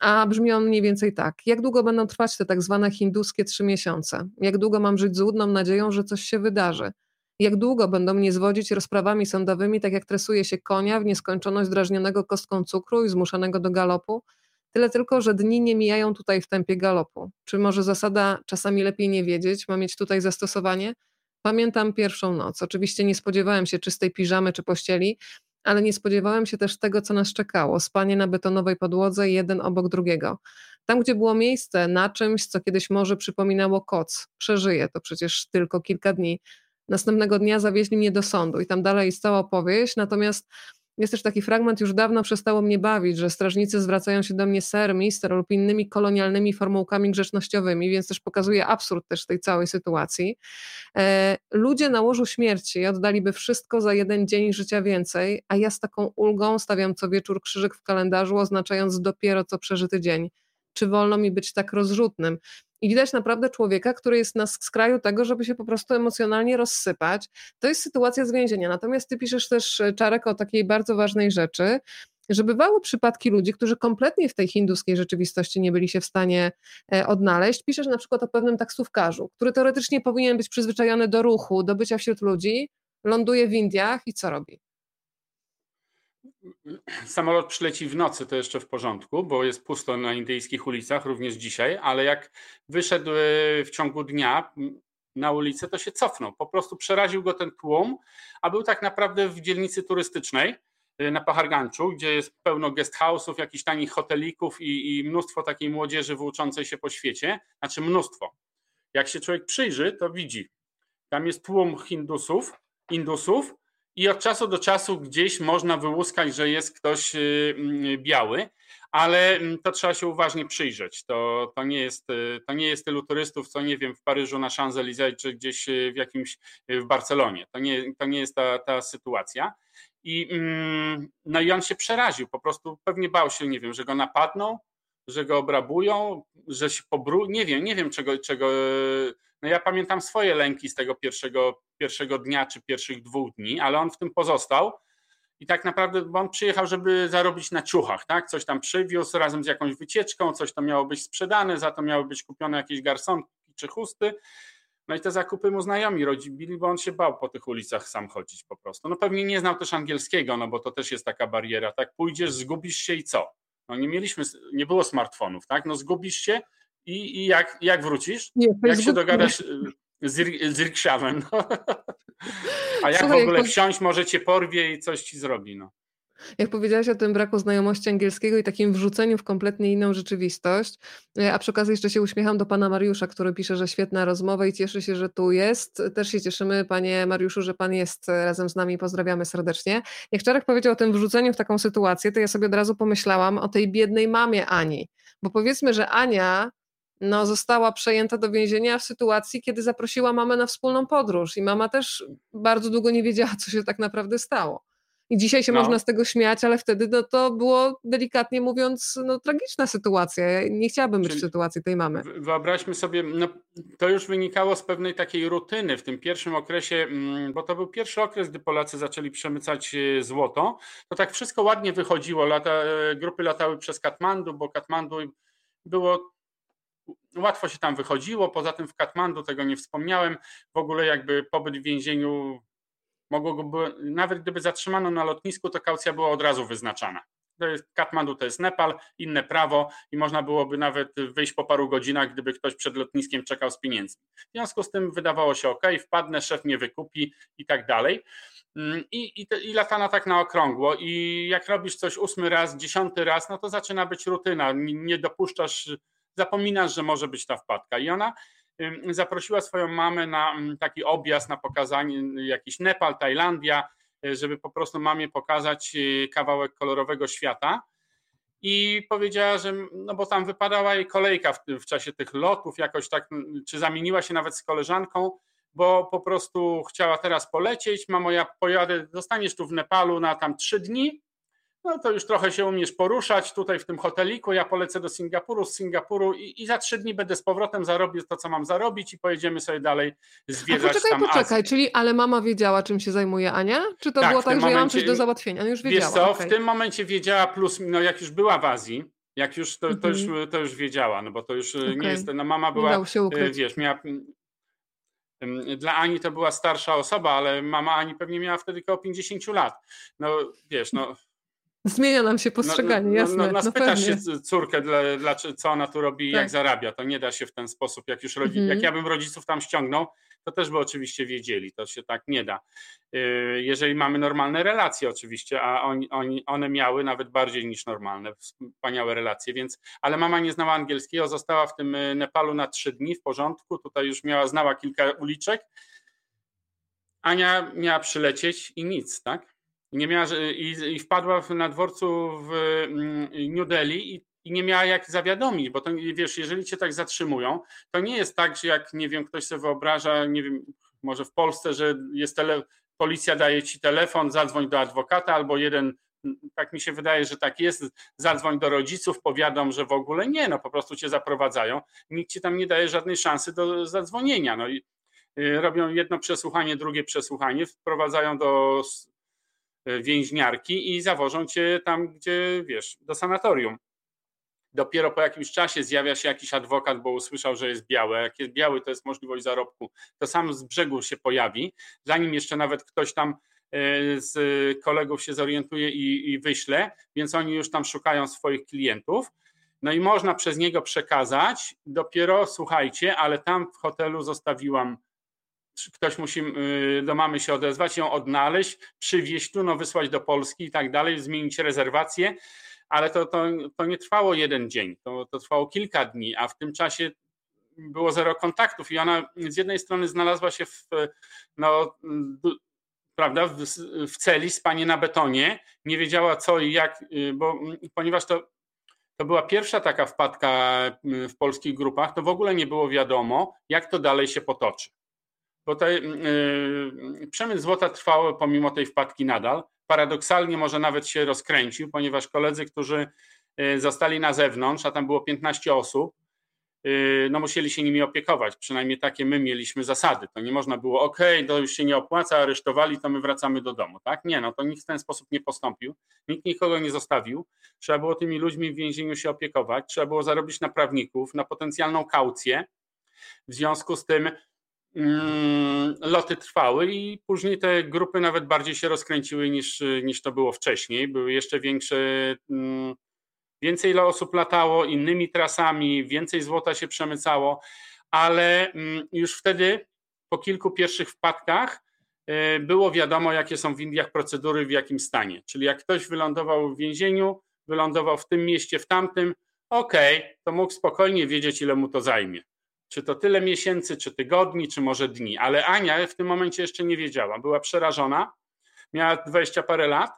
A brzmi on mniej więcej tak. Jak długo będą trwać te tak zwane hinduskie trzy miesiące? Jak długo mam żyć z łudną nadzieją, że coś się wydarzy? Jak długo będą mnie zwodzić rozprawami sądowymi, tak jak tresuje się konia w nieskończoność drażnionego kostką cukru i zmuszanego do galopu? Tyle tylko, że dni nie mijają tutaj w tempie galopu. Czy może zasada czasami lepiej nie wiedzieć ma mieć tutaj zastosowanie? Pamiętam pierwszą noc. Oczywiście nie spodziewałem się czystej piżamy czy pościeli, ale nie spodziewałem się też tego, co nas czekało. Spanie na betonowej podłodze, jeden obok drugiego. Tam, gdzie było miejsce na czymś, co kiedyś może przypominało koc. Przeżyję to przecież tylko kilka dni. Następnego dnia zawieźli mnie do sądu i tam dalej jest cała opowieść, natomiast jest też taki fragment, już dawno przestało mnie bawić, że strażnicy zwracają się do mnie ser, mister lub innymi kolonialnymi formułkami grzecznościowymi, więc też pokazuje absurd też tej całej sytuacji. E, ludzie na łożu śmierci oddaliby wszystko za jeden dzień życia więcej, a ja z taką ulgą stawiam co wieczór krzyżyk w kalendarzu, oznaczając dopiero co przeżyty dzień. Czy wolno mi być tak rozrzutnym? I widać naprawdę człowieka, który jest na skraju tego, żeby się po prostu emocjonalnie rozsypać. To jest sytuacja z więzienia. Natomiast ty piszesz też, e, Czarek, o takiej bardzo ważnej rzeczy, że bywały przypadki ludzi, którzy kompletnie w tej hinduskiej rzeczywistości nie byli się w stanie e, odnaleźć. Piszesz na przykład o pewnym taksówkarzu, który teoretycznie powinien być przyzwyczajony do ruchu, do bycia wśród ludzi, ląduje w Indiach i co robi? Samolot przyleci w nocy, to jeszcze w porządku, bo jest pusto na indyjskich ulicach, również dzisiaj, ale jak wyszedł e, w ciągu dnia na ulicę, to się cofnął. Po prostu przeraził go ten tłum, a był tak naprawdę w dzielnicy turystycznej e, na Pacharganczu, gdzie jest pełno guest house'ów, jakichś tanich hotelików i, i mnóstwo takiej młodzieży włóczącej się po świecie. Znaczy mnóstwo. Jak się człowiek przyjrzy, to widzi. Tam jest tłum Hindusów, Indusów, i od czasu do czasu gdzieś można wyłuskać, że jest ktoś y, mm, biały, ale mm, to trzeba się uważnie przyjrzeć. To, to, nie, jest, y, to nie jest tylu turystów, co nie wiem, w Paryżu na Champs-Élysées czy gdzieś y, w jakimś w Barcelonie. To nie, to nie jest ta, ta sytuacja. I, mm, no i on się przeraził, po prostu pewnie bał się, nie wiem, że go napadną, że go obrabują, że się pobru... Nie wiem, nie wiem czego, czego no ja pamiętam swoje lęki z tego pierwszego, pierwszego dnia czy pierwszych dwóch dni, ale on w tym pozostał. I tak naprawdę, bo on przyjechał, żeby zarobić na ciuchach, tak? Coś tam przywiózł razem z jakąś wycieczką, coś to miało być sprzedane, za to miały być kupione jakieś garsonki czy chusty. No i te zakupy mu znajomi rodzili, bo on się bał po tych ulicach sam chodzić po prostu. No pewnie nie znał też angielskiego, no bo to też jest taka bariera, tak? Pójdziesz, zgubisz się i co? No nie mieliśmy, nie było smartfonów, tak? No zgubisz się, I, i jak, jak wrócisz? Nie, jak się dogadasz nie. z, z Rikszawem? No. A jak Słuchaj, w ogóle jak... wsiąść, może cię porwie i coś ci zrobi. No. Jak powiedziałaś o tym braku znajomości angielskiego i takim wrzuceniu w kompletnie inną rzeczywistość, e, a przy okazji jeszcze się uśmiecham do pana Mariusza, który pisze, że świetna rozmowa i cieszy się, że tu jest. Też się cieszymy, panie Mariuszu, że pan jest razem z nami. Pozdrawiamy serdecznie. Jak Czarek powiedział o tym wrzuceniu w taką sytuację, to ja sobie od razu pomyślałam o tej biednej mamie Ani. Bo powiedzmy, że Ania no, została przejęta do więzienia w sytuacji, kiedy zaprosiła mamę na wspólną podróż i mama też bardzo długo nie wiedziała, co się tak naprawdę stało. I dzisiaj się no. można z tego śmiać, ale wtedy no, to było delikatnie mówiąc no, tragiczna sytuacja. Ja nie chciałabym być Czyli w sytuacji tej mamy. Wyobraźmy sobie, no, to już wynikało z pewnej takiej rutyny w tym pierwszym okresie, mm, bo to był pierwszy okres, gdy Polacy zaczęli przemycać e, złoto. To tak wszystko ładnie wychodziło. Lata, e, grupy latały przez Katmandu, bo Katmandu było łatwo się tam wychodziło. Poza tym w Katmandu tego nie wspomniałem. W ogóle jakby pobyt w więzieniu mogło go, nawet gdyby zatrzymano na lotnisku, to kaucja była od razu wyznaczana. To jest, Katmandu to jest Nepal, inne prawo i można byłoby nawet wyjść po paru godzinach, gdyby ktoś przed lotniskiem czekał z pieniędzmi. W związku z tym wydawało się ok, wpadnę, szef mnie wykupi i tak dalej. Mm, I, i, I latana tak na okrągło. I jak robisz coś ósmy raz, dziesiąty raz, no to zaczyna być rutyna. Nie dopuszczasz, zapominasz, że może być ta wpadka. I ona zaprosiła swoją mamę na taki objazd, na pokazanie jakiś Nepal, Tajlandia, e, żeby po prostu mamie pokazać e, kawałek kolorowego świata. I powiedziała, że no bo tam wypadała jej kolejka w, w czasie tych lotów, jakoś tak, czy zamieniła się nawet z koleżanką, bo po prostu chciała teraz polecieć. Mamo, ja pojadę, zostaniesz tu w Nepalu na tam trzy dni, no to już trochę się umiesz poruszać tutaj w tym hoteliku, ja polecę do Singapuru, z Singapuru i, i za trzy dni będę z powrotem zarobił to, co mam zarobić i pojedziemy sobie dalej zwiedzać A poczekaj, tam poczekaj, Azję. czyli ale mama wiedziała, czym się zajmuje Ania? Czy to tak, było tak, że momencie, ja mam coś do załatwienia? Ona już wiedziała. Wiesz co, okay. w tym momencie wiedziała plus, no jak już była w Azji, jak już to, to, już, mhm. to już wiedziała, no bo to już okay. nie jest, no mama była, e, wiesz, miała dla Ani to była starsza osoba, ale mama Ani pewnie miała wtedy około 50 lat. No wiesz, no Zmienia nam się postrzeganie, no, no, jasne. No, no, no spytasz się córkę, dla, dla, co ona tu robi i tak. jak zarabia. To nie da się w ten sposób, jak już rodzi, mhm. jak ja bym rodziców tam ściągnął, to też by oczywiście wiedzieli. To się tak nie da. Y, jeżeli mamy normalne relacje oczywiście, a oni, oni, one miały nawet bardziej niż normalne, wspaniałe relacje, więc, ale mama nie znała angielskiego, została w tym y, Nepalu na trzy dni w porządku, tutaj już miała, znała kilka uliczek. Ania miała przylecieć i nic, tak? Nie miała, i, i wpadła na dworcu w mm, New Delhi i, i nie miała jak zawiadomić, bo to wiesz, jeżeli cię tak zatrzymują, to nie jest tak, że jak nie wiem, ktoś sobie wyobraża, nie wiem, może w Polsce, że jest tele, policja daje ci telefon, zadzwoń do adwokata albo jeden tak mi się wydaje, że tak jest, zadzwoń do rodziców, powiadom, że w ogóle nie, no po prostu cię zaprowadzają, nikt ci tam nie daje żadnej szansy do zadzwonienia, no i y, robią jedno przesłuchanie, drugie przesłuchanie, wprowadzają do więźniarki i zawożą cię tam, gdzie wiesz, do sanatorium. Dopiero po jakimś czasie zjawia się jakiś adwokat, bo usłyszał, że jest białe. Jak jest biały, to jest możliwość zarobku. To sam z brzegu się pojawi, zanim jeszcze nawet ktoś tam e, z kolegów się zorientuje i, i wyśle, więc oni już tam szukają swoich klientów. No i można przez niego przekazać. Dopiero słuchajcie, ale tam w hotelu zostawiłam ktoś musi y, do mamy się odezwać, ją odnaleźć, przywieźć tu, no wysłać do Polski i tak dalej, zmienić rezerwację, ale to, to, to nie trwało jeden dzień, to, to trwało kilka dni, a w tym czasie było zero kontaktów i ona z jednej strony znalazła się w, no, prawda, w, w celi, spanie na betonie, nie wiedziała co i jak, y, bo ponieważ to to była pierwsza taka wpadka w polskich grupach, to w ogóle nie było wiadomo, jak to dalej się potoczy bo tutaj yy, złota trwał pomimo tej wpadki nadal. Paradoksalnie może nawet się rozkręcił, ponieważ koledzy, którzy y, zostali na zewnątrz, a tam było 15 osób, yy, no musieli się nimi opiekować. Przynajmniej takie my mieliśmy zasady. To nie można było, ok, to już się nie opłaca, aresztowali, to my wracamy do domu. Tak? Nie, no to nikt w ten sposób nie postąpił. Nikt nikogo nie zostawił. Trzeba było tymi ludźmi w więzieniu się opiekować. Trzeba było zarobić na prawników, na potencjalną kaucję. W związku z tym loty trwały i później te grupy nawet bardziej się rozkręciły niż, niż to było wcześniej. Były jeszcze większe, mm, Więcej osób latało innymi trasami, więcej złota się przemycało, ale mm, już wtedy po kilku pierwszych wpadkach e, było wiadomo, jakie są w Indiach procedury, w jakim stanie. Czyli jak ktoś wylądował w więzieniu, wylądował w tym mieście, w tamtym, okej, okay, to mógł spokojnie wiedzieć, ile mu to zajmie. Czy to tyle miesięcy, czy tygodni, czy może dni. Ale Ania w tym momencie jeszcze nie wiedziała. Była przerażona, miała 20 parę lat.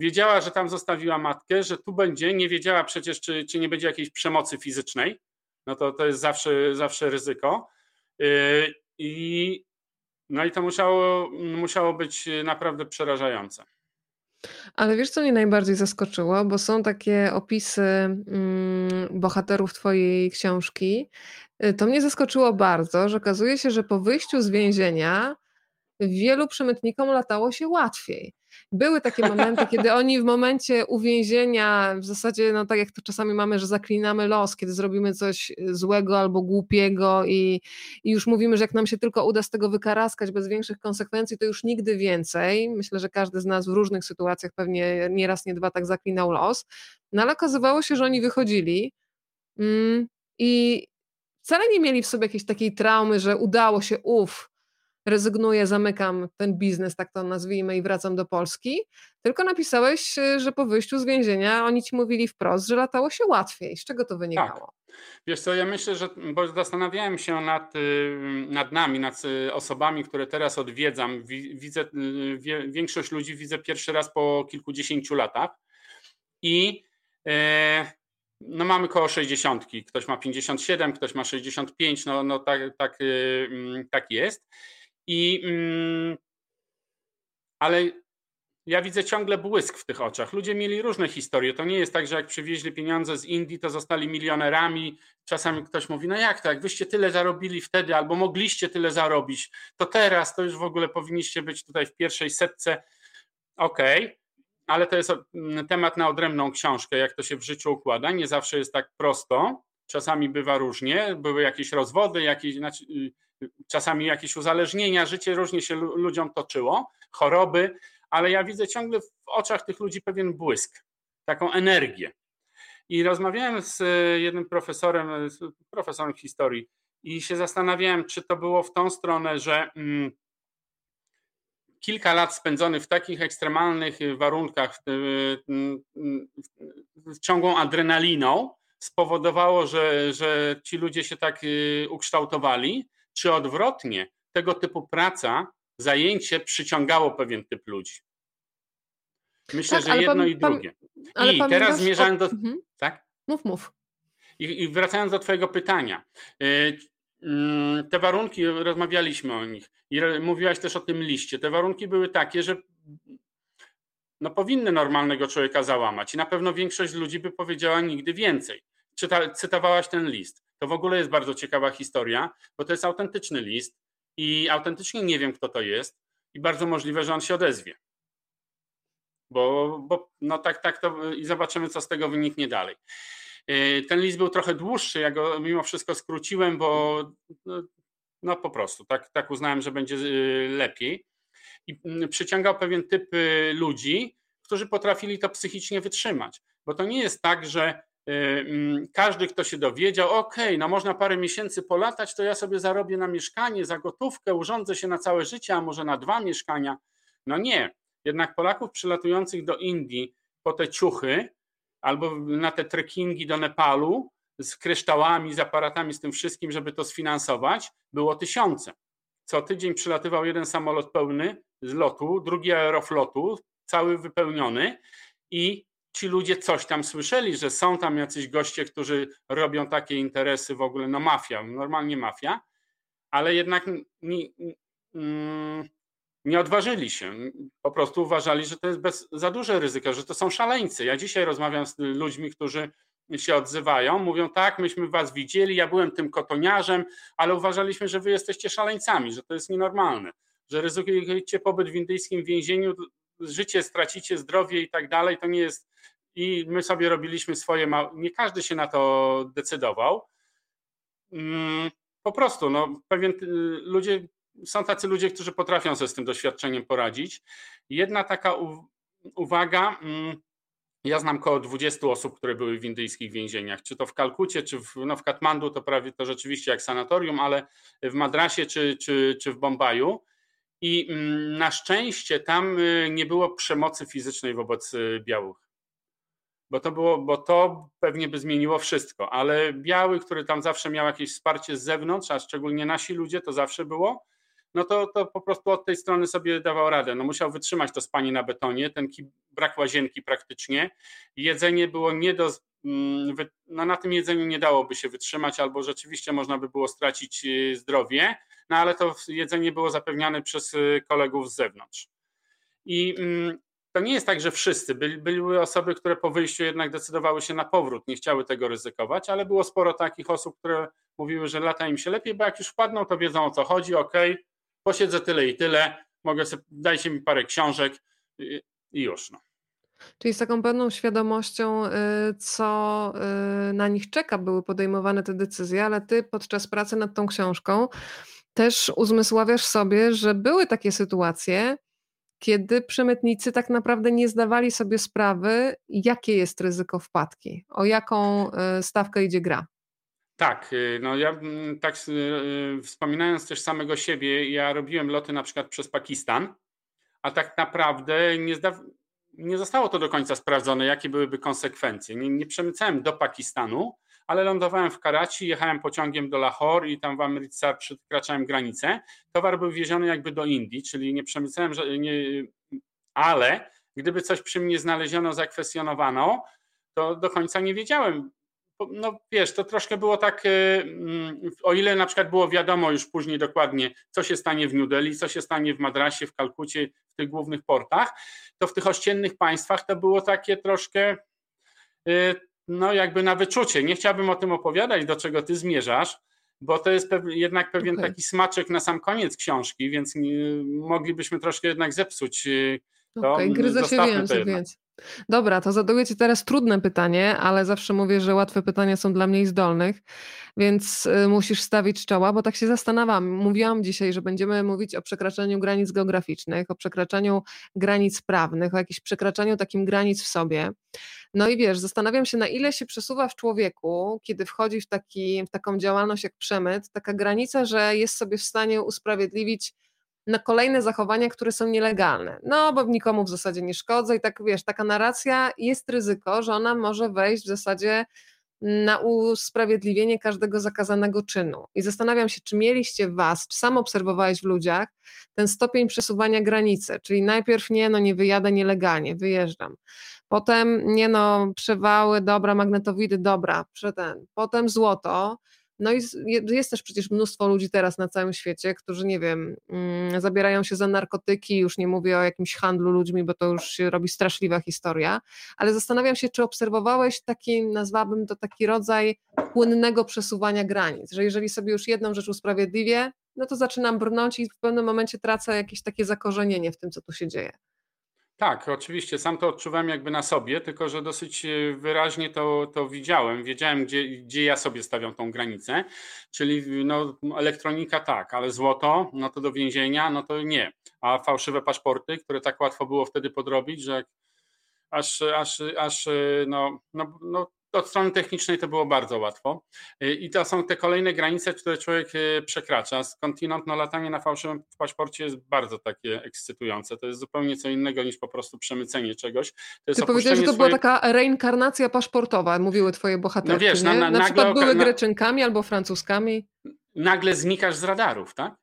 Wiedziała, że tam zostawiła matkę, że tu będzie. Nie wiedziała przecież, czy, czy nie będzie jakiejś przemocy fizycznej. No to, to jest zawsze, zawsze ryzyko. Yy, I, no i to musiało, musiało być naprawdę przerażające. Ale wiesz, co mnie najbardziej zaskoczyło? Bo są takie opisy mm, bohaterów twojej książki. Y, to mnie zaskoczyło bardzo, że okazuje się, że po wyjściu z więzienia wielu przemytnikom latało się łatwiej. Były takie momenty, kiedy oni w momencie uwięzienia, w zasadzie, no tak jak to czasami mamy, że zaklinamy los, kiedy zrobimy coś złego albo głupiego i, i już mówimy, że jak nam się tylko uda z tego wykaraskać bez większych konsekwencji, to już nigdy więcej. Myślę, że każdy z nas w różnych sytuacjach pewnie nie raz, nie dwa tak zaklinał los. No ale okazywało się, że oni wychodzili mm, i wcale nie mieli w sobie jakiejś takiej traumy, że udało się, uf, rezygnuję, zamykam ten biznes, tak to nazwijmy, i wracam do Polski, tylko napisałeś, y, że po wyjściu z więzienia oni ci mówili wprost, że latało się łatwiej. Z czego to wynikało? Tak. Wiesz co, ja myślę, że, bo zastanawiałem się nad, y, nad nami, nad y, osobami, które teraz odwiedzam. Widzę, większość ludzi widzę pierwszy raz po kilkudziesięciu latach i e, no mamy koło 60, ktoś ma 57, ktoś ma 65, no, no tak, tak, mm, tak jest. I, mm, ale ja widzę ciągle błysk w tych oczach. Ludzie mieli różne historie. To nie jest tak, że jak przywieźli pieniądze z Indii, to zostali milionerami. Czasami ktoś mówi, no jak to, jak wyście tyle zarobili wtedy, albo mogliście tyle zarobić, to teraz to już w ogóle powinniście być tutaj w pierwszej setce. Okej, okay. Ale to jest mm, temat na odrębną książkę, jak to się w życiu układa. Nie zawsze jest tak prosto. Czasami bywa różnie. Były jakieś rozwody, jakieś, znaczy, y, czasami jakieś uzależnienia, życie różnie się ludziom toczyło, choroby, ale ja widzę ciągle w oczach tych ludzi pewien błysk, taką energię. I rozmawiałem z jednym profesorem, profesorem historii, i się zastanawiałem, czy to było w tą stronę, że mm, kilka lat spędzonych w takich ekstremalnych warunkach, w, ciągłą adrenaliną, spowodowało, że, że ci ludzie się tak y, ukształtowali, czy odwrotnie, tego typu praca, zajęcie przyciągało pewien typ ludzi. Myślę, tak, że jedno i drugie. I teraz zmierzając do. Mhm. Tak? Mów, mów. I, wracając do Twojego pytania. Mm, te warunki, rozmawialiśmy o nich i mówiłaś też o tym liście. Te warunki były takie, że no powinny normalnego człowieka załamać i na pewno większość ludzi by powiedziała nigdy więcej. Czyta, cytowałaś ten list. To w ogóle jest bardzo ciekawa historia, bo to jest autentyczny list i autentycznie nie wiem, kto to jest i bardzo możliwe, że on się odezwie. Bo, bo no tak, tak to i zobaczymy, co z tego wyniknie dalej. E, ten list był trochę dłuższy, ja go mimo wszystko skróciłem, bo no, no po prostu tak, tak uznałem, że będzie e, lepiej. I przyciągał pewien typ e, ludzi, którzy potrafili to psychicznie wytrzymać. Bo to nie jest tak, że mm, każdy, kto się dowiedział, ok, no można parę miesięcy polatać, to ja sobie zarobię na mieszkanie, za gotówkę, urządzę się na całe życie, a może na dwa mieszkania. No nie. Jednak Polaków przylatujących do Indii po te ciuchy albo na te trekkingi do Nepalu z kryształami, z aparatami, z tym wszystkim, żeby to sfinansować, było tysiące. Co tydzień przylatywał jeden samolot pełny z lotu, drugi aeroflotu, cały wypełniony i ci ludzie coś tam słyszeli, że są tam jacyś goście, którzy robią takie interesy w ogóle, no mafia, normalnie mafia, ale jednak nie, mm, nie odważyli się. Po prostu uważali, że to jest bez, za duże ryzyko, że to są szaleńcy. Ja dzisiaj rozmawiam z ludźmi, którzy się odzywają, mówią tak, myśmy was widzieli, ja byłem tym kotoniarzem, ale uważaliśmy, że wy jesteście szaleńcami, że to jest nienormalne, że ryzykujecie pobyt w indyjskim więzieniu, życie stracicie, zdrowie i tak dalej, to nie jest i my sobie robiliśmy swoje, nie każdy się na to decydował. Mm, po prostu, no, pewien ludzie, są tacy ludzie, którzy potrafią sobie z tym doświadczeniem poradzić. Jedna taka uwaga, mm, Ja znam około 20 osób, które były w indyjskich więzieniach, czy to w Kalkucie, czy w, no w Katmandu, to prawie to rzeczywiście jak sanatorium, ale w Madrasie czy, czy, czy w Bombaju. I mm, na szczęście tam y, nie było przemocy fizycznej wobec y, białych. Bo to, było, bo to pewnie by zmieniło wszystko, ale biały, który tam zawsze miał jakieś wsparcie z zewnątrz, a szczególnie nasi ludzie, to zawsze było, no to, to po prostu od tej strony sobie dawał radę. No musiał wytrzymać to spanie na betonie, ten brak łazienki praktycznie. Jedzenie było nie do. Mm, no na tym jedzeniu nie dałoby się wytrzymać, albo rzeczywiście można by było stracić y, zdrowie, no ale to jedzenie było zapewniane przez y, kolegów z zewnątrz. I mm, to nie jest tak, że wszyscy. Były osoby, które po wyjściu jednak decydowały się na powrót, nie chciały tego ryzykować, ale było sporo takich osób, które mówiły, że lata im się lepiej, bo jak już wpadną, to wiedzą o co chodzi, ok, posiedzę tyle i tyle, mogę sobie, dajcie mi parę książek i już. No. Czyli z taką pewną świadomością, y, co y, na nich czeka, były podejmowane te decyzje, ale ty podczas pracy nad tą książką też uzmysławiasz sobie, że były takie sytuacje, kiedy przemytnicy tak naprawdę nie zdawali sobie sprawy, jakie jest ryzyko wpadki, o jaką y, stawkę idzie gra. Tak, y, no ja mm, tak y, y, wspominając też samego siebie, ja robiłem loty na przykład przez Pakistan, a tak naprawdę nie, zda, nie zostało to do końca sprawdzone, jakie byłyby konsekwencje. Nie, nie przemycałem do Pakistanu, ale lądowałem w Karachi, jechałem pociągiem do Lahore i tam w Ameryce przekraczałem granicę. Towar był wieziony jakby do Indii, czyli nie przemycałem, nie, ale gdyby coś przy mnie znaleziono, zakwestionowano, to do końca nie wiedziałem, no wiesz, to troszkę było tak, e, mm, o ile na przykład było wiadomo już później dokładnie, co się stanie w New Delhi, co się stanie w Madrasie, w Kalkucie, w tych głównych portach, to w tych ościennych państwach to było takie troszkę, e, no jakby na wyczucie. Nie chciałbym o tym opowiadać, do czego ty zmierzasz, bo to jest jednak pewien okay. taki smaczek na sam koniec książki, więc moglibyśmy troszkę jednak zepsuć to. Okay, gryzę się więcej, więc. Dobra, to zadaję Ci teraz trudne pytanie, ale zawsze mówię, że łatwe pytania są dla mniej zdolnych, więc y, musisz stawić czoła, bo tak się zastanawiam. Mówiłam dzisiaj, że będziemy mówić o przekraczaniu granic geograficznych, o przekraczaniu granic prawnych, o jakimś przekraczaniu takim granic w sobie. No i wiesz, zastanawiam się, na ile się przesuwa w człowieku, kiedy wchodzi w, taki, w taką działalność jak przemyt, taka granica, że jest sobie w stanie usprawiedliwić na kolejne zachowania, które są nielegalne. No, bo nikomu w zasadzie nie szkodzę i tak wiesz, taka narracja jest ryzyko, że ona może wejść w zasadzie na usprawiedliwienie każdego zakazanego czynu. I zastanawiam się, czy mieliście was, czy sam obserwowałeś w ludziach ten stopień przesuwania granicy, czyli najpierw nie, no nie wyjadę nielegalnie, wyjeżdżam. Potem nie no, przewały, dobra, magnetowidy, dobra, ten. Potem złoto, no i jest też przecież mnóstwo ludzi teraz na całym świecie, którzy, nie wiem, mm, zabierają się za narkotyki, już nie mówię o jakimś handlu ludźmi, bo to już się robi straszliwa historia, ale zastanawiam się, czy obserwowałeś taki, nazwałabym to taki rodzaj płynnego przesuwania granic, że jeżeli sobie już jedną rzecz usprawiedliwię, no to zaczynam brnąć i w pewnym momencie tracę jakieś takie zakorzenienie w tym, co tu się dzieje. Tak, oczywiście. Sam to odczuwałem jakby na sobie, tylko że dosyć e, wyraźnie to, to widziałem. Wiedziałem, gdzie, gdzie ja sobie stawiam tą granicę. Czyli no, elektronika tak, ale złoto, no to do więzienia, no to nie. A fałszywe paszporty, które tak łatwo było wtedy podrobić, że aż, aż, aż no, no, no od strony technicznej to było bardzo łatwo. Y, I to są te kolejne granice, które człowiek y, przekracza. Skądinąd no, latanie na fałszywym paszporcie jest bardzo takie ekscytujące. To jest zupełnie co innego niż po prostu przemycenie czegoś. To Ty powiedziałeś, że to była taka reinkarnacja paszportowa, mówiły twoje bohaterki. No wiesz, na, na, na nagle, przykład były na, Greczynkami albo Francuskami. Nagle znikasz z radarów, tak?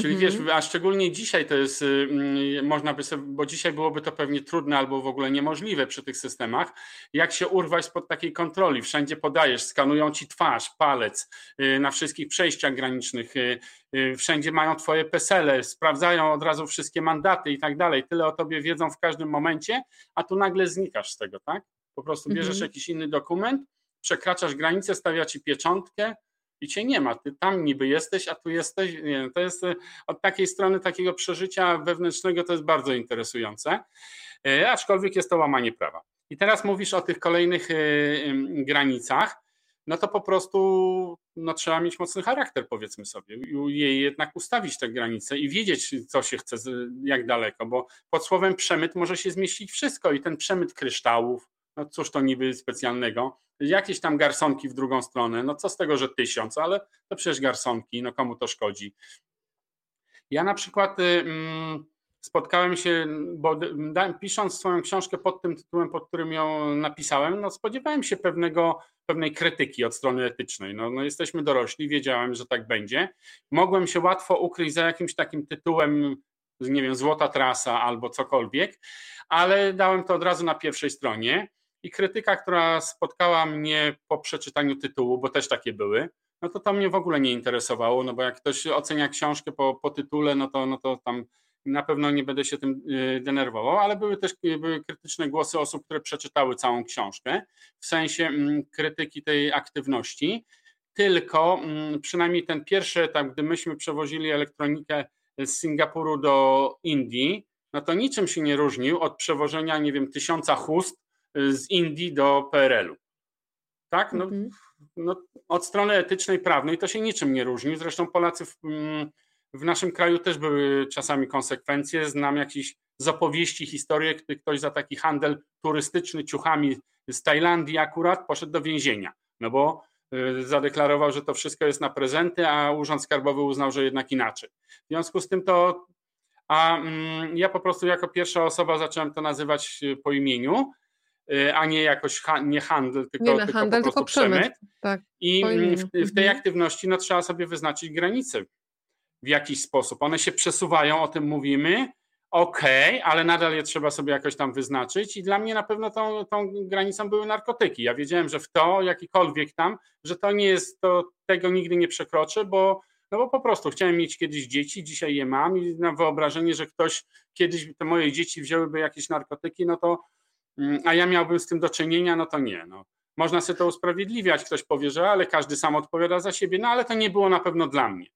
Czyli wiesz, mhm. a szczególnie dzisiaj to jest, y, mm, można by sobie, bo dzisiaj byłoby to pewnie trudne albo w ogóle niemożliwe przy tych systemach, jak się urwać spod takiej kontroli. Wszędzie podajesz, skanują ci twarz, palec y, na wszystkich przejściach granicznych, y, wszędzie mają twoje pesele, sprawdzają od razu wszystkie mandaty i tak dalej. Tyle o tobie wiedzą w każdym momencie, a tu nagle znikasz z tego, tak? Po prostu bierzesz mhm. jakiś inny dokument, przekraczasz granicę, stawia ci pieczątkę, i cię nie ma. Ty tam niby jesteś, a tu jesteś. Nie, to jest e, od takiej strony takiego przeżycia wewnętrznego to jest bardzo interesujące, e, aczkolwiek jest to łamanie prawa. I teraz mówisz o tych kolejnych e, granicach, no to po prostu no, trzeba mieć mocny charakter, powiedzmy sobie, i jednak ustawić te granice i wiedzieć, co się chce, jak daleko, bo pod słowem przemyt może się zmieścić wszystko i ten przemyt kryształów, no cóż to niby specjalnego. Jakieś tam garsonki w drugą stronę, no co z tego, że tysiąc, ale to przecież garsonki, no komu to szkodzi. Ja na przykład... Mm, spotkałem się, bo pisząc swoją książkę pod tym tytułem, pod którym ją napisałem, no spodziewałem się pewnego, pewnej krytyki od strony etycznej. No, no jesteśmy dorośli, wiedziałem, że tak będzie. Mogłem się łatwo ukryć za jakimś takim tytułem, nie wiem, Złota Trasa albo cokolwiek, ale dałem to od razu na pierwszej stronie. I krytyka, która spotkała mnie po przeczytaniu tytułu, bo też takie były, no to to mnie w ogóle nie interesowało, no bo jak ktoś ocenia książkę po, po tytule, no to, no to tam na pewno nie będę się tym y, denerwował, ale były też były krytyczne głosy osób, które przeczytały całą książkę w sensie mm, krytyki tej aktywności. Tylko mm, przynajmniej ten pierwszy etap, gdy myśmy przewozili elektronikę z Singapuru do Indii, no to niczym się nie różnił od przewożenia, nie wiem, tysiąca chust y, z Indii do PRL-u. Tak? No, mhm. no, od strony etycznej, prawnej to się niczym nie różni. Zresztą Polacy w, mm, w naszym kraju też były czasami konsekwencje. Znam jakieś z opowieści, historie, gdy ktoś za taki handel turystyczny ciuchami z Tajlandii akurat poszedł do więzienia, no bo y, zadeklarował, że to wszystko jest na prezenty, a Urząd Skarbowy uznał, że jednak inaczej. W związku z tym to, a mm, ja po prostu jako pierwsza osoba zacząłem to nazywać y, po imieniu, a nie jakoś ha, nie handel, tylko, nie tylko handel, po tylko przemyt. przemyt. Tak, I mm, w, w, tej mhm. aktywności no, trzeba sobie wyznaczyć granice w jakiś sposób. One się przesuwają, o tym mówimy, okej, okay, ale nadal je trzeba sobie jakoś tam wyznaczyć i dla mnie na pewno tą, tą granicą były narkotyki. Ja wiedziałem, że w to, jakikolwiek tam, że to nie jest, to tego nigdy nie przekroczę, bo no bo po prostu chciałem mieć kiedyś dzieci, dzisiaj je mam i na wyobrażenie, że ktoś kiedyś te moje dzieci wzięłyby jakieś narkotyki, no to a ja miałbym z tym do czynienia, no to nie. No. Można sobie to usprawiedliwiać, ktoś powie, że ale każdy sam odpowiada za siebie, no ale to nie było na pewno dla mnie.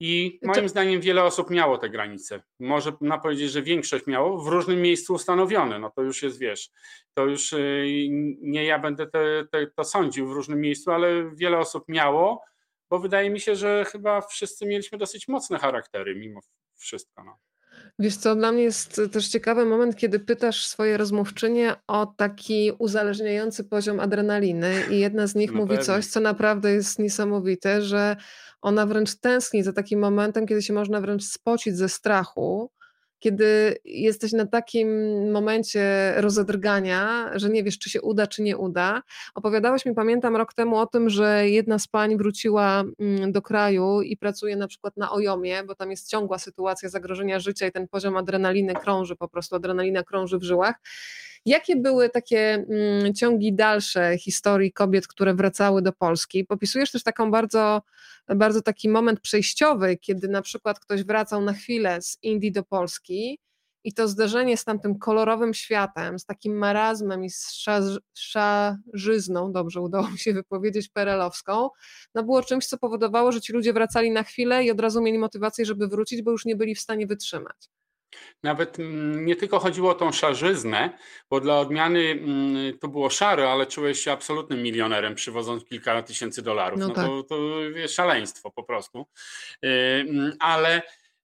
I moim zdaniem wiele osób miało te granice. Może na powiedzieć, że większość miało w różnym miejscu ustanowione. No to już jest, wiesz, to już y, nie ja będę te, te, to sądził w różnym miejscu, ale wiele osób miało, bo wydaje mi się, że chyba wszyscy mieliśmy dosyć mocne charaktery mimo wszystko. No. Wiesz co, dla mnie jest też ciekawy moment, kiedy pytasz swoje rozmówczynie o taki uzależniający poziom adrenaliny i jedna z nich no mówi pewnie. coś, co naprawdę jest niesamowite, że ona wręcz tęskni za takim momentem, kiedy się można wręcz spocić ze strachu, kiedy jesteś na takim momencie rozedrgania, że nie wiesz, czy się uda, czy nie uda. Opowiadałaś mi, pamiętam, rok temu o tym, że jedna z pań wróciła mm, do kraju i pracuje na przykład na Ojomie, bo tam jest ciągła sytuacja zagrożenia życia i ten poziom adrenaliny krąży, po prostu adrenalina krąży w żyłach. Jakie były takie mm, ciągi dalsze historii kobiet, które wracały do Polski? Popisujesz też taką bardzo, bardzo taki moment przejściowy, kiedy na przykład ktoś wracał na chwilę z Indii do Polski i to zderzenie z tamtym kolorowym światem, z takim marazmem i z szarzyzną, dobrze udało mi się wypowiedzieć, perelowską, no było czymś, co powodowało, że ci ludzie wracali na chwilę i od razu mieli motywację, żeby wrócić, bo już nie byli w stanie wytrzymać. Nawet mm, nie tylko chodziło o tą szarzyznę, bo dla odmiany mm, to było szare, ale czułeś się absolutnym milionerem, przywodząc kilka tysięcy dolarów. No, no tak. to, to jest szaleństwo po prostu. Y, mm, ale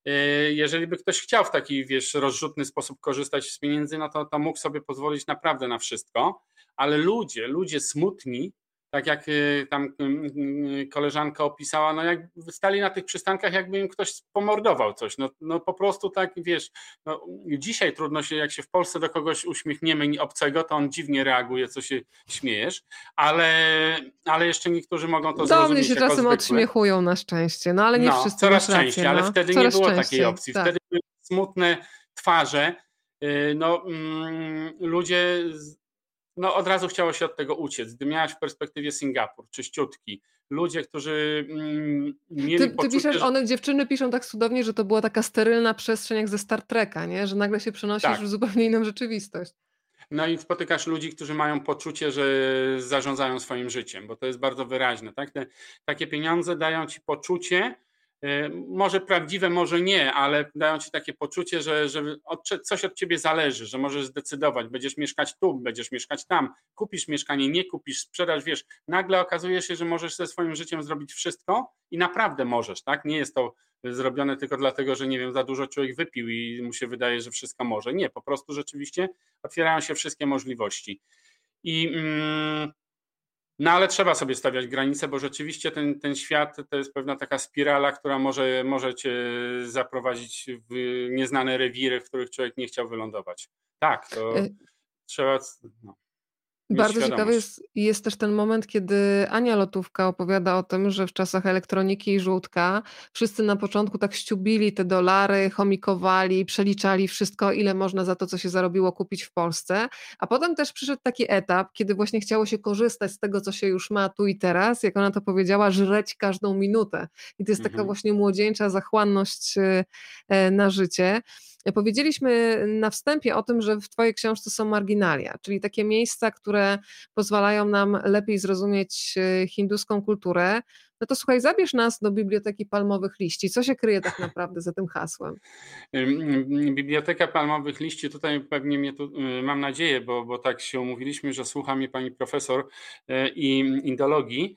y, jeżeli by ktoś chciał w taki, wiesz, rozrzutny sposób korzystać z pieniędzy, no to, to mógł sobie pozwolić naprawdę na wszystko. Ale ludzie, ludzie smutni, tak jak y, tam y, y, koleżanka opisała, no jak stali na tych przystankach, jakby im ktoś pomordował coś. No, no po prostu tak, wiesz, no dzisiaj trudno się, jak się w Polsce do kogoś uśmiechniemy obcego, to on dziwnie reaguje, co się śmiejesz, ale, ale jeszcze niektórzy mogą to do zrozumieć. Do mnie się czasem zwykle. odśmiechują na szczęście, no ale nie no, wszyscy Coraz częściej, no. ale wtedy coraz nie było częściej, takiej opcji. Tak. Wtedy były smutne twarze, no mm, ludzie no od razu chciało się od tego uciec. Gdy miałaś w perspektywie Singapur, czyściutki, ludzie, którzy mm, mieli ty, poczucie, ty piszesz, one, dziewczyny piszą tak cudownie, że to była taka sterylna przestrzeń jak ze Star Treka, nie? że nagle się przenosisz tak. w zupełnie inną rzeczywistość. No i spotykasz ludzi, którzy mają poczucie, że zarządzają swoim życiem, bo to jest bardzo wyraźne. Tak? Te, takie pieniądze dają ci poczucie, może prawdziwe, może nie, ale dają ci takie poczucie, że, że coś od ciebie zależy, że możesz zdecydować, będziesz mieszkać tu, będziesz mieszkać tam, kupisz mieszkanie, nie kupisz, sprzedasz, wiesz, nagle okazuje się, że możesz ze swoim życiem zrobić wszystko i naprawdę możesz, tak? Nie jest to zrobione tylko dlatego, że nie wiem, za dużo człowiek wypił i mu się wydaje, że wszystko może. Nie, po prostu rzeczywiście otwierają się wszystkie możliwości. I mm, no ale trzeba sobie stawiać granice, bo rzeczywiście ten, ten świat to jest pewna taka spirala, która może, może cię zaprowadzić w nieznane rewiry, w których człowiek nie chciał wylądować. Tak, to y trzeba. No. Bardzo ciekawy jest, jest też ten moment, kiedy Ania Lotówka opowiada o tym, że w czasach elektroniki i żółtka wszyscy na początku tak ściubili te dolary, chomikowali, przeliczali wszystko, ile można za to, co się zarobiło, kupić w Polsce. A potem też przyszedł taki etap, kiedy właśnie chciało się korzystać z tego, co się już ma tu i teraz, jak ona to powiedziała, żreć każdą minutę. I to jest taka mhm. właśnie młodzieńcza zachłanność e, na życie. Powiedzieliśmy na wstępie o tym, że w Twojej książce są marginalia, czyli takie miejsca, które pozwalają nam lepiej zrozumieć e, hinduską kulturę. No to słuchaj, zabierz nas do Biblioteki Palmowych Liści. Co się kryje tak naprawdę za tym hasłem? Biblioteka Palmowych Liści, tutaj pewnie mnie tu, y, mam nadzieję, bo, bo tak się umówiliśmy, że słucha mnie pani profesor e, i indologii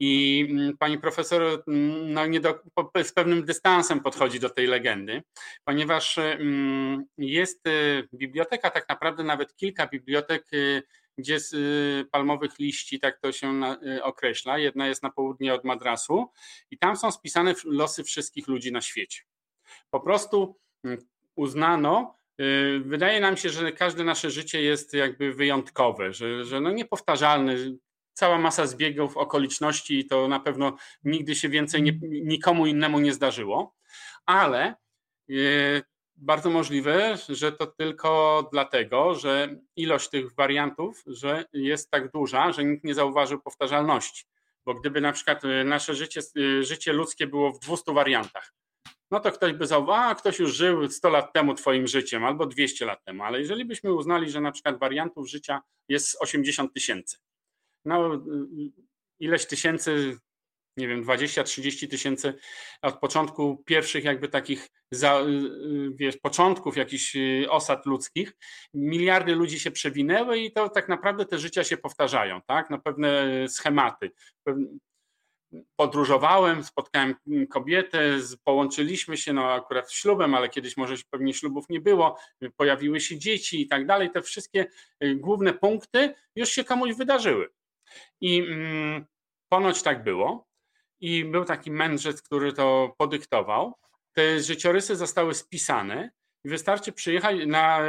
i mm, pani profesor mm, no, nie do, z pewnym dystansem podchodzi do tej legendy, ponieważ mm, jest y, biblioteka, tak naprawdę nawet kilka bibliotek, y, gdzie z y, palmowych liści, tak to się określa. Jedna jest na południe od Madrasu i tam są spisane losy wszystkich ludzi na świecie. Po prostu uznano, Wydaje nam się, że każde nasze życie jest jakby wyjątkowe, że, że no cała masa zbiegów, okoliczności i to na pewno nigdy się więcej nie, nikomu innemu nie zdarzyło, ale e, bardzo możliwe, że to tylko dlatego, że ilość tych wariantów że jest tak duża, że nikt nie zauważył powtarzalności. Bo gdyby na przykład e, nasze życie, e, życie ludzkie było w 200 wariantach, no to ktoś by zauważył, a ktoś już żył 100 lat temu twoim życiem albo 200 lat temu, ale jeżeli byśmy uznali, że na przykład wariantów życia jest 80 tysięcy, no, ileś tysięcy, nie wiem, 20-30 tysięcy od początku pierwszych jakby takich, za, wiesz, początków jakichś osad ludzkich, miliardy ludzi się przewinęły i to tak naprawdę te życia się powtarzają, tak, no pewne schematy. Podróżowałem, spotkałem kobietę, połączyliśmy się, no akurat ślubem, ale kiedyś może pewnie ślubów nie było, pojawiły się dzieci i tak dalej. Te wszystkie y, główne punkty już się komuś wydarzyły. I mm, ponoć tak było. I był taki mędrzec, który to podyktował. Te życiorysy zostały spisane i wystarczy przyjechać na,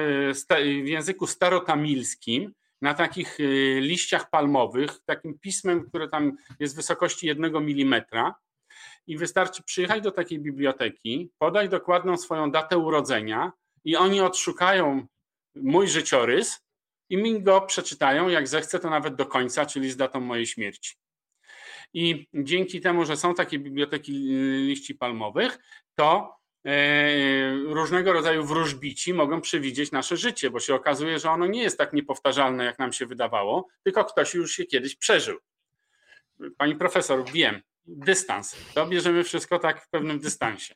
w języku starotamilskim, na takich y, liściach palmowych, takim pismem, które tam jest wysokości jednego milimetra. I wystarczy przyjechać do takiej biblioteki, podać dokładną swoją datę urodzenia i oni odszukają mój życiorys i mi go przeczytają, jak zechcę, to nawet do końca, czyli z datą mojej śmierci. I dzięki temu, że są takie biblioteki liści palmowych, to e, różnego rodzaju wróżbici mogą przewidzieć nasze życie, bo się okazuje, że ono nie jest tak niepowtarzalne, jak nam się wydawało, tylko ktoś już się kiedyś przeżył. Pani profesor, wiem, dystans. To bierzemy wszystko tak w pewnym dystansie.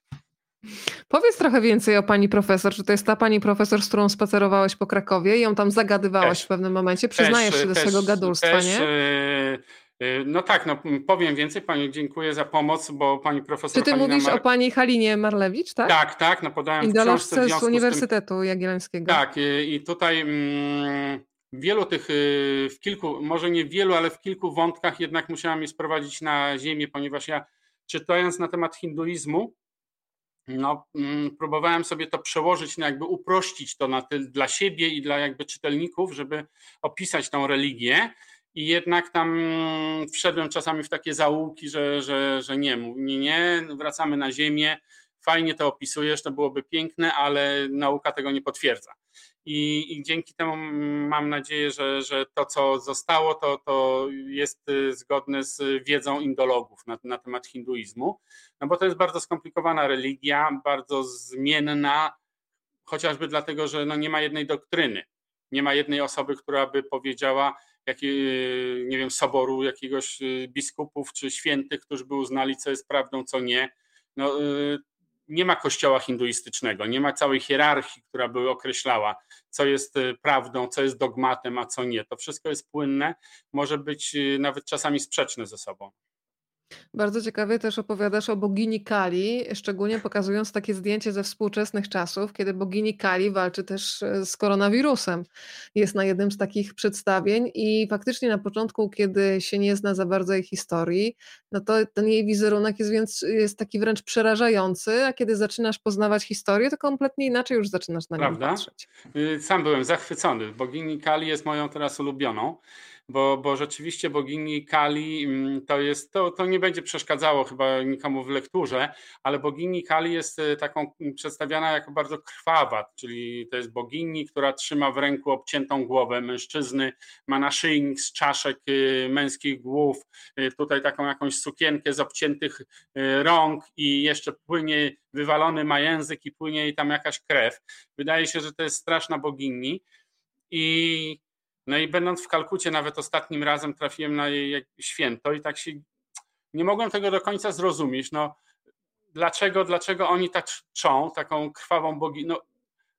Powiedz trochę więcej o pani profesor. Czy to jest ta pani profesor, z którą spacerowałeś po Krakowie i ją tam zagadywałeś też, w pewnym momencie? Przyznajesz też, się do też, swojego gadulstwa, też, nie? Yy, no tak, no powiem więcej. Pani dziękuję za pomoc, bo pani profesor. Czy ty Halina mówisz Mar... o pani Halinie Marlewicz, tak? Tak, tak, no podałem Idolowce z Uniwersytetu tym... Jagiellońskiego. Tak, i, i tutaj mm, wielu tych, w kilku, może nie wielu, ale w kilku wątkach jednak musiałam je sprowadzić na ziemię, ponieważ ja czytając na temat hinduizmu, no, mm, próbowałem sobie to przełożyć, no jakby uprościć to na ty, dla siebie i dla jakby czytelników, żeby opisać tą religię. I jednak tam wszedłem czasami w takie zaułki, że, że, że nie, nie, nie, wracamy na ziemię, fajnie to opisujesz, to byłoby piękne, ale nauka tego nie potwierdza. I, i dzięki temu mam nadzieję, że, że to, co zostało, to, to jest y, zgodne z wiedzą indologów na, na temat hinduizmu, no bo to jest bardzo skomplikowana religia, bardzo zmienna, chociażby dlatego, że no nie ma jednej doktryny. Nie ma jednej osoby, która by powiedziała, jak, y, nie wiem, soboru jakiegoś y, biskupów czy świętych, którzy by uznali, co jest prawdą, co nie no, nie ma kościoła hinduistycznego, nie ma całej hierarchii, która by określała, co jest prawdą, co jest dogmatem, a co nie. To wszystko jest płynne, może być nawet czasami sprzeczne ze sobą. Bardzo ciekawie też opowiadasz o bogini Kali, szczególnie pokazując takie zdjęcie ze współczesnych czasów, kiedy bogini Kali walczy też e, z koronawirusem. Jest na jednym z takich przedstawień i faktycznie na początku, kiedy się nie zna za bardzo jej historii, no to ten jej wizerunek jest więc jest taki wręcz przerażający, a kiedy zaczynasz poznawać historię, to kompletnie inaczej już zaczynasz na nią patrzeć. Y, sam byłem zachwycony. Bogini Kali jest moją teraz ulubioną bo, bo rzeczywiście bogini Kali mm, to jest, to, to nie będzie przeszkadzało chyba nikomu w lekturze, ale bogini Kali jest e, taką mm, przedstawiana jako bardzo krwawa, czyli to jest bogini, która trzyma w ręku obciętą głowę mężczyzny, ma naszyjnik z czaszek e, męskich głów, e, tutaj taką jakąś sukienkę z obciętych rąk i jeszcze płynie, wywalony ma język i płynie jej tam jakaś krew. Wydaje się, że to jest straszna bogini i no i będąc w Kalkucie, nawet ostatnim razem trafiłem na jej święto i tak się nie mogłem tego do końca zrozumieć. No, dlaczego, dlaczego oni tak czczą taką krwawą boginię? No,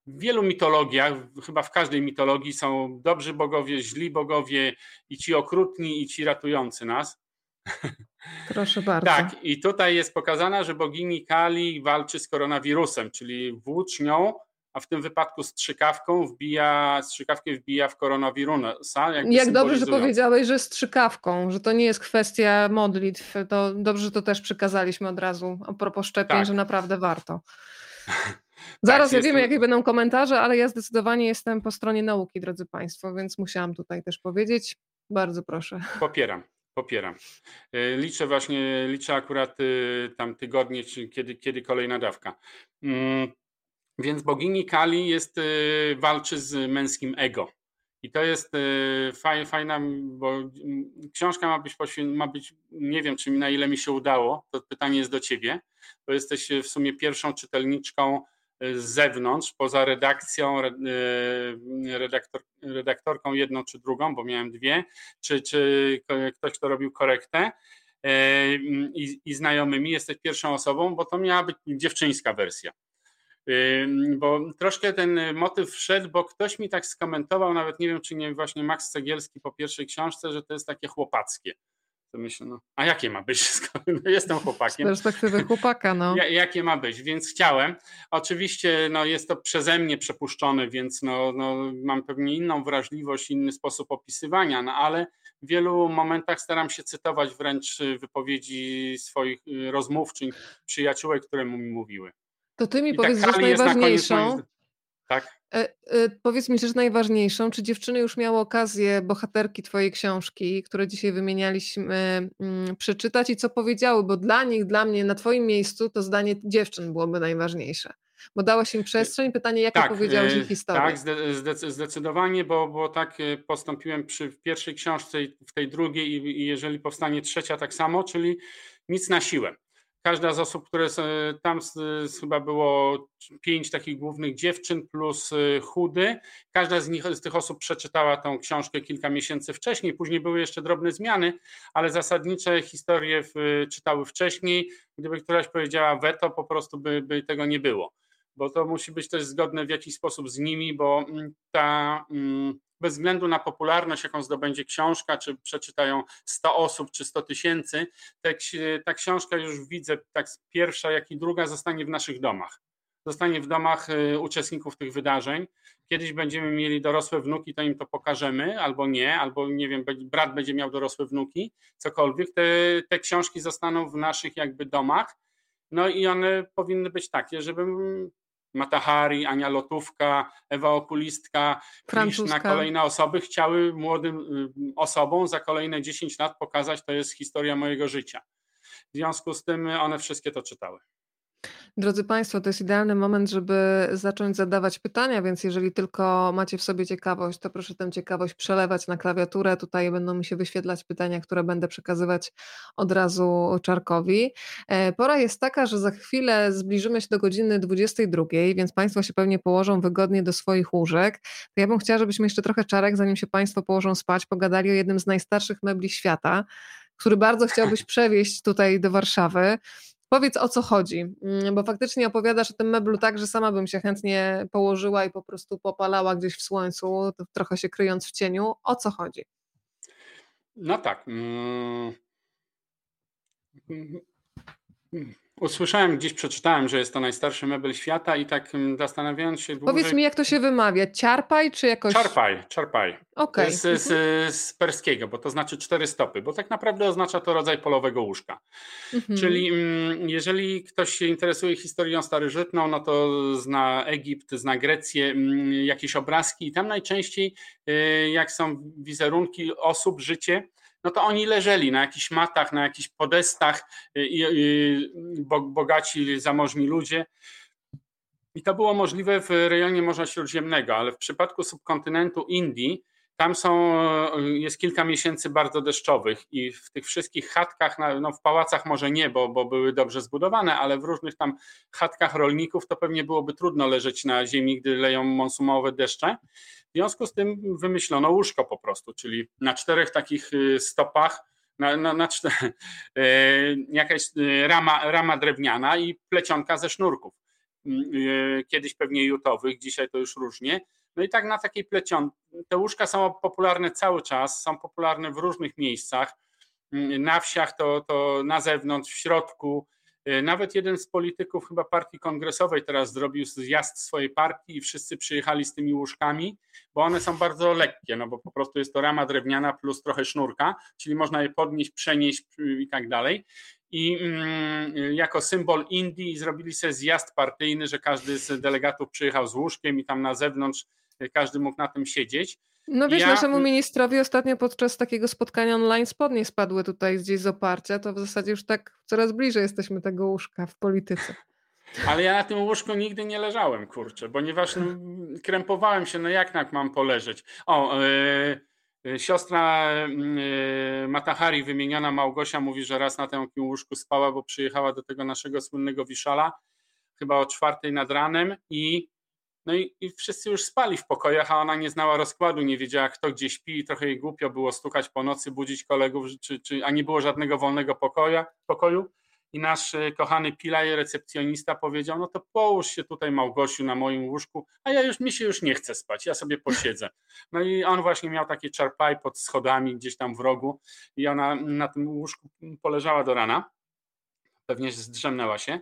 w wielu mitologiach, chyba w każdej mitologii są dobrzy bogowie, źli bogowie i ci okrutni, i ci ratujący nas. Proszę bardzo. Tak, i tutaj jest pokazana, że bogini Kali walczy z koronawirusem, czyli włócznią a w tym wypadku strzykawką wbija, strzykawkę wbija w koronawirusa. Jak dobrze, że powiedziałeś, że strzykawką, że to nie jest kwestia modlitw, to dobrze, że to też przykazaliśmy od razu a propos szczepień, tak. że naprawdę warto. Zaraz tak, wiemy, jakie będą komentarze, ale ja zdecydowanie jestem po stronie nauki, drodzy Państwo, więc musiałam tutaj też powiedzieć. Bardzo proszę. Popieram. Popieram. Y, liczę właśnie, liczę akurat y, tam tygodnie, kiedy, kiedy kolejna dawka. Mm, więc bogini Kali jest, y, walczy z męskim ego. I to jest y, fajna, bo książka ma być, ma być, nie wiem, czy na ile mi się udało, to pytanie jest do ciebie, bo jesteś w sumie pierwszą czytelniczką y, z zewnątrz, poza redakcją, redaktor, redaktorką jedną czy drugą, bo miałem dwie, czy, czy ktoś, kto robił korektę i, i znajomymi, jesteś pierwszą osobą, bo to miała być dziewczyńska wersja bo troszkę ten motyw wszedł, bo ktoś mi tak skomentował, nawet nie wiem, czy nie właśnie Max Cegielski po pierwszej książce, że to jest takie chłopackie. To myślę, no, a jakie ma być? No, jestem chłopakiem. Z perspektywy chłopaka, no. jakie ma być, więc chciałem. Oczywiście no, jest to przeze mnie przepuszczone, więc no, no, mam pewnie inną wrażliwość, inny sposób opisywania, no, ale w wielu momentach staram się cytować wręcz wypowiedzi swoich y, rozmówczyń, przyjaciółek, które mi mówiły. To ty mi I powiedz rzecz najważniejszą. Tak. E, e, powiedz mi rzecz najważniejszą. Czy dziewczyny już miały okazję, bohaterki twojej książki, które dzisiaj wymienialiśmy, mm, przeczytać i co powiedziały? Bo dla nich, dla mnie, na twoim miejscu to zdanie dziewczyn byłoby najważniejsze. Bo dałaś im przestrzeń. Pytanie, jakie tak, powiedziałeś ich historię? Tak, zdecydowanie, bo, bo tak e, postąpiłem przy pierwszej książce w tej drugiej i, i jeżeli powstanie trzecia tak samo, czyli nic na siłę każda z osób, które tam chyba było pięć takich głównych dziewczyn plus y, chudy, każda z nich, z tych osób przeczytała tą książkę kilka miesięcy wcześniej, później były jeszcze drobne zmiany, ale zasadnicze historie czytały wcześniej. Gdyby któraś powiedziała weto, po prostu by, by tego nie było, bo to musi być też zgodne w jakiś sposób z nimi, bo mm, ta mm, bez względu na popularność, jaką zdobędzie książka, czy przeczytają 100 osób, czy 100 tysięcy, ta książka już widzę, tak pierwsza, jak i druga, zostanie w naszych domach. Zostanie w domach y, uczestników tych wydarzeń. Kiedyś będziemy mieli dorosłe wnuki, to im to pokażemy, albo nie, albo nie wiem, brat będzie miał dorosłe wnuki, cokolwiek. Te, te książki zostaną w naszych jakby domach. No i one powinny być takie, żeby Matahari, Ania Lotówka, Ewa Okulistka, na kolejne osoby chciały młodym y, osobom za kolejne 10 lat pokazać, to jest historia mojego życia. W związku z tym one wszystkie to czytały. Drodzy Państwo, to jest idealny moment, żeby zacząć zadawać pytania, więc jeżeli tylko macie w sobie ciekawość, to proszę tę ciekawość przelewać na klawiaturę. Tutaj będą mi się wyświetlać pytania, które będę przekazywać od razu Czarkowi. E, pora jest taka, że za chwilę zbliżymy się do godziny 22, więc Państwo się pewnie położą wygodnie do swoich łóżek. To ja bym chciała, żebyśmy jeszcze trochę Czarek, zanim się Państwo położą spać, pogadali o jednym z najstarszych mebli świata, który bardzo chciałbyś przewieźć tutaj do Warszawy. Powiedz o co chodzi, mm, bo faktycznie opowiadasz o tym meblu tak, że sama bym się chętnie położyła i po prostu popalała gdzieś w słońcu, trochę się kryjąc w cieniu. O co chodzi? No tak. Usłyszałem, gdzieś przeczytałem, że jest to najstarszy mebel świata i tak mm, zastanawiając się dłużej... Powiedz mi, jak to się wymawia? Ciarpaj czy jakoś... Czarpaj, czarpaj. Okay. Z, z, z, perskiego, bo to znaczy cztery stopy, bo tak naprawdę oznacza to rodzaj polowego łóżka. Mhm. Czyli mm, jeżeli ktoś się interesuje historią starożytną, no to zna Egipt, zna Grecję, mm, jakieś obrazki i tam najczęściej y, jak są wizerunki osób, życie, no to oni leżeli na jakichś matach, na jakichś podestach, y, y, bogaci, zamożni ludzie. I to było możliwe w rejonie Morza Śródziemnego, ale w przypadku subkontynentu Indii, tam są, y, jest kilka miesięcy bardzo deszczowych i w tych wszystkich chatkach, no w pałacach może nie, bo, bo były dobrze zbudowane, ale w różnych tam chatkach rolników to pewnie byłoby trudno leżeć na ziemi, gdy leją monsumowe deszcze. W związku z tym wymyślono łóżko po prostu, czyli na czterech takich y, stopach, na, na, na. Y, jakaś y, rama, rama drewniana i plecionka ze sznurków. Kiedyś pewnie jutowych, dzisiaj to już różnie. No i tak na takiej plecionce. Te łóżka są popularne cały czas, są popularne w różnych miejscach. Na wsiach to, to na zewnątrz, w środku. Nawet jeden z polityków chyba partii kongresowej teraz zrobił zjazd swojej partii i wszyscy przyjechali z tymi łóżkami, bo one są bardzo lekkie, no bo po prostu jest to rama drewniana plus trochę sznurka, czyli można je podnieść, przenieść y, i tak dalej. I mm, jako symbol Indii zrobili sobie zjazd partyjny, że każdy z delegatów przyjechał z łóżkiem i tam na zewnątrz każdy mógł na tym siedzieć. No wiesz, ja... naszemu ministrowi ostatnio podczas takiego spotkania online spodnie spadły tutaj gdzieś z oparcia, to w zasadzie już tak coraz bliżej jesteśmy tego łóżka w polityce. Ale ja na tym łóżku nigdy nie leżałem, kurczę, ponieważ no, krępowałem się, no jak tak mam poleżeć. O, yy, siostra yy, Matahari, wymieniona Małgosia, mówi, że raz na tym łóżku spała, bo przyjechała do tego naszego słynnego Wiszala, chyba o czwartej nad ranem i no i, i, wszyscy już spali w pokojach, a ona nie znała rozkładu, nie wiedziała, kto gdzie śpi i trochę jej głupio było stukać po nocy, budzić kolegów, czy, czy, a nie było żadnego wolnego pokoja, pokoju. I nasz e, kochany Pilaj, recepcjonista, powiedział: No to połóż się tutaj, Małgosiu, na moim łóżku, a ja już mi się już nie chcę spać, ja sobie posiedzę. No i on właśnie miał takie czarpaj pod schodami gdzieś tam w rogu, i ona na tym łóżku poleżała do rana. Pewnie zdrzemnęła się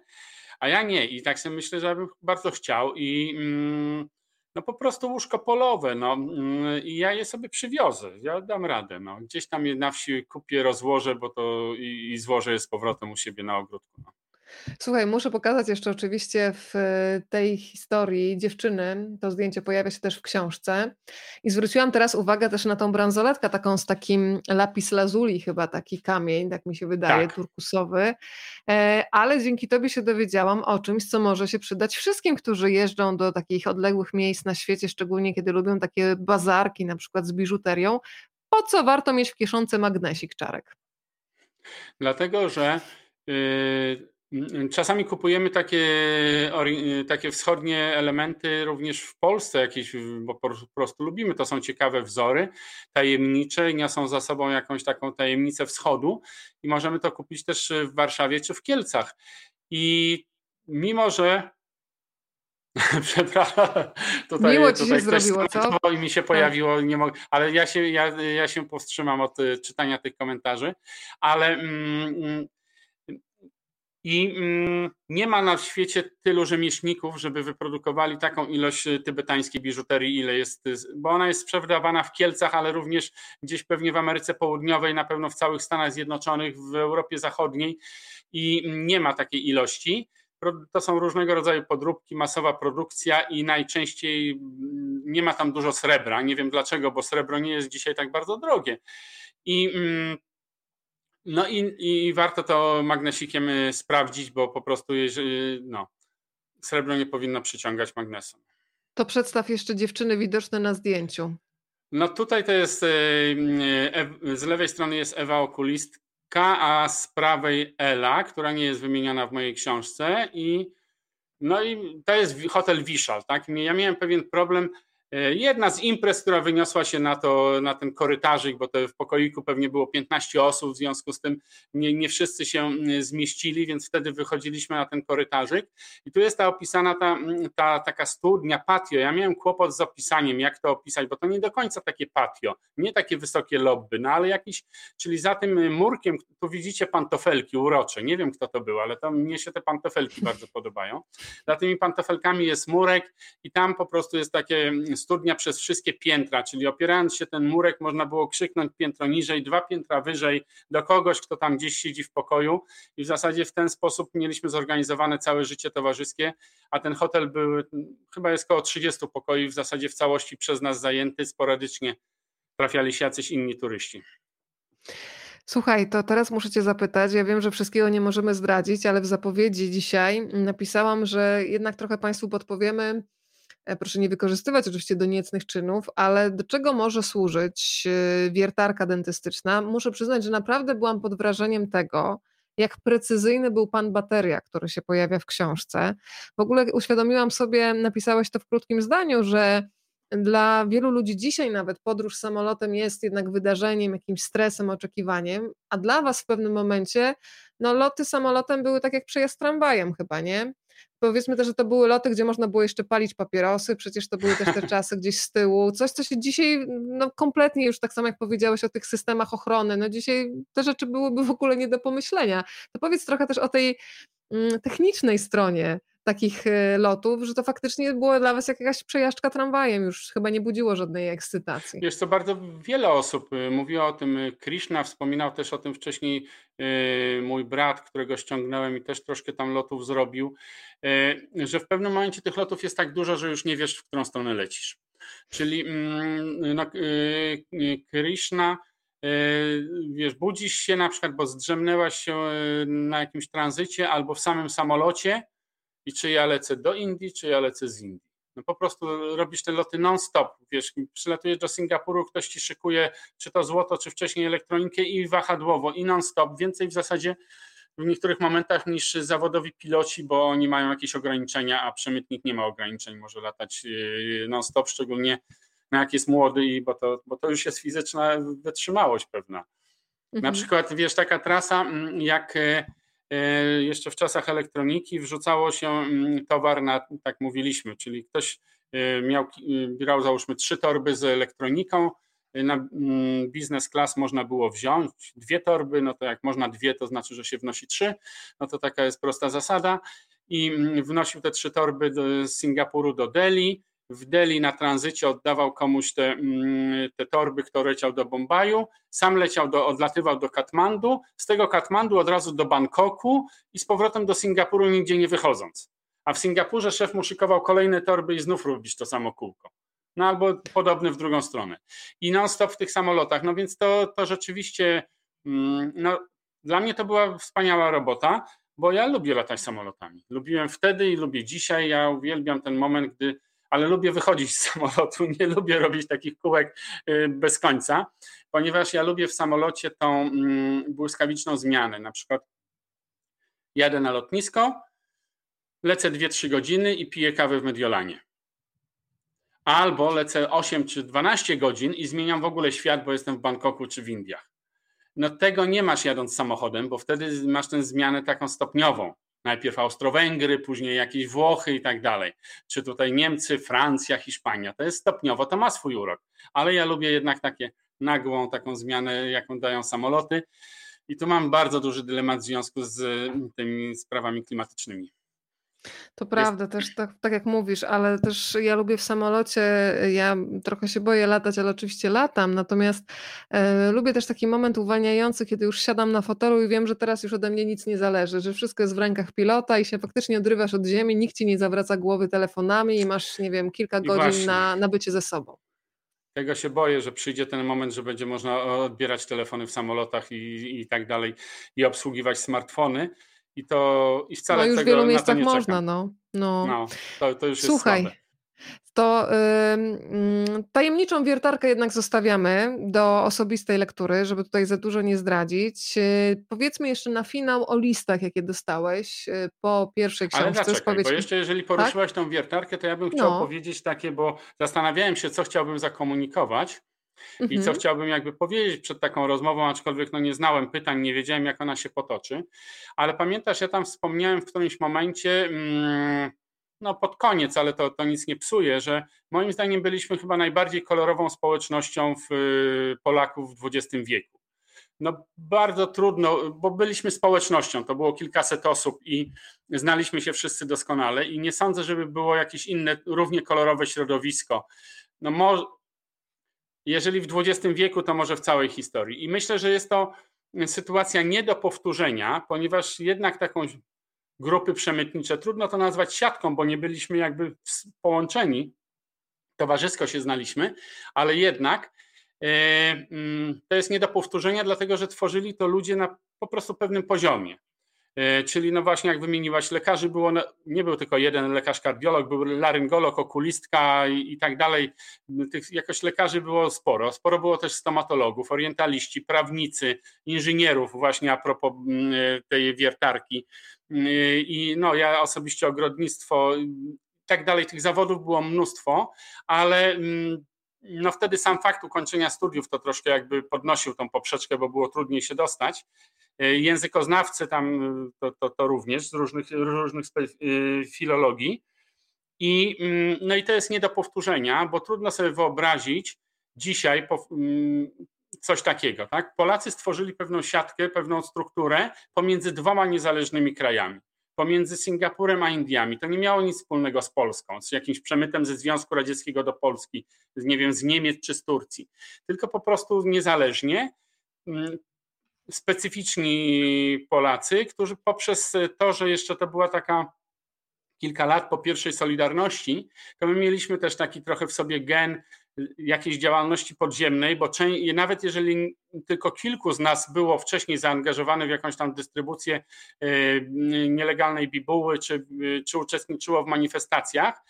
a ja nie. I tak sobie myślę, że bym bardzo chciał i mm, no po prostu łóżko polowe, no mm, i ja je sobie przywiozę, ja dam radę, no. Gdzieś tam je na wsi kupię, rozłożę, bo to i, i złożę je z powrotem u siebie na ogródku. No. Słuchaj, muszę pokazać jeszcze oczywiście w tej historii dziewczyny, to zdjęcie pojawia się też w książce i zwróciłam teraz uwagę też na tą bransoletkę taką z takim lapis lazuli chyba taki kamień, tak mi się wydaje, tak. turkusowy, e, ale dzięki tobie się dowiedziałam o czymś, co może się przydać wszystkim, którzy jeżdżą do takich odległych miejsc na świecie, szczególnie kiedy lubią takie bazarki na przykład z biżuterią. Po co warto mieć w kieszonce magnesik czarek? Dlatego, że yy Czasami kupujemy takie, takie wschodnie elementy również w Polsce, jakieś, bo po prostu lubimy. To są ciekawe wzory, tajemnicze, niosą za sobą jakąś taką tajemnicę wschodu i możemy to kupić też w Warszawie czy w Kielcach. I mimo, że Przepraszam. Tutaj, Miło ci się zrobiło, co? I mi się pojawiło, nie mogę, ale ja się, ja, ja się powstrzymam od czytania tych komentarzy, ale mm, mm i mm, nie ma na świecie tylu rzemieślników, żeby wyprodukowali taką ilość y, tybetańskiej biżuterii, ile jest, bo ona jest sprzedawana w Kielcach, ale również gdzieś pewnie w Ameryce Południowej, na pewno w całych Stanach Zjednoczonych, w Europie Zachodniej i nie ma takiej ilości. To są różnego rodzaju podróbki, masowa produkcja i najczęściej mm, nie ma tam dużo srebra. Nie wiem dlaczego, bo srebro nie jest dzisiaj tak bardzo drogie. I mm, no i, i warto to magnesikiem y, sprawdzić, bo po prostu jeżeli, no, srebro nie powinno przyciągać magnesem. To przedstaw jeszcze dziewczyny widoczne na zdjęciu. No tutaj to jest, y, y, z lewej strony jest Ewa Okulistka, a z prawej Ela, która nie jest wymieniona w mojej książce i no i to jest hotel Wiszal, tak? Ja miałem pewien problem, jedna z imprez, która wyniosła się na, to, na ten korytarzyk, bo to w pokoiku pewnie było 15 osób, w związku z tym nie, nie wszyscy się zmieścili, więc wtedy wychodziliśmy na ten korytarzyk. I tu jest ta opisana ta, ta taka studnia, patio. Ja miałem kłopot z opisaniem, jak to opisać, bo to nie do końca takie patio, nie takie wysokie lobby, no ale jakiś, czyli za tym murkiem, tu widzicie pantofelki urocze, nie wiem kto to był, ale to mnie się te pantofelki bardzo podobają. Za tymi pantofelkami jest murek i tam po prostu jest takie studnia przez wszystkie piętra, czyli opierając się ten murek można było krzyknąć piętro niżej, dwa piętra wyżej do kogoś, kto tam gdzieś siedzi w pokoju i w zasadzie w ten sposób mieliśmy zorganizowane całe życie towarzyskie, a ten hotel był, chyba jest około 30 pokoi, w zasadzie w całości przez nas zajęty, sporadycznie trafiali się jacyś inni turyści. Słuchaj, to teraz muszę Cię zapytać. Ja wiem, że wszystkiego nie możemy zdradzić, ale w zapowiedzi dzisiaj napisałam, że jednak trochę Państwu podpowiemy, proszę nie wykorzystywać oczywiście do niecnych czynów, ale do czego może służyć e, wiertarka dentystyczna? Muszę przyznać, że naprawdę byłam pod wrażeniem tego, jak precyzyjny był pan bateria, który się pojawia w książce. W ogóle uświadomiłam sobie, napisałeś to w krótkim zdaniu, że dla wielu ludzi dzisiaj nawet podróż samolotem jest jednak wydarzeniem, jakimś stresem, oczekiwaniem, a dla was w pewnym momencie no, loty samolotem były tak jak przejazd tramwajem chyba, nie? Powiedzmy też, że to były loty, gdzie można było jeszcze palić papierosy, przecież to były też te czasy gdzieś z tyłu. Coś, co się dzisiaj no, kompletnie już tak samo jak powiedziałeś o tych systemach ochrony, no dzisiaj te rzeczy byłyby w ogóle nie do pomyślenia. To powiedz trochę też o tej mm, technicznej stronie takich e, lotów, że to faktycznie było dla was jakaś przejażdżka tramwajem, już chyba nie budziło żadnej ekscytacji. Wiesz co, bardzo wiele osób e, mówiło o tym. E, Krishna wspominał też o tym wcześniej mój brat, którego ściągnąłem i też troszkę tam lotów zrobił, że w pewnym momencie tych lotów jest tak dużo, że już nie wiesz, w którą stronę lecisz. Czyli mm, no, Krishna wiesz, budzisz się na przykład, bo zdrzemnęłaś się na jakimś tranzycie albo w samym samolocie i czy ja lecę do Indii, czy ja lecę z Indii. No po prostu robisz te loty non-stop, wiesz, przylatujesz do Singapuru, ktoś ci szykuje czy to złoto, czy wcześniej elektronikę i wahadłowo i non-stop, więcej w zasadzie w niektórych momentach niż zawodowi piloci, bo oni mają jakieś ograniczenia, a przemytnik nie ma ograniczeń, może latać yy, non-stop, szczególnie na jak jest młody, i bo to, bo to już jest fizyczna wytrzymałość pewna. Mhm. Na przykład, wiesz, taka trasa mm, jak E, jeszcze w czasach elektroniki wrzucało się mm, towar na, tak mówiliśmy, czyli ktoś e, miał, e, brał załóżmy trzy torby z elektroniką, na mm, biznes class można było wziąć dwie torby, no to jak można dwie, to znaczy, że się wnosi trzy, no to taka jest prosta zasada. I mm, wnosił te trzy torby z Singapuru do Delhi, w Delhi na tranzycie oddawał komuś te, mm, te torby, kto leciał do Bombaju, sam leciał, do, odlatywał do Katmandu, z tego Katmandu od razu do Bangkoku i z powrotem do Singapuru nigdzie nie wychodząc. A w Singapurze szef mu szykował kolejne torby i znów robisz to samo kółko. No albo podobne w drugą stronę. I non-stop w tych samolotach. No więc to, to rzeczywiście, mm, no, dla mnie to była wspaniała robota, bo ja lubię latać samolotami. Lubiłem wtedy i lubię dzisiaj. Ja uwielbiam ten moment, gdy ale lubię wychodzić z samolotu, nie lubię robić takich kółek y, bez końca, ponieważ ja lubię w samolocie tą mm, błyskawiczną zmianę. Na przykład jadę na lotnisko, lecę 2-3 godziny i piję kawę w Mediolanie. Albo lecę 8 czy 12 godzin i zmieniam w ogóle świat, bo jestem w Bangkoku czy w Indiach. No tego nie masz jadąc samochodem, bo wtedy masz tę zmianę taką stopniową najpierw Austro-Węgry, później jakieś Włochy i tak dalej. Czy tutaj Niemcy, Francja, Hiszpania. To jest stopniowo, to ma swój urok. Ale ja lubię jednak takie nagłą taką zmianę, jaką dają samoloty. I tu mam bardzo duży dylemat w związku z tymi sprawami klimatycznymi. To prawda, jest... też tak, tak jak mówisz, ale też ja lubię w samolocie, ja trochę się boję latać, ale oczywiście latam, natomiast e, lubię też taki moment uwalniający, kiedy już siadam na fotelu i wiem, że teraz już ode mnie nic nie zależy, że wszystko jest w rękach pilota i się faktycznie odrywasz od ziemi, nikt ci nie zawraca głowy telefonami i masz, nie wiem, kilka I godzin na, na bycie ze sobą. Tego się boję, że przyjdzie ten moment, że będzie można odbierać telefony w samolotach i, i tak dalej i obsługiwać smartfony i to i wcale no już tego, w wielu miejscach można, no. No, no to, to już Słuchaj, jest słabe. to yy, tajemniczą wiertarkę jednak zostawiamy do osobistej lektury, żeby tutaj za dużo nie zdradzić. Yy, powiedzmy jeszcze na finał o listach, jakie dostałeś yy, po pierwszej książce. Ale zaczekaj, bo jeszcze jeżeli poruszyłaś tak? tą wiertarkę, to ja bym chciał no. powiedzieć takie, bo zastanawiałem się, co chciałbym zakomunikować. I co mhm. chciałbym jakby powiedzieć przed taką rozmową, aczkolwiek no nie znałem pytań, nie wiedziałem jak ona się potoczy, ale pamiętasz, ja tam wspomniałem w którymś momencie, mm, no pod koniec, ale to, to nic nie psuje, że moim zdaniem byliśmy chyba najbardziej kolorową społecznością w y, Polaków w XX wieku. No bardzo trudno, bo byliśmy społecznością, to było kilkaset osób i znaliśmy się wszyscy doskonale i nie sądzę, żeby było jakieś inne, równie kolorowe środowisko. No może, jeżeli w XX wieku, to może w całej historii. I myślę, że jest to sytuacja nie do powtórzenia, ponieważ jednak taką grupy przemytnicze, trudno to nazwać siatką, bo nie byliśmy jakby połączeni, towarzysko się znaliśmy, ale jednak e, mm, to jest nie do powtórzenia, dlatego że tworzyli to ludzie na po prostu pewnym poziomie. E, czyli no właśnie jak wymieniłaś, lekarzy było, nie był tylko jeden lekarz kardiolog, był laryngolog, okulistka i, i tak dalej. Tych jakoś lekarzy było sporo. Sporo było też stomatologów, orientaliści, prawnicy, inżynierów właśnie a propos mm, e, tej wiertarki. Mm, I no ja osobiście ogrodnictwo i tak dalej, tych zawodów było mnóstwo, ale mm, no wtedy sam fakt ukończenia studiów to troszkę jakby podnosił tą poprzeczkę, bo było trudniej się dostać. E, językoznawcy tam e, to, to, to również z różnych, różnych e, filologii. I, mm, no i to jest nie do powtórzenia, bo trudno sobie wyobrazić dzisiaj mm, coś takiego. Tak? Polacy stworzyli pewną siatkę, pewną strukturę pomiędzy dwoma niezależnymi krajami. Pomiędzy Singapurem a Indiami. To nie miało nic wspólnego z Polską, z jakimś przemytem ze Związku Radzieckiego do Polski, nie wiem, z Niemiec czy z Turcji. Tylko po prostu niezależnie mm, specyficzni Polacy, którzy poprzez to, że jeszcze to była taka kilka lat po pierwszej Solidarności, to my mieliśmy też taki trochę w sobie gen jakiejś działalności podziemnej, bo nawet jeżeli tylko kilku z nas było wcześniej zaangażowanych w jakąś tam dystrybucję e, nielegalnej bibuły, czy, czy uczestniczyło w manifestacjach,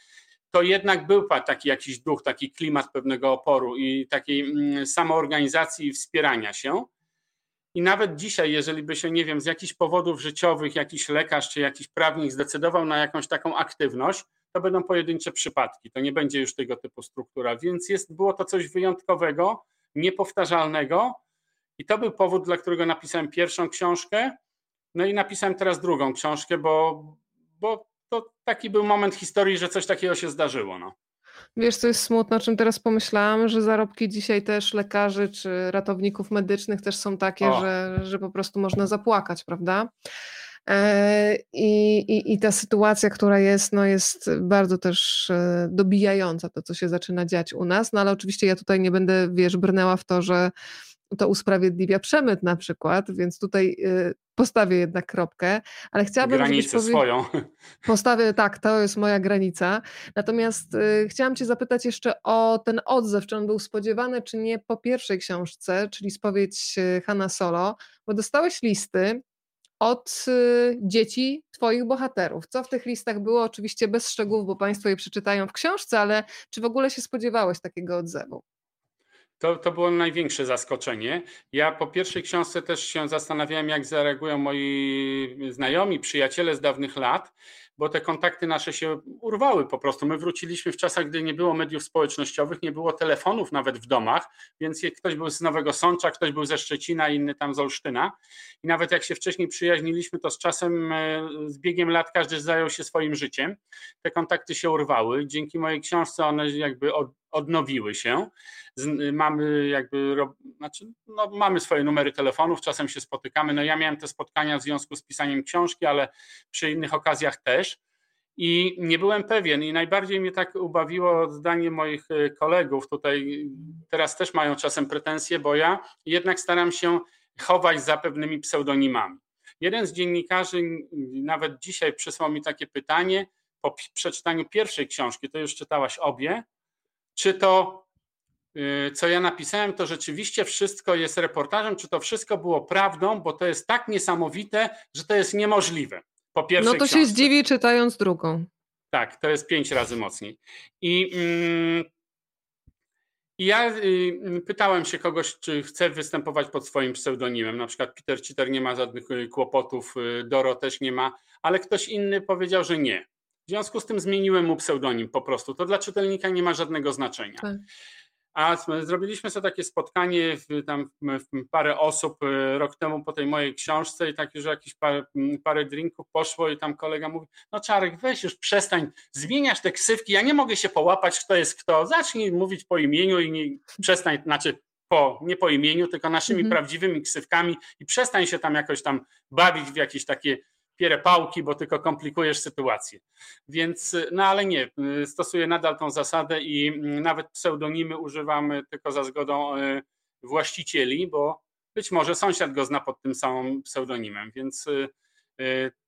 to jednak był taki jakiś duch, taki klimat pewnego oporu i takiej mm, samoorganizacji i wspierania się. I nawet dzisiaj, jeżeli by się, nie wiem, z jakichś powodów życiowych jakiś lekarz czy jakiś prawnik zdecydował na jakąś taką aktywność, to będą pojedyncze przypadki. To nie będzie już tego typu struktura. Więc jest, było to coś wyjątkowego, niepowtarzalnego. I to był powód, dla którego napisałem pierwszą książkę. No i napisałem teraz drugą książkę, bo, bo to taki był moment historii, że coś takiego się zdarzyło. No. Wiesz, co jest smutne, o czym teraz pomyślałam, że zarobki dzisiaj też lekarzy czy ratowników medycznych też są takie, że, że po prostu można zapłakać, prawda? E, I, i, I ta sytuacja, która jest, no jest bardzo też e, dobijająca, to co się zaczyna dziać u nas, no ale oczywiście ja tutaj nie będę, wiesz, brnęła w to, że to usprawiedliwia przemyt na przykład, więc tutaj y, postawię jednak kropkę, ale chciałabym... Granicę powie... swoją. Postawię, tak, to jest moja granica. Natomiast y, chciałam cię zapytać jeszcze o ten odzew, czy on był spodziewany, czy nie po pierwszej książce, czyli spowiedź y, Hanna Solo, bo dostałeś listy od dzieci Twoich bohaterów. Co w tych listach było? Oczywiście bez szczegółów, bo Państwo je przeczytają w książce, ale czy w ogóle się spodziewałeś takiego odzewu? To, to było największe zaskoczenie. Ja po pierwszej książce też się zastanawiałem, jak zareagują moi znajomi, przyjaciele z dawnych lat, bo te kontakty nasze się urwały po prostu. My wróciliśmy w czasach, gdy nie było mediów społecznościowych, nie było telefonów nawet w domach, więc ktoś był z Nowego Sącza, ktoś był ze Szczecina, inny tam z Olsztyna. I nawet jak się wcześniej przyjaźniliśmy, to z czasem, e, z biegiem lat każdy zajął się swoim życiem. Te kontakty się urwały. Dzięki mojej książce one jakby odnowiły się. Mamy jakby, znaczy, no, mamy swoje numery telefonów, czasem się spotykamy. No ja miałem te spotkania w związku z pisaniem książki, ale przy innych okazjach też. I nie byłem pewien, i najbardziej mnie tak ubawiło zdanie moich e, kolegów. Tutaj teraz też mają czasem pretensje, bo ja jednak staram się chować za pewnymi pseudonimami. Jeden z dziennikarzy nawet dzisiaj przysłał mi takie pytanie po przeczytaniu pierwszej książki, to już czytałaś obie, czy to, y, co ja napisałem, to rzeczywiście wszystko jest reportażem, czy to wszystko było prawdą, bo to jest tak niesamowite, że to jest niemożliwe. Po pierwsze, no to książce. się zdziwi czytając drugą. Tak, to jest pięć razy mocniej. I mm, ja y, pytałem się kogoś, czy chce występować pod swoim pseudonimem. Na przykład Peter Cheater nie ma żadnych y, kłopotów, Doro też nie ma, ale ktoś inny powiedział, że nie. W związku z tym zmieniłem mu pseudonim po prostu. To dla czytelnika nie ma żadnego znaczenia. Tak. A zrobiliśmy sobie takie spotkanie, tam parę osób e, rok temu po tej mojej książce i tak już jakieś parę, parę drinków poszło i tam kolega mówi, no Czarek weź już przestań, zmieniasz te ksywki, ja nie mogę się połapać kto jest kto, zacznij mówić po imieniu i nie, przestań, znaczy po, nie po imieniu, tylko naszymi mhm. prawdziwymi ksywkami i przestań się tam jakoś tam bawić w jakieś takie pierepałki, bo tylko komplikujesz sytuację. Więc, no ale nie, stosuję nadal tą zasadę i nawet pseudonimy używamy tylko za zgodą e, właścicieli, bo być może sąsiad go zna pod tym samym pseudonimem, więc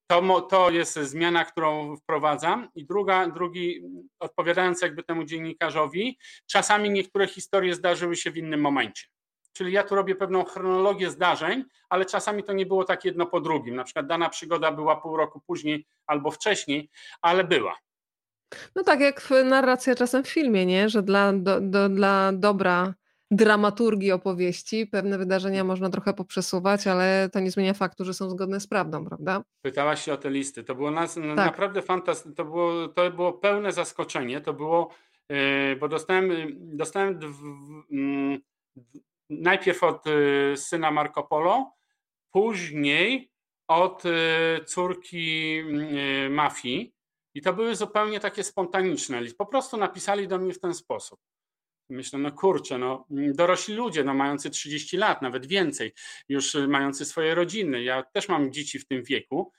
to, to jest zmiana, którą wprowadzam. I druga, drugi, odpowiadając jakby temu dziennikarzowi, czasami niektóre historie zdarzyły się w innym momencie. Czyli ja tu robię pewną chronologię zdarzeń, ale czasami to nie było tak jedno po drugim. Na przykład dana przygoda była pół roku później albo wcześniej, ale była. No tak jak narracja czasem w filmie, nie? że dla, do, do, dla dobra dramaturgii opowieści pewne wydarzenia można trochę poprzesuwać, ale to nie zmienia faktu, że są zgodne z prawdą, prawda? Pytałaś się o te listy. To było nas, tak. naprawdę fantastyczne. To było, to było pełne zaskoczenie. To było, yy, bo dostałem, dostałem yy, najpierw od y, syna Marco Polo, później od y, córki y, mafii. I to były zupełnie takie spontaniczne. Po prostu napisali do mnie w ten sposób. Myślę, no kurczę, no dorośli ludzie, no mający 30 lat, nawet więcej, już mający swoje rodziny. Ja też mam dzieci w tym wieku.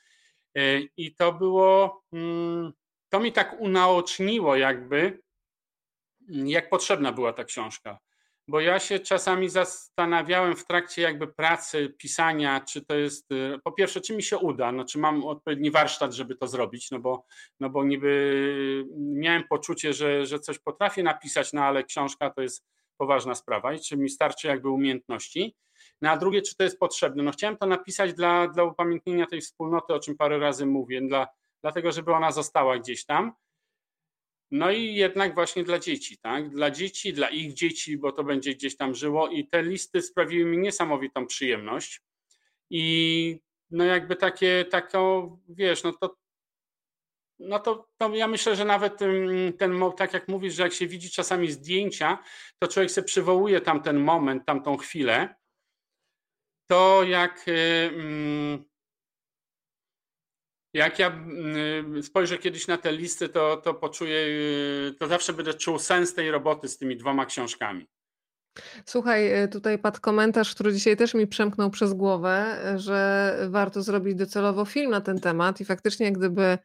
I to było, mm, to mi tak unaoczniło jakby, jak potrzebna była ta książka bo ja się czasami zastanawiałem w trakcie jakby pracy, pisania, czy to jest, y, po pierwsze, czy mi się uda, no, czy mam odpowiedni warsztat, żeby to zrobić, no bo, no bo niby miałem poczucie, że, że coś potrafię napisać, no ale książka to jest poważna sprawa i czy mi starczy jakby umiejętności. No a drugie, czy to jest potrzebne? No chciałem to napisać dla, dla upamiętnienia tej wspólnoty, o czym parę razy mówię, dla, dlatego żeby ona została gdzieś tam. No i jednak właśnie dla dzieci, tak? Dla dzieci, dla ich dzieci, bo to będzie gdzieś tam żyło i te listy sprawiły mi niesamowitą przyjemność. I no jakby takie, taką, wiesz, no to no to, to, ja myślę, że nawet ten, tak jak mówisz, że jak się widzi czasami zdjęcia, to człowiek sobie przywołuje tam ten moment, tamtą chwilę. To jak jak ja mm, spojrzę kiedyś na te listy, to, to poczuję, y, to zawsze będę czuł sens tej roboty z tymi dwoma książkami. Słuchaj, y, tutaj padł komentarz, który dzisiaj też mi przemknął przez głowę, że warto zrobić docelowo film na ten temat i faktycznie gdyby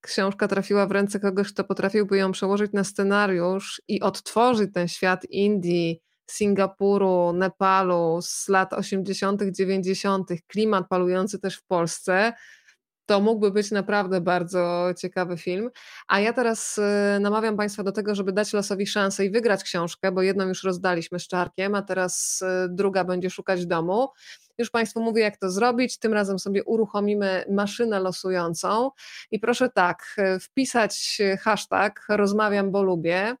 książka trafiła w ręce kogoś, kto potrafiłby ją przełożyć na scenariusz i odtworzyć ten świat Indii, Singapuru, Nepalu z lat 80., 90., klimat palujący też w Polsce, to mógłby być naprawdę bardzo ciekawy film. A ja teraz y, namawiam Państwa do tego, żeby dać losowi szansę i wygrać książkę, bo jedną już rozdaliśmy z czarkiem, a teraz y, druga będzie szukać domu. Już Państwu mówię, jak to zrobić. Tym razem sobie uruchomimy maszynę losującą i proszę tak, y, wpisać hashtag rozmawiam, bo lubię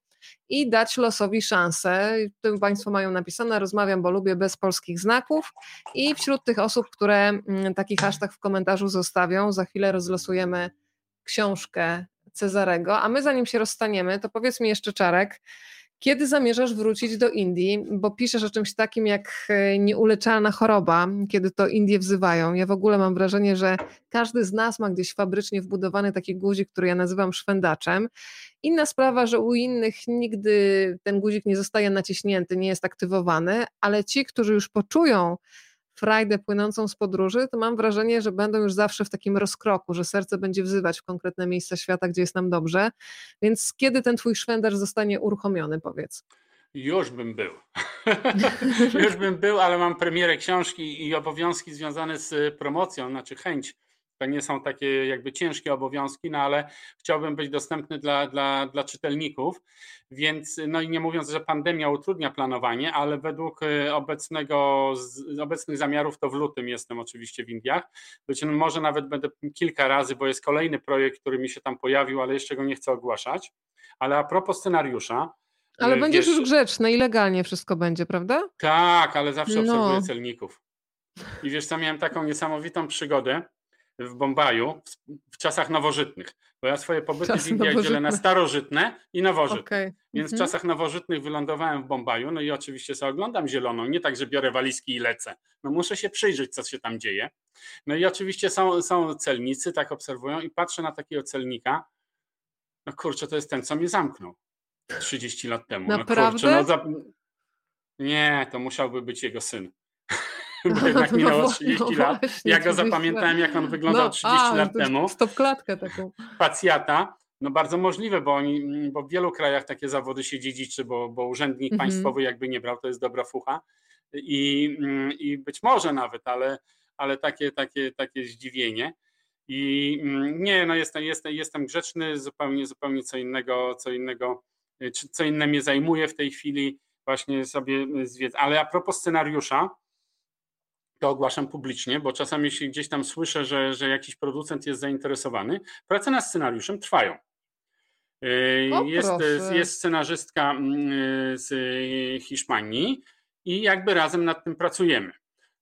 i dać losowi szansę. Tu Państwo mają napisane, rozmawiam, bo lubię bez polskich znaków i wśród tych osób, które mm, taki hashtag w komentarzu zostawią, za chwilę rozlosujemy książkę Cezarego, a my zanim się rozstaniemy, to powiedz mi jeszcze Czarek, kiedy zamierzasz wrócić do Indii? Bo piszesz o czymś takim jak e, nieuleczalna choroba, kiedy to Indie wzywają. Ja w ogóle mam wrażenie, że każdy z nas ma gdzieś fabrycznie wbudowany taki guzik, który ja nazywam szwendaczem. Inna sprawa, że u innych nigdy ten guzik nie zostaje naciśnięty, nie jest aktywowany, ale ci, którzy już poczują, frajdę płynącą z podróży, to mam wrażenie, że będą już zawsze w takim rozkroku, że serce będzie wzywać w konkretne miejsca świata, gdzie jest nam dobrze. Więc kiedy ten twój szwenderz zostanie uruchomiony, powiedz? Już bym był. Już bym był, ale mam premierę książki i obowiązki związane z promocją, znaczy chęć To nie są takie jakby ciężkie obowiązki, no ale chciałbym być dostępny dla, dla, dla czytelników, więc no i nie mówiąc, że pandemia utrudnia planowanie, ale według y, obecnego, obecnych zamiarów to w lutym jestem oczywiście w Indiach. Być może nawet będę kilka razy, bo jest kolejny projekt, który mi się tam pojawił, ale jeszcze go nie chcę ogłaszać. Ale a propos scenariusza, ale y, będziesz wiesz, już grzeczny i legalnie wszystko będzie, prawda? Tak, ale zawsze obserwuję no. celników. I wiesz co, miałem taką niesamowitą przygodę w Bombaju w, w czasach nowożytnych, bo ja swoje pobyty Czas w Indiach dzielę na starożytne i nowożytne. Okay. Więc mhm. w czasach nowożytnych wylądowałem w Bombaju, no i oczywiście sobie oglądam zieloną, nie tak, że biorę walizki i lecę. No muszę się przyjrzeć, co się tam dzieje. No i oczywiście są, są celnicy, tak obserwują i patrzę na takiego celnika, no kurczę, to jest ten, co mnie zamknął 30 lat temu. Naprawdę? No kurczę, no za... Nie, to musiałby być jego syn. Bo jednak no minęło 30 no lat. Właśnie, ja go zapamiętałem, jak on wyglądał no, 30 a, lat temu. Stop klatkę taką. Pacjata. No bardzo możliwe, bo oni, bo w wielu krajach takie zawody się dziedziczy, bo, bo urzędnik mhm. państwowy jakby nie brał, to jest dobra fucha. I, i być może nawet, ale, ale takie, takie, takie zdziwienie. I nie, no jestem, jestem, jestem grzeczny, zupełnie, zupełnie co innego, co innego, co inne mnie zajmuje w tej chwili, właśnie sobie zwiedzę. Ale a propos scenariusza, to ogłaszam publicznie, bo czasami jeśli gdzieś tam słyszę, że, że jakiś producent jest zainteresowany, prace nad scenariuszem trwają. O, jest, jest scenarzystka mm, z Hiszpanii i jakby razem nad tym pracujemy.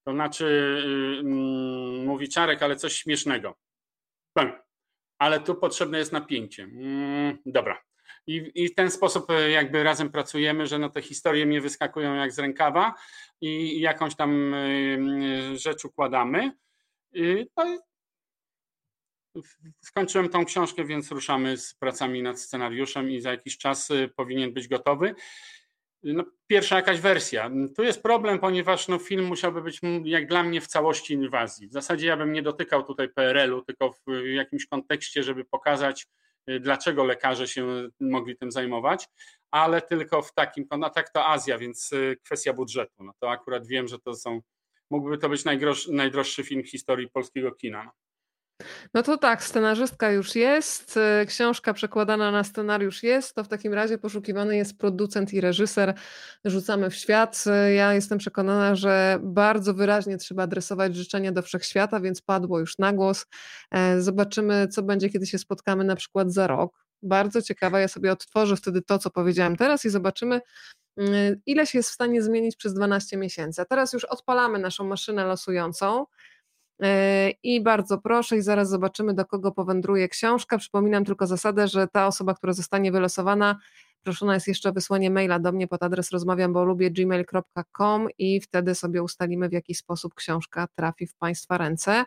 To znaczy, mm, mówi Czarek, ale coś śmiesznego. Ale tu potrzebne jest napięcie. Mm, dobra. I, I w ten sposób e, jakby razem pracujemy, że no te historie mnie wyskakują jak z rękawa i jakąś tam e, rzecz układamy. No skończyłem tą książkę, więc ruszamy z pracami nad scenariuszem i za jakiś czas e, powinien być gotowy. No, pierwsza jakaś wersja. Tu jest problem, ponieważ no, film musiałby być jak dla mnie w całości inwazji. W zasadzie ja bym nie dotykał tutaj PRL-u, tylko w jakimś kontekście, żeby pokazać, dlaczego lekarze się mogli tym zajmować, ale tylko w takim, no tak to Azja, więc y, kwestia budżetu. No to akurat wiem, że to są, mógłby to być najdroższy film w historii polskiego kina. No to tak, scenarzystka już jest, y, książka przekładana na scenariusz jest, to w takim razie poszukiwany jest producent i reżyser. Rzucamy w świat. Ja jestem przekonana, że bardzo wyraźnie trzeba adresować życzenia do wszechświata, więc padło już na głos. E, zobaczymy, co będzie, kiedy się spotkamy na przykład za rok. Bardzo ciekawa, ja sobie odtworzę wtedy to, co powiedziałam teraz i zobaczymy, y, ile się jest w stanie zmienić przez 12 miesięcy. A teraz już odpalamy naszą maszynę losującą. E, I bardzo proszę, i zaraz zobaczymy, do kogo powędruje książka. Przypominam tylko zasadę, że ta osoba, która zostanie wylosowana, proszona jest jeszcze o wysłanie maila do mnie pod adres rozmawiam, bo lubię gmail.com i wtedy sobie ustalimy, w jaki sposób książka trafi w Państwa ręce.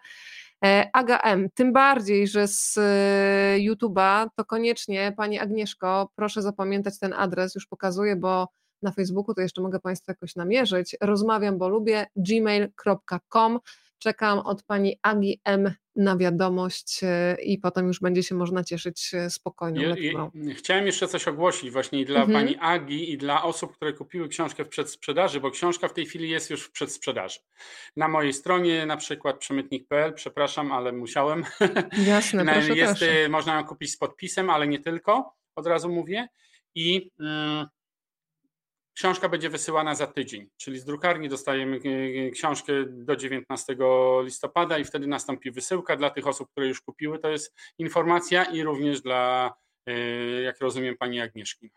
E, Aga M, tym bardziej, że z e, YouTube'a to koniecznie Pani Agnieszko, proszę zapamiętać ten adres, już pokazuję, bo na Facebooku to jeszcze mogę Państwa jakoś namierzyć. Rozmawiam, bo lubię gmail.com Czekam od pani Agi M na wiadomość e, i potem już będzie się można cieszyć e, spokojną lekturą. Chciałem jeszcze coś ogłosić właśnie i dla mhm. pani Agi i dla osób, które kupiły książkę w przedsprzedaży, bo książka w tej chwili jest już w przedsprzedaży. Na mojej stronie na przykład przemytnik.pl, przepraszam, ale musiałem. Jasne, proszę, jest, proszę. Można ją kupić z podpisem, ale nie tylko, od razu mówię. I mm, Książka będzie wysyłana za tydzień, czyli z drukarni dostajemy e, książkę do 19 listopada i wtedy nastąpi wysyłka dla tych osób, które już kupiły. To jest informacja i również dla, e, jak rozumiem, pani Agnieszki.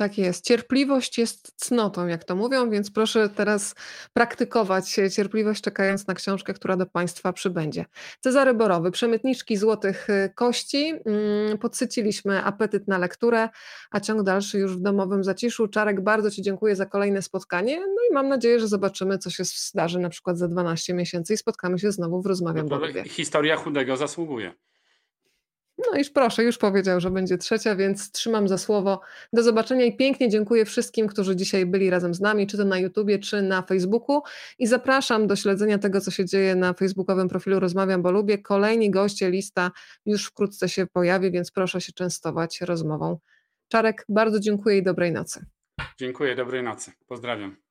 Tak jest. Cierpliwość jest cnotą, jak to mówią, więc proszę teraz praktykować cierpliwość, czekając na książkę, która do Państwa przybędzie. Cezary Borowy, Przemytniczki Złotych y, Kości. Mm, podsyciliśmy apetyt na lekturę, a ciąg dalszy już w domowym zaciszu. Czarek, bardzo Ci dziękuję za kolejne spotkanie. No i mam nadzieję, że zobaczymy, co się zdarzy na przykład za 12 miesięcy i spotkamy się znowu w Rozmawiam no Historia chudego zasługuje. No iż proszę, już powiedział, że będzie trzecia, więc trzymam za słowo. Do zobaczenia i pięknie dziękuję wszystkim, którzy dzisiaj byli razem z nami, czy to na YouTubie, czy na Facebooku. I zapraszam do śledzenia tego, co się dzieje na facebookowym profilu Rozmawiam, bo lubię. Kolejni goście, lista już wkrótce się pojawi, więc proszę się częstować rozmową. Czarek, bardzo dziękuję i dobrej nocy. Dziękuję, dobrej nocy. Pozdrawiam.